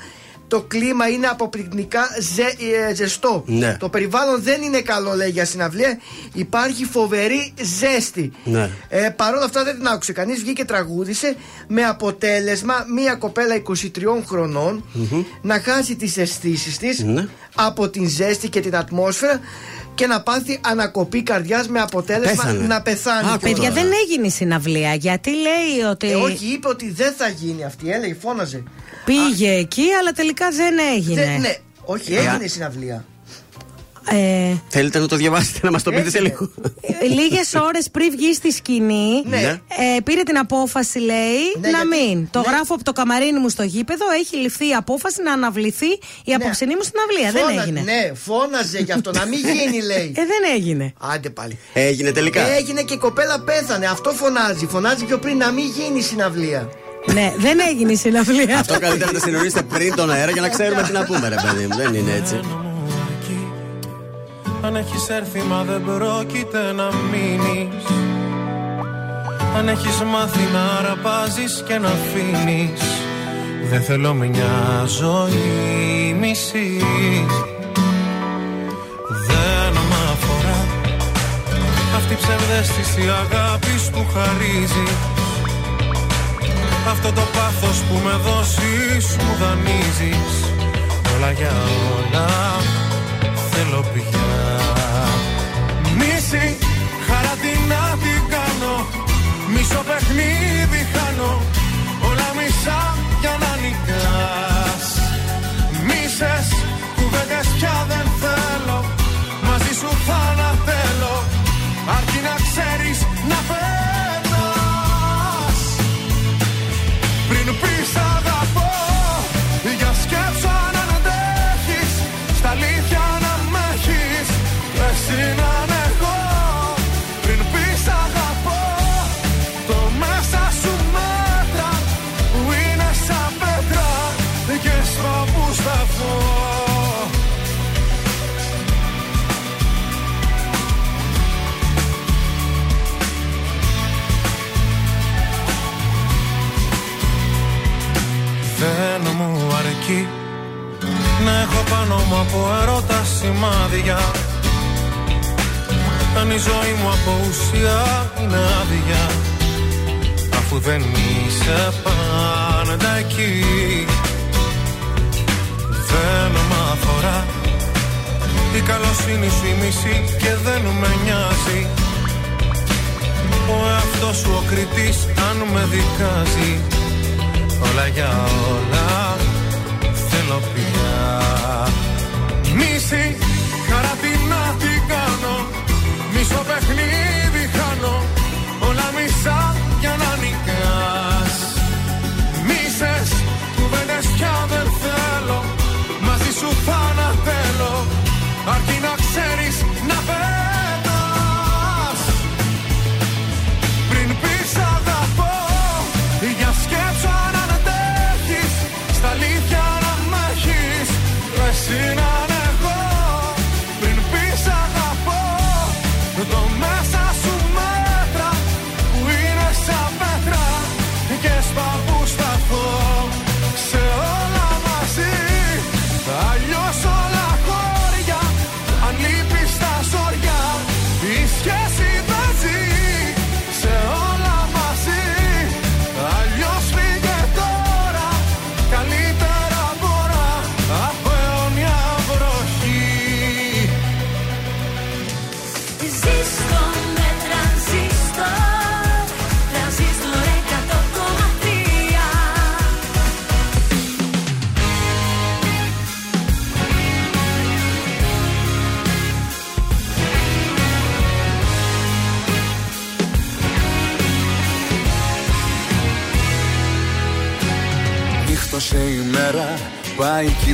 το κλίμα είναι αποπληκτικά ζε- ε, ζεστό. Ναι. Το περιβάλλον δεν είναι καλό, λέει για συναυλία. Υπάρχει φοβερή ζέστη. Ναι. Ε, Παρ' όλα αυτά δεν την άκουσε κανείς. Βγήκε και τραγούδισε με αποτέλεσμα μία κοπέλα 23 χρονων να χάσει τις αισθήσεις της Ναι. από την ζέστη και την ατμόσφαιρα και να πάθει ανακοπή καρδιάς με αποτέλεσμα Πέθανε. να πεθάνει. Άκου Παιδιά, τώρα. δεν έγινε η συναυλία. Γιατί λέει ότι Ε, όχι, είπε ότι δεν θα γίνει αυτή. Έλεγε, φώναζε. πήγε εκεί, αλλά τελικά δεν έγινε. Δεν- ναι, όχι, Ε, έγινε η συναυλία. Ε, Θέλετε να το διαβάσετε, να μας το πείτε σε Έγινε. λίγο; Λίγες ώρες πριν βγει στη σκηνή, Ναι. ε, πήρε την απόφαση, λέει, Ναι, να γιατί- μην. Το ναι. γράφω από το καμαρίνι μου στο γήπεδο. Έχει ληφθεί η απόφαση να αναβληθεί η απόψηνή μου στην αυλία. Δεν Φώνα- έγινε. Ναι, φώναζε γι' αυτό, να μην γίνει, λέει. Ε, δεν έγινε. Άντε πάλι. Έγινε τελικά. Έγινε και η κοπέλα πέθανε. Αυτό φωνάζει. Φωνάζει πιο πριν να μην γίνει η συναυλία. ναι, δεν έγινε η συναυλία. Αυτό καλύτερα να τα συνορίσετε πριν τον αέρα για να ξέρουμε τι να πούμε, ρε παιδί μου. Δεν είναι έτσι. Αν έχεις έρθει μα δεν πρόκειται να μείνεις. Αν έχεις μάθει να αραπάζεις και να αφήνεις. Δεν θέλω μια ζωή μισή. Δεν μ' αφορά. Αυτή η ψευδέστηση αγάπης που χαρίζει. Αυτό το πάθος που με δώσεις μου δανείζεις. Όλα για όλα θέλω πια Μίση, χαρά τι να την κάνω. Μισό παιχνίδι χάνω. Όλα μισά για να νικάς. Μίσες, κουβέντες πια δεν θέλω. Μαζί σου θα πάνω μου από ερώτα σημάδια. Αν η ζωή μου από ουσία είναι άδεια Αφού δεν είσαι πάντα εκεί. Δεν με αφορά. Η καλοσύνη σου η μισή και δεν με νοιάζει. Ο εαυτός σου ο κριτής αν με δικάζει. Όλα για όλα θέλω πια see.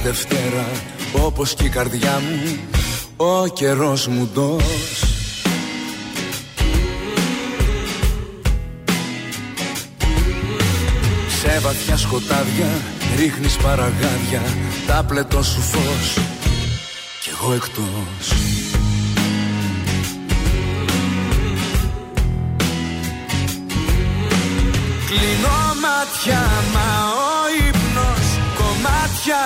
Δευτέρα Όπως και η καρδιά μου, ο καιρός μου ντός Σε βαθιά σκοτάδια ρίχνεις παραγάδια Τα πλετό σου φως κι εγώ εκτός. Κλείνω μάτια μα ο ύπνος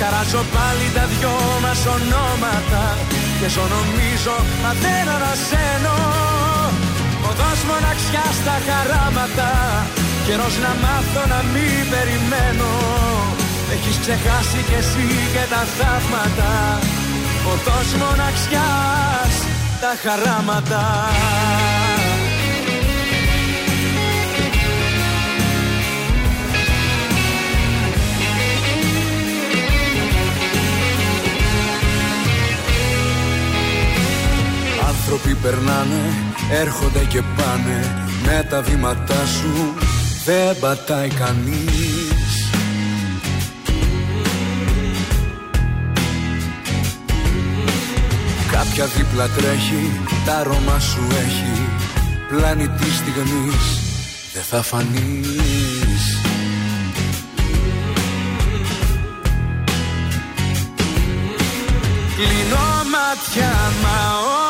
Καράζω πάλι τα δυο μας ονόματα Και ζω νομίζω μα δεν ανασένω. Οδός μοναξιάς στα χαράματα Καιρός να μάθω να μην περιμένω. Έχεις ξεχάσει κι εσύ και τα θαύματα Οδός μοναξιάς τα χαράματα Άνθρωποι περνάνε, έρχονται και πάνε. Με τα βήματά σου δεν πατάει κανείς. Κάποια δίπλα τρέχει, τα αρώμα σου έχει. Πλάνητη στιγμής δεν θα φανείς. Κλείνω μάτια μα ο ύπνος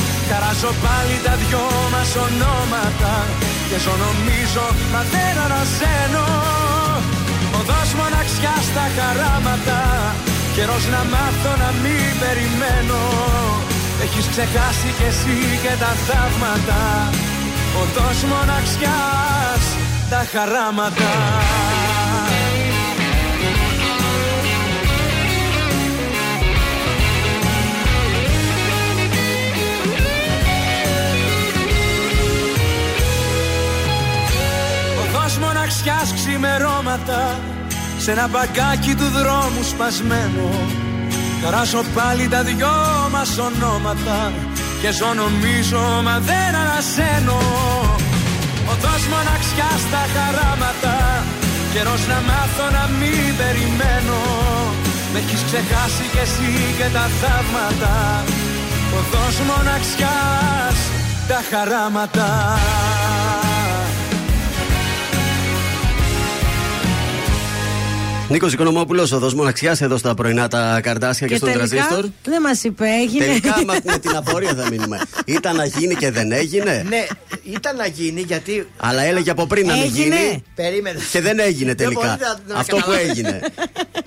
Καράζω πάλι τα δυο μας ονόματα Και ζω νομίζω μα δεν αναζένω Οδός μοναξιάς στα χαράματα Καιρός να μάθω να μην περιμένω. Έχεις ξεχάσει κι εσύ και τα θαύματα Οδός μοναξιάς τα χαράματα σε ένα μπαγκάκι του δρόμου σπασμένο. Καράσω πάλι τα δυο μας ονόματα Και ζω νομίζω μα δεν ανασένω. Οδός μοναξιά στα χαράματα Καιρός να μάθω να μην περιμένω. Με έχεις ξεχάσει κι εσύ και τα θαύματα. Οδός μοναξιάς τα χαράματα Νίκος Οικονομόπουλος, οδός μοναξιάς εδώ στα πρωινά τα καρδάσια και, στον τραζίστορ. Δεν μας είπε, έγινε. Τελικά μα, με την απορία θα μείνουμε. Ήταν να γίνει και δεν έγινε. Ναι, ήταν να γίνει γιατί. Αλλά έλεγε από πριν να μην Έγινε. γίνει. Περίμενε. Και δεν έγινε Δεν τελικά. μπορείτε να- να Αυτό που καταλάβετε. έγινε.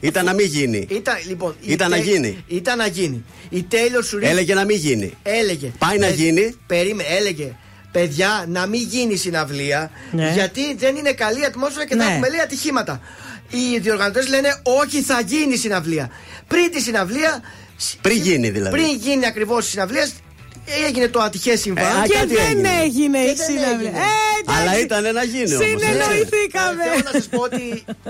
Ήταν να μην γίνει. Ήταν, λοιπόν, η Ήταν να Τε- γίνει. Ήταν να γίνει. Η Taylor Swift Έλεγε να μην γίνει. έλεγε. Πάει να «Παι- γίνει. Περίμενε, έλεγε. Παιδιά, να μην γίνει συναυλία. Ναι. Γιατί δεν είναι καλή η ατμόσφαιρα και θα Ναι. έχουμε λέει ατυχήματα. Οι διοργανωτές λένε όχι, θα γίνει συναυλία. Πριν τη συναυλία. Πριν γίνει δηλαδή. Πριν γίνει ακριβώς η συναυλία, έγινε το ατυχές συμβάν. Ε, α, Και κάτι δεν έγινε. έγινε η Και δεν συναυλία. Έγινε. Ε, εντάξει. Αλλά ήταν να γίνει όμως, έτσι. Συνεννοηθήκαμε. Θέλω να σας πω ότι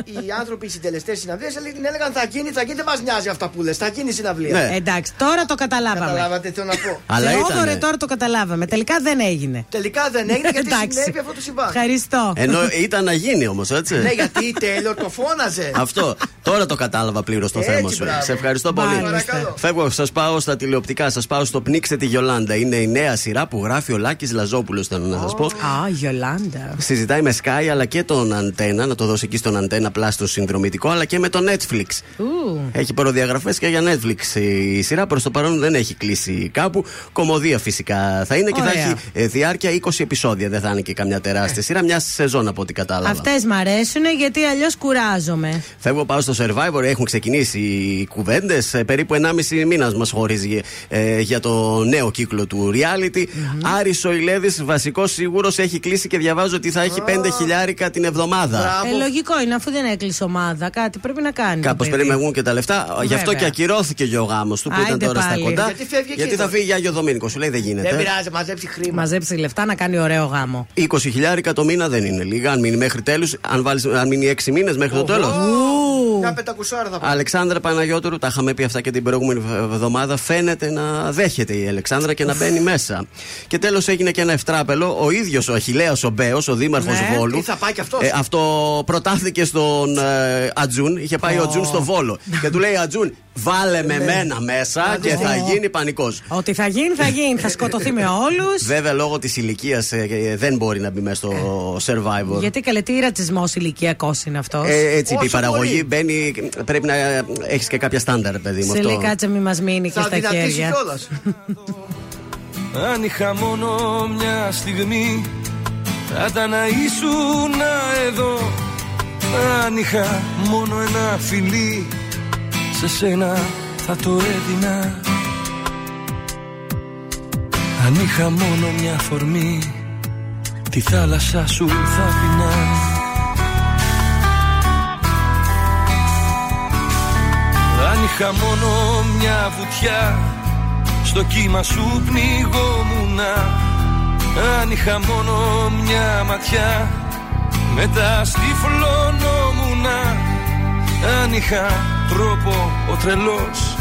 οι άνθρωποι, οι συντελεστές συναυλία έλεγαν θα γίνει, θα γίνει, δεν μας νοιάζει αυτά που λες. Θα γίνει η συναυλία. Ναι. Εντάξει, τώρα το καταλάβαμε. Καταλάβατε τι θέλω να πω. Αλλά Θεόδωρε, ήταν. τώρα το καταλάβαμε. Τελικά δεν έγινε. Τελικά δεν έγινε γιατί Εντάξει. συνέβη αυτό το συμβάν. Ευχαριστώ. Ενώ ήταν να γίνει όμως, έτσι. Ναι, γιατί η Taylor το φώναζε. Αυτό. Τώρα το κατάλαβα πλήρως το Έτσι, θέμα σου. μπράβο. Σε ευχαριστώ πολύ. Παρακαλώ. Φεύγω, σας πάω στα τηλεοπτικά, σας πάω στο Πνίξε τη Γιολάντα. Είναι η νέα σειρά που γράφει ο Λάκης Λαζόπουλος, θέλω να σας πω. Α, Γιολάντα. Συζητάει με Sky αλλά και τον Αντένα, να το δώσει εκεί στον Αντένα πλάστο συνδρομητικό, αλλά και με το Netflix. Ου. Έχει προδιαγραφές και για Netflix η σειρά. Προς το παρόν δεν έχει κλείσει κάπου. Κομμωδία φυσικά θα είναι και θα Ωραία. έχει ε, διάρκεια 20 επεισόδια. Δεν θα είναι και καμιά τεράστια σειρά. Μια σεζόν από ό,τι κατάλαβα. Αυτές μ' αρέσουν γιατί αλλιώς κουράζομαι. Φεύγω, πάω στο Survivor. Έχουν ξεκινήσει οι κουβέντες. Περίπου 1,5 μήνας μας χωρίζει ε, για το νέο κύκλο του reality. mm Άρης Σοηλέδη, βασικός σίγουρος, έχει κλείσει και διαβάζω ότι θα έχει 5 χιλιάρικα την εβδομάδα. Ε, λογικό είναι, αφού δεν έκλεισε ομάδα, κάτι πρέπει να κάνει. το Κάπως παιδί. πρέπει να βγουν και τα λεφτά. Γι' αυτό Βέβαια. και ακυρώθηκε και ο γάμος του που ήταν Άιντε τώρα στα πάλι. κοντά. Γιατί φεύγει εκεί Γιατί θα τώρα. φύγει για Άγιο Δομήνικο. Σου λέει δεν γίνεται. Δεν πειράζει, μαζέψει χρήμα. Μαζέψει λεφτά να κάνει ωραίο γάμο. 20 χιλιάρικα το μήνα δεν είναι λίγα. Αν μείνει μέχρι τέλους, αν, βάλεις, αν μείνει 6 μήνες μέχρι το τέλος. Μια πεντακουσάρα θα πω. Αλεξάνδρα Παναγιώτουρου, τα είχαμε πει αυτά και την προηγούμενη εβδομάδα. Φαίνεται να δέχεται η Αλεξάνδρα και να μπαίνει μέσα. Και τέλος έγινε και ένα ευτράπελο. Ο ίδιος ο Αχηλέα ο Μπέος, ο δήμαρχος Ναι, Βόλου. τι θα πάει κι αυτός; ε, αυτό προτάθηκε στον ε, Ατζούν. Είχε πάει ο Ατζούν στο Βόλο. και του λέει Ατζούν, βάλε με μένα μέσα και θα γίνει πανικός. Ότι θα γίνει, θα γίνει. θα σκοτωθεί με όλους. Βέβαια, λόγω της ηλικίας δεν μπορεί να μπει μέσα στο survivor. Γιατί καλέ, τι ρατσισμός ηλικιακός είναι αυτός; Ε, έτσι είπε η Όσο παραγωγή. μπορεί. Μπαίνει, πρέπει να έχεις και κάποια στάνταρ, παιδί μου. Σε λέει αυτό. κάτσε μη μας μείνει και Θα στα δυνατήσεις χέρια. κιόλας. Αν είχα μόνο μια στιγμή Θα ήταν να ήσουν εδώ Αν είχα μόνο ένα φιλί Σε σένα θα το έδινα. Αν είχα μόνο μια φορμή Τη θάλασσα σου θα πεινά. Αν είχα μόνο μια βουτιά στο κύμα σου πνιγόμουνα. Αν είχα μόνο μια ματιά μετά στυφλωνόμουνα Αν είχα τρόπο ο τρελός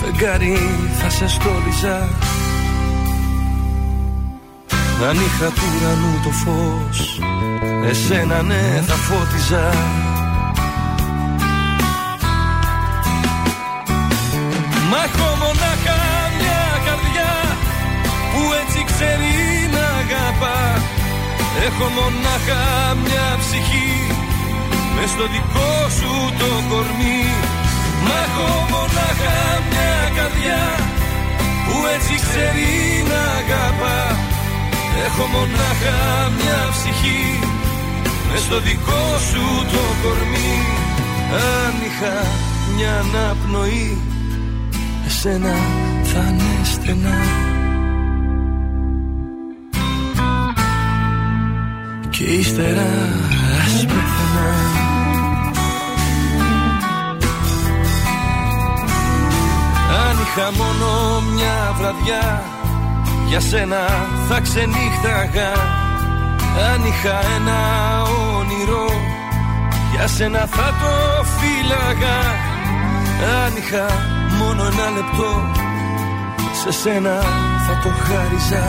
φεγγάρι θα σε στόλιζα. Αν είχα του ουρανού το φως εσένα ναι θα φώτιζα. Μα έχω μονάχα μια καρδιά που έτσι ξέρει να αγαπά. Έχω μονάχα μια ψυχή μες στο δικό σου το κορμί. Μα έχω μονάχα μια καρδιά που έτσι ξέρει να αγαπά. Έχω μονάχα μια ψυχή. Μες στο δικό σου το κορμί. Αν είχα μια αναπνοή εσένα θα είναι στενά. Και ύστερα ας πεθανά είχα μόνο μια βραδιά. Για σένα θα ξενύχταγα. Αν είχα ένα όνειρο Για σένα θα το φύλαγα. Αν είχα μόνο ένα λεπτό Σε σένα θα το χάριζα.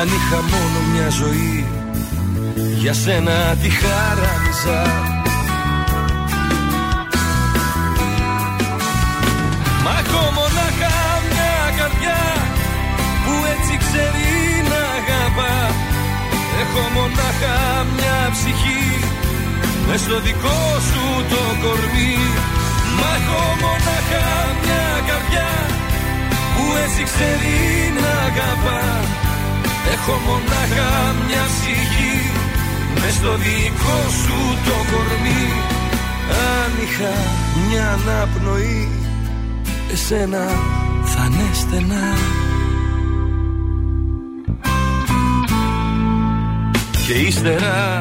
Αν είχα μόνο μια ζωή Για σένα τη χάριζα Έχω μονάχα μια ψυχή. Μες στο δικό σου το κορμί. Μα έχω μονάχα μια καρδιά Που έτσι ξέρει να αγαπά. Έχω μονάχα μια ψυχή. Μες στο δικό σου το κορμί. Αν είχα μια αναπνοή Εσένα θα είναι στενά και ύστερα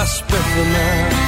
ας πέθαινα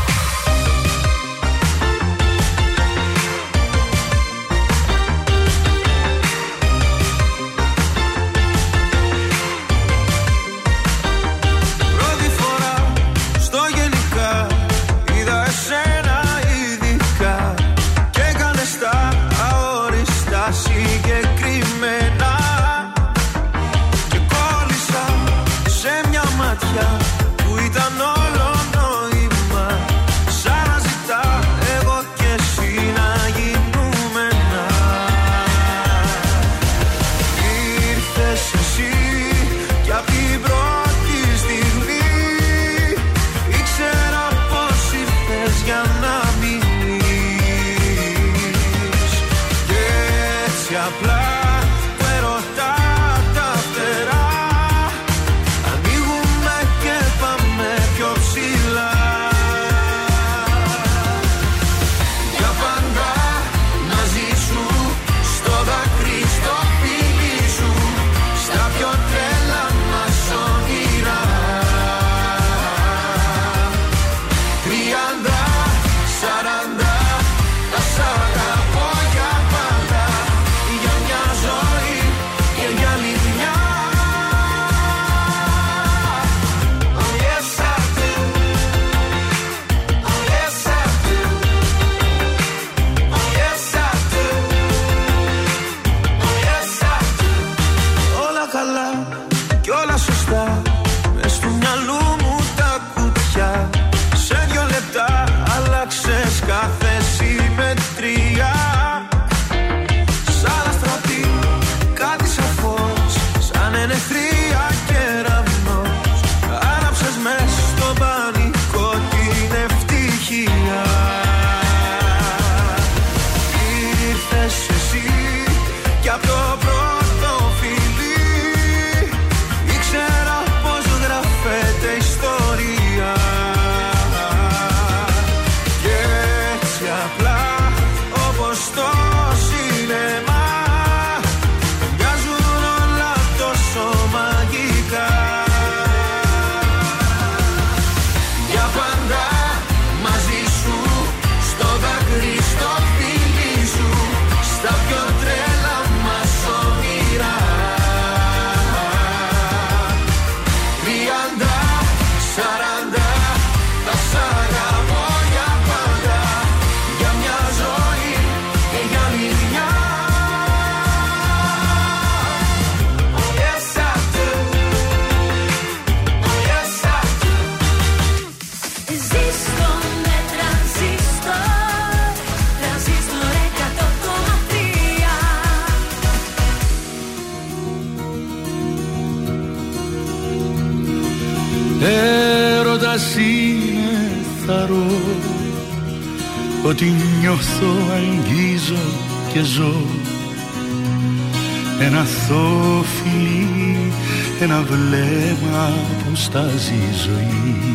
Που στάζει η ζωή.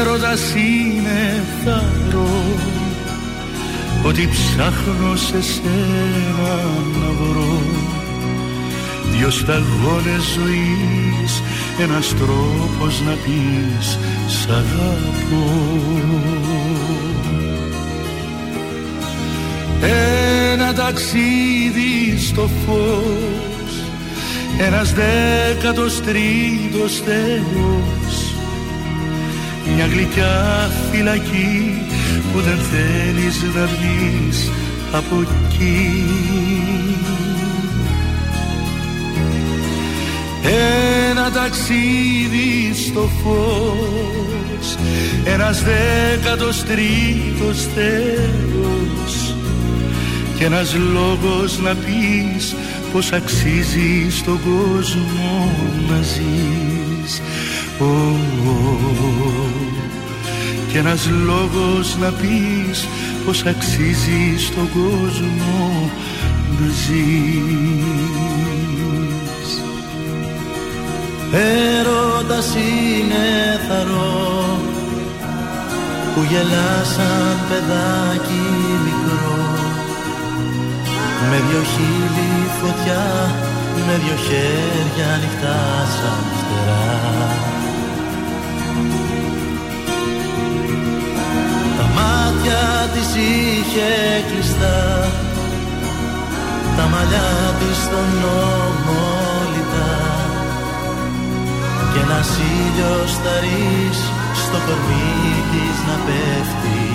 Έρωτας είναι θαρό Ότι ψάχνω σε σένα να βρω. Δυο σταγόνες ζωής Ένας τρόπος να πεις Σ' αγαπώ Ένα ταξίδι στο φως. Ένας δέκατος τρίτος Θεός Μια γλυκιά φυλακή Που δεν θέλεις να βγεις από εκεί. Ένα ταξίδι στο φως. Ένας δέκατος τρίτος Θεός Και ένας λόγος να πεις Πως αξίζει στον κόσμο να ζεις. Ω, ω, Και ένας λόγος να πεις Πως αξίζει στον κόσμο να ζεις. Έρωτας είναι θαρό που γελάς σαν παιδάκι. μικρό με δυο χείλη φωτιά, με δυο χέρια ανοιχτά σαν φτερά. Τα μάτια της είχε κλειστά τα μαλλιά της στον νόμο λιτά. Και ένας ήλιος θαρής στο κορμί της να πέφτει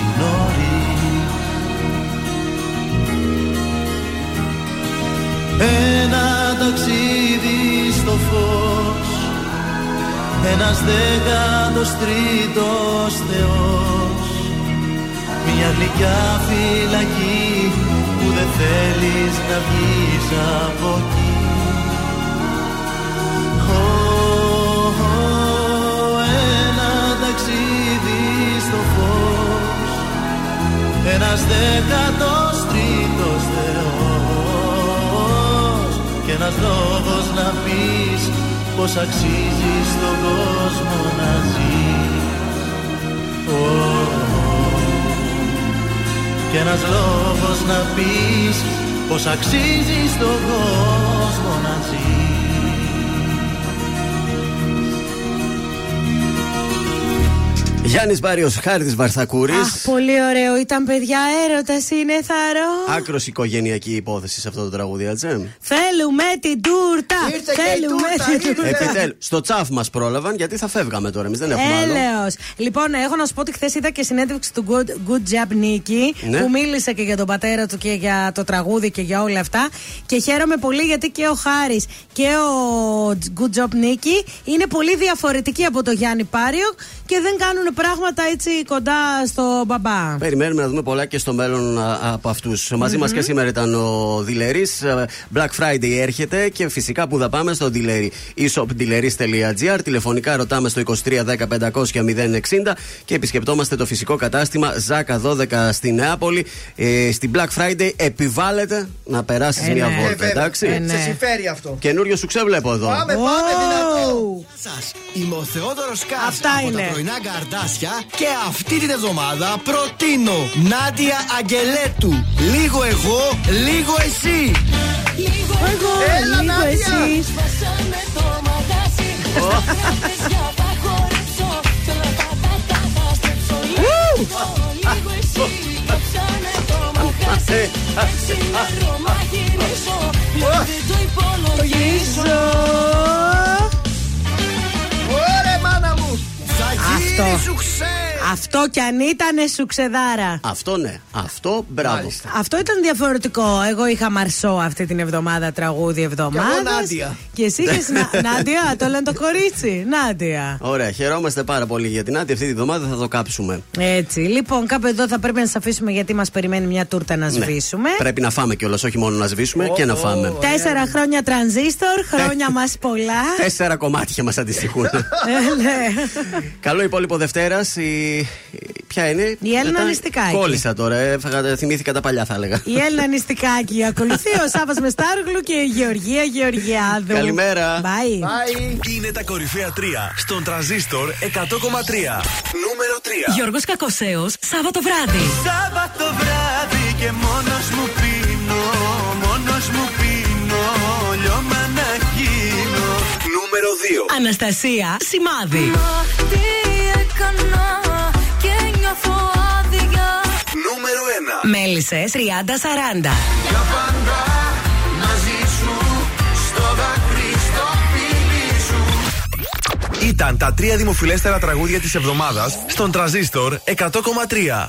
Ένα ταξίδι στο φως ένας δέκατος τρίτος Θεός. Μια γλυκιά φυλακή που δεν θέλεις να βγεις από εκεί. Ένα ταξίδι στο φως ένας δέκατος τρίτος Θεός και ένας λόγος να πεις πως αξίζει στον κόσμο να ζεις Ω, και ένας λόγος να πεις πως αξίζει στον κόσμο να ζεις Γιάννης Μπάριος, χάρη τη Βαρθακούρης. Αχ, πολύ ωραίο. Ήταν παιδιά έρωτας, είναι θαρό. Άκρος οικογενειακή υπόθεση σε αυτό το τραγούδι, έτσι. Θέλουμε την τούρτα. Ήρθε και η Θέλουμε τούρτα, ήρθε. Επιτέλου, στο τσάφ μας πρόλαβαν γιατί θα φεύγαμε τώρα. Εμείς δεν έχουμε άλλο. Έλεος. Λοιπόν, έχω να σου πω ότι χθες είδα και συνέντευξη του Good, Good Job Nicky Ναι. που μίλησε και για τον πατέρα του και για το τραγούδι και για όλα αυτά. Και χαίρομαι πολύ γιατί και ο Χάρης και ο Good Job Nicky είναι πολύ διαφορετικοί από το Γιάννη Πάριο και δεν κάνουν πράγματα έτσι κοντά στο μπαμπά. Περιμένουμε να δούμε πολλά και στο μέλλον α, από αυτούς. Μαζί μας και σήμερα ήταν ο Δηλερής. Black Friday έρχεται και φυσικά που θα πάμε στο Δηλερή. eShopDileris.gr. Τηλεφωνικά ρωτάμε στο 2310 500 060 και επισκεπτόμαστε το φυσικό κατάστημα Ζάκα 12 στη Νεάπολη. Ε, στην Black Friday επιβάλλεται να περάσεις Ε, μια ναι. βόλτα, Ε, βέβαια. εντάξει; Ε, ναι. Σε συμφέρει αυτό. Καινούριο σου ξέβλεπω εδώ. Πάμε, πάμε, δυνατό. Σας, είμαι ο Θεόδωρος Κάς Αυτά από είναι. τα πρωινά καρτάσια και αυτή την εβδομάδα προτείνω Νάντια Αγγελέτου. Λίγο εγώ, λίγο εσύ. Εγώ, Έλα, λίγο Νάντια. εσύ. Το γυρίζω. Ωραία, μάνα μου. Θα Αυτό. γίνει σου ξέρει. Αυτό κι αν ήταν σουξεδάρα. Αυτό ναι. Αυτό μπράβο. Αυτό ήταν διαφορετικό. Εγώ είχα μαρσό αυτή την εβδομάδα, τραγούδι εβδομάδας. Και εγώ Νάντια. Και εσύ είχες να- Νάντια, το λένε το κορίτσι. Νάντια. Ωραία, χαιρόμαστε πάρα πολύ για την Άντι. Αυτή τη εβδομάδα θα το κάψουμε. Έτσι. Λοιπόν, κάπου εδώ θα πρέπει να σας αφήσουμε γιατί μας περιμένει μια τούρτα να Ναι. σβήσουμε. Πρέπει να φάμε κιόλας, όχι μόνο να σβήσουμε και να φάμε. Τέσσερα χρόνια τρανζίστορ, χρόνια μας πολλά. Τέσσερα κομμάτια μας αντιστοιχούν. Ε, ναι. Καλό υπόλοιπο Δευτέρας. Η... Ποια είναι; Η Έλληνα Μετά- Νηστικάκη. Κόλλησα τώρα. Έφαγα, θυμήθηκα τα παλιά, θα έλεγα. Η Έλληνα Νηστικάκη ακολουθεί ο Σάβα Μεστάργλου και η Γεωργία Γεωργιάδου. Καλημέρα. Bye. Είναι τα κορυφαία τρία στον τραζίστορ 100,3. Νούμερο 3. Γιώργος Κακοσέος, Σάββατο βράδυ. Σάββατο βράδυ και μόνος μου πίνω, μόνος μου πίνω, λιώμα να γίνω. Νούμερο 2. Αναστασία Σημάδη. Τι έκανα; Και νιώθω άδεια. Νούμερο 1. Μέλισσες 30-40. Για πάντα μαζί σου, στο δάκρυ, στο φίλι σου. Ήταν τα τρία δημοφιλέστερα τραγούδια της εβδομάδας στον τραζίστορ 100,3.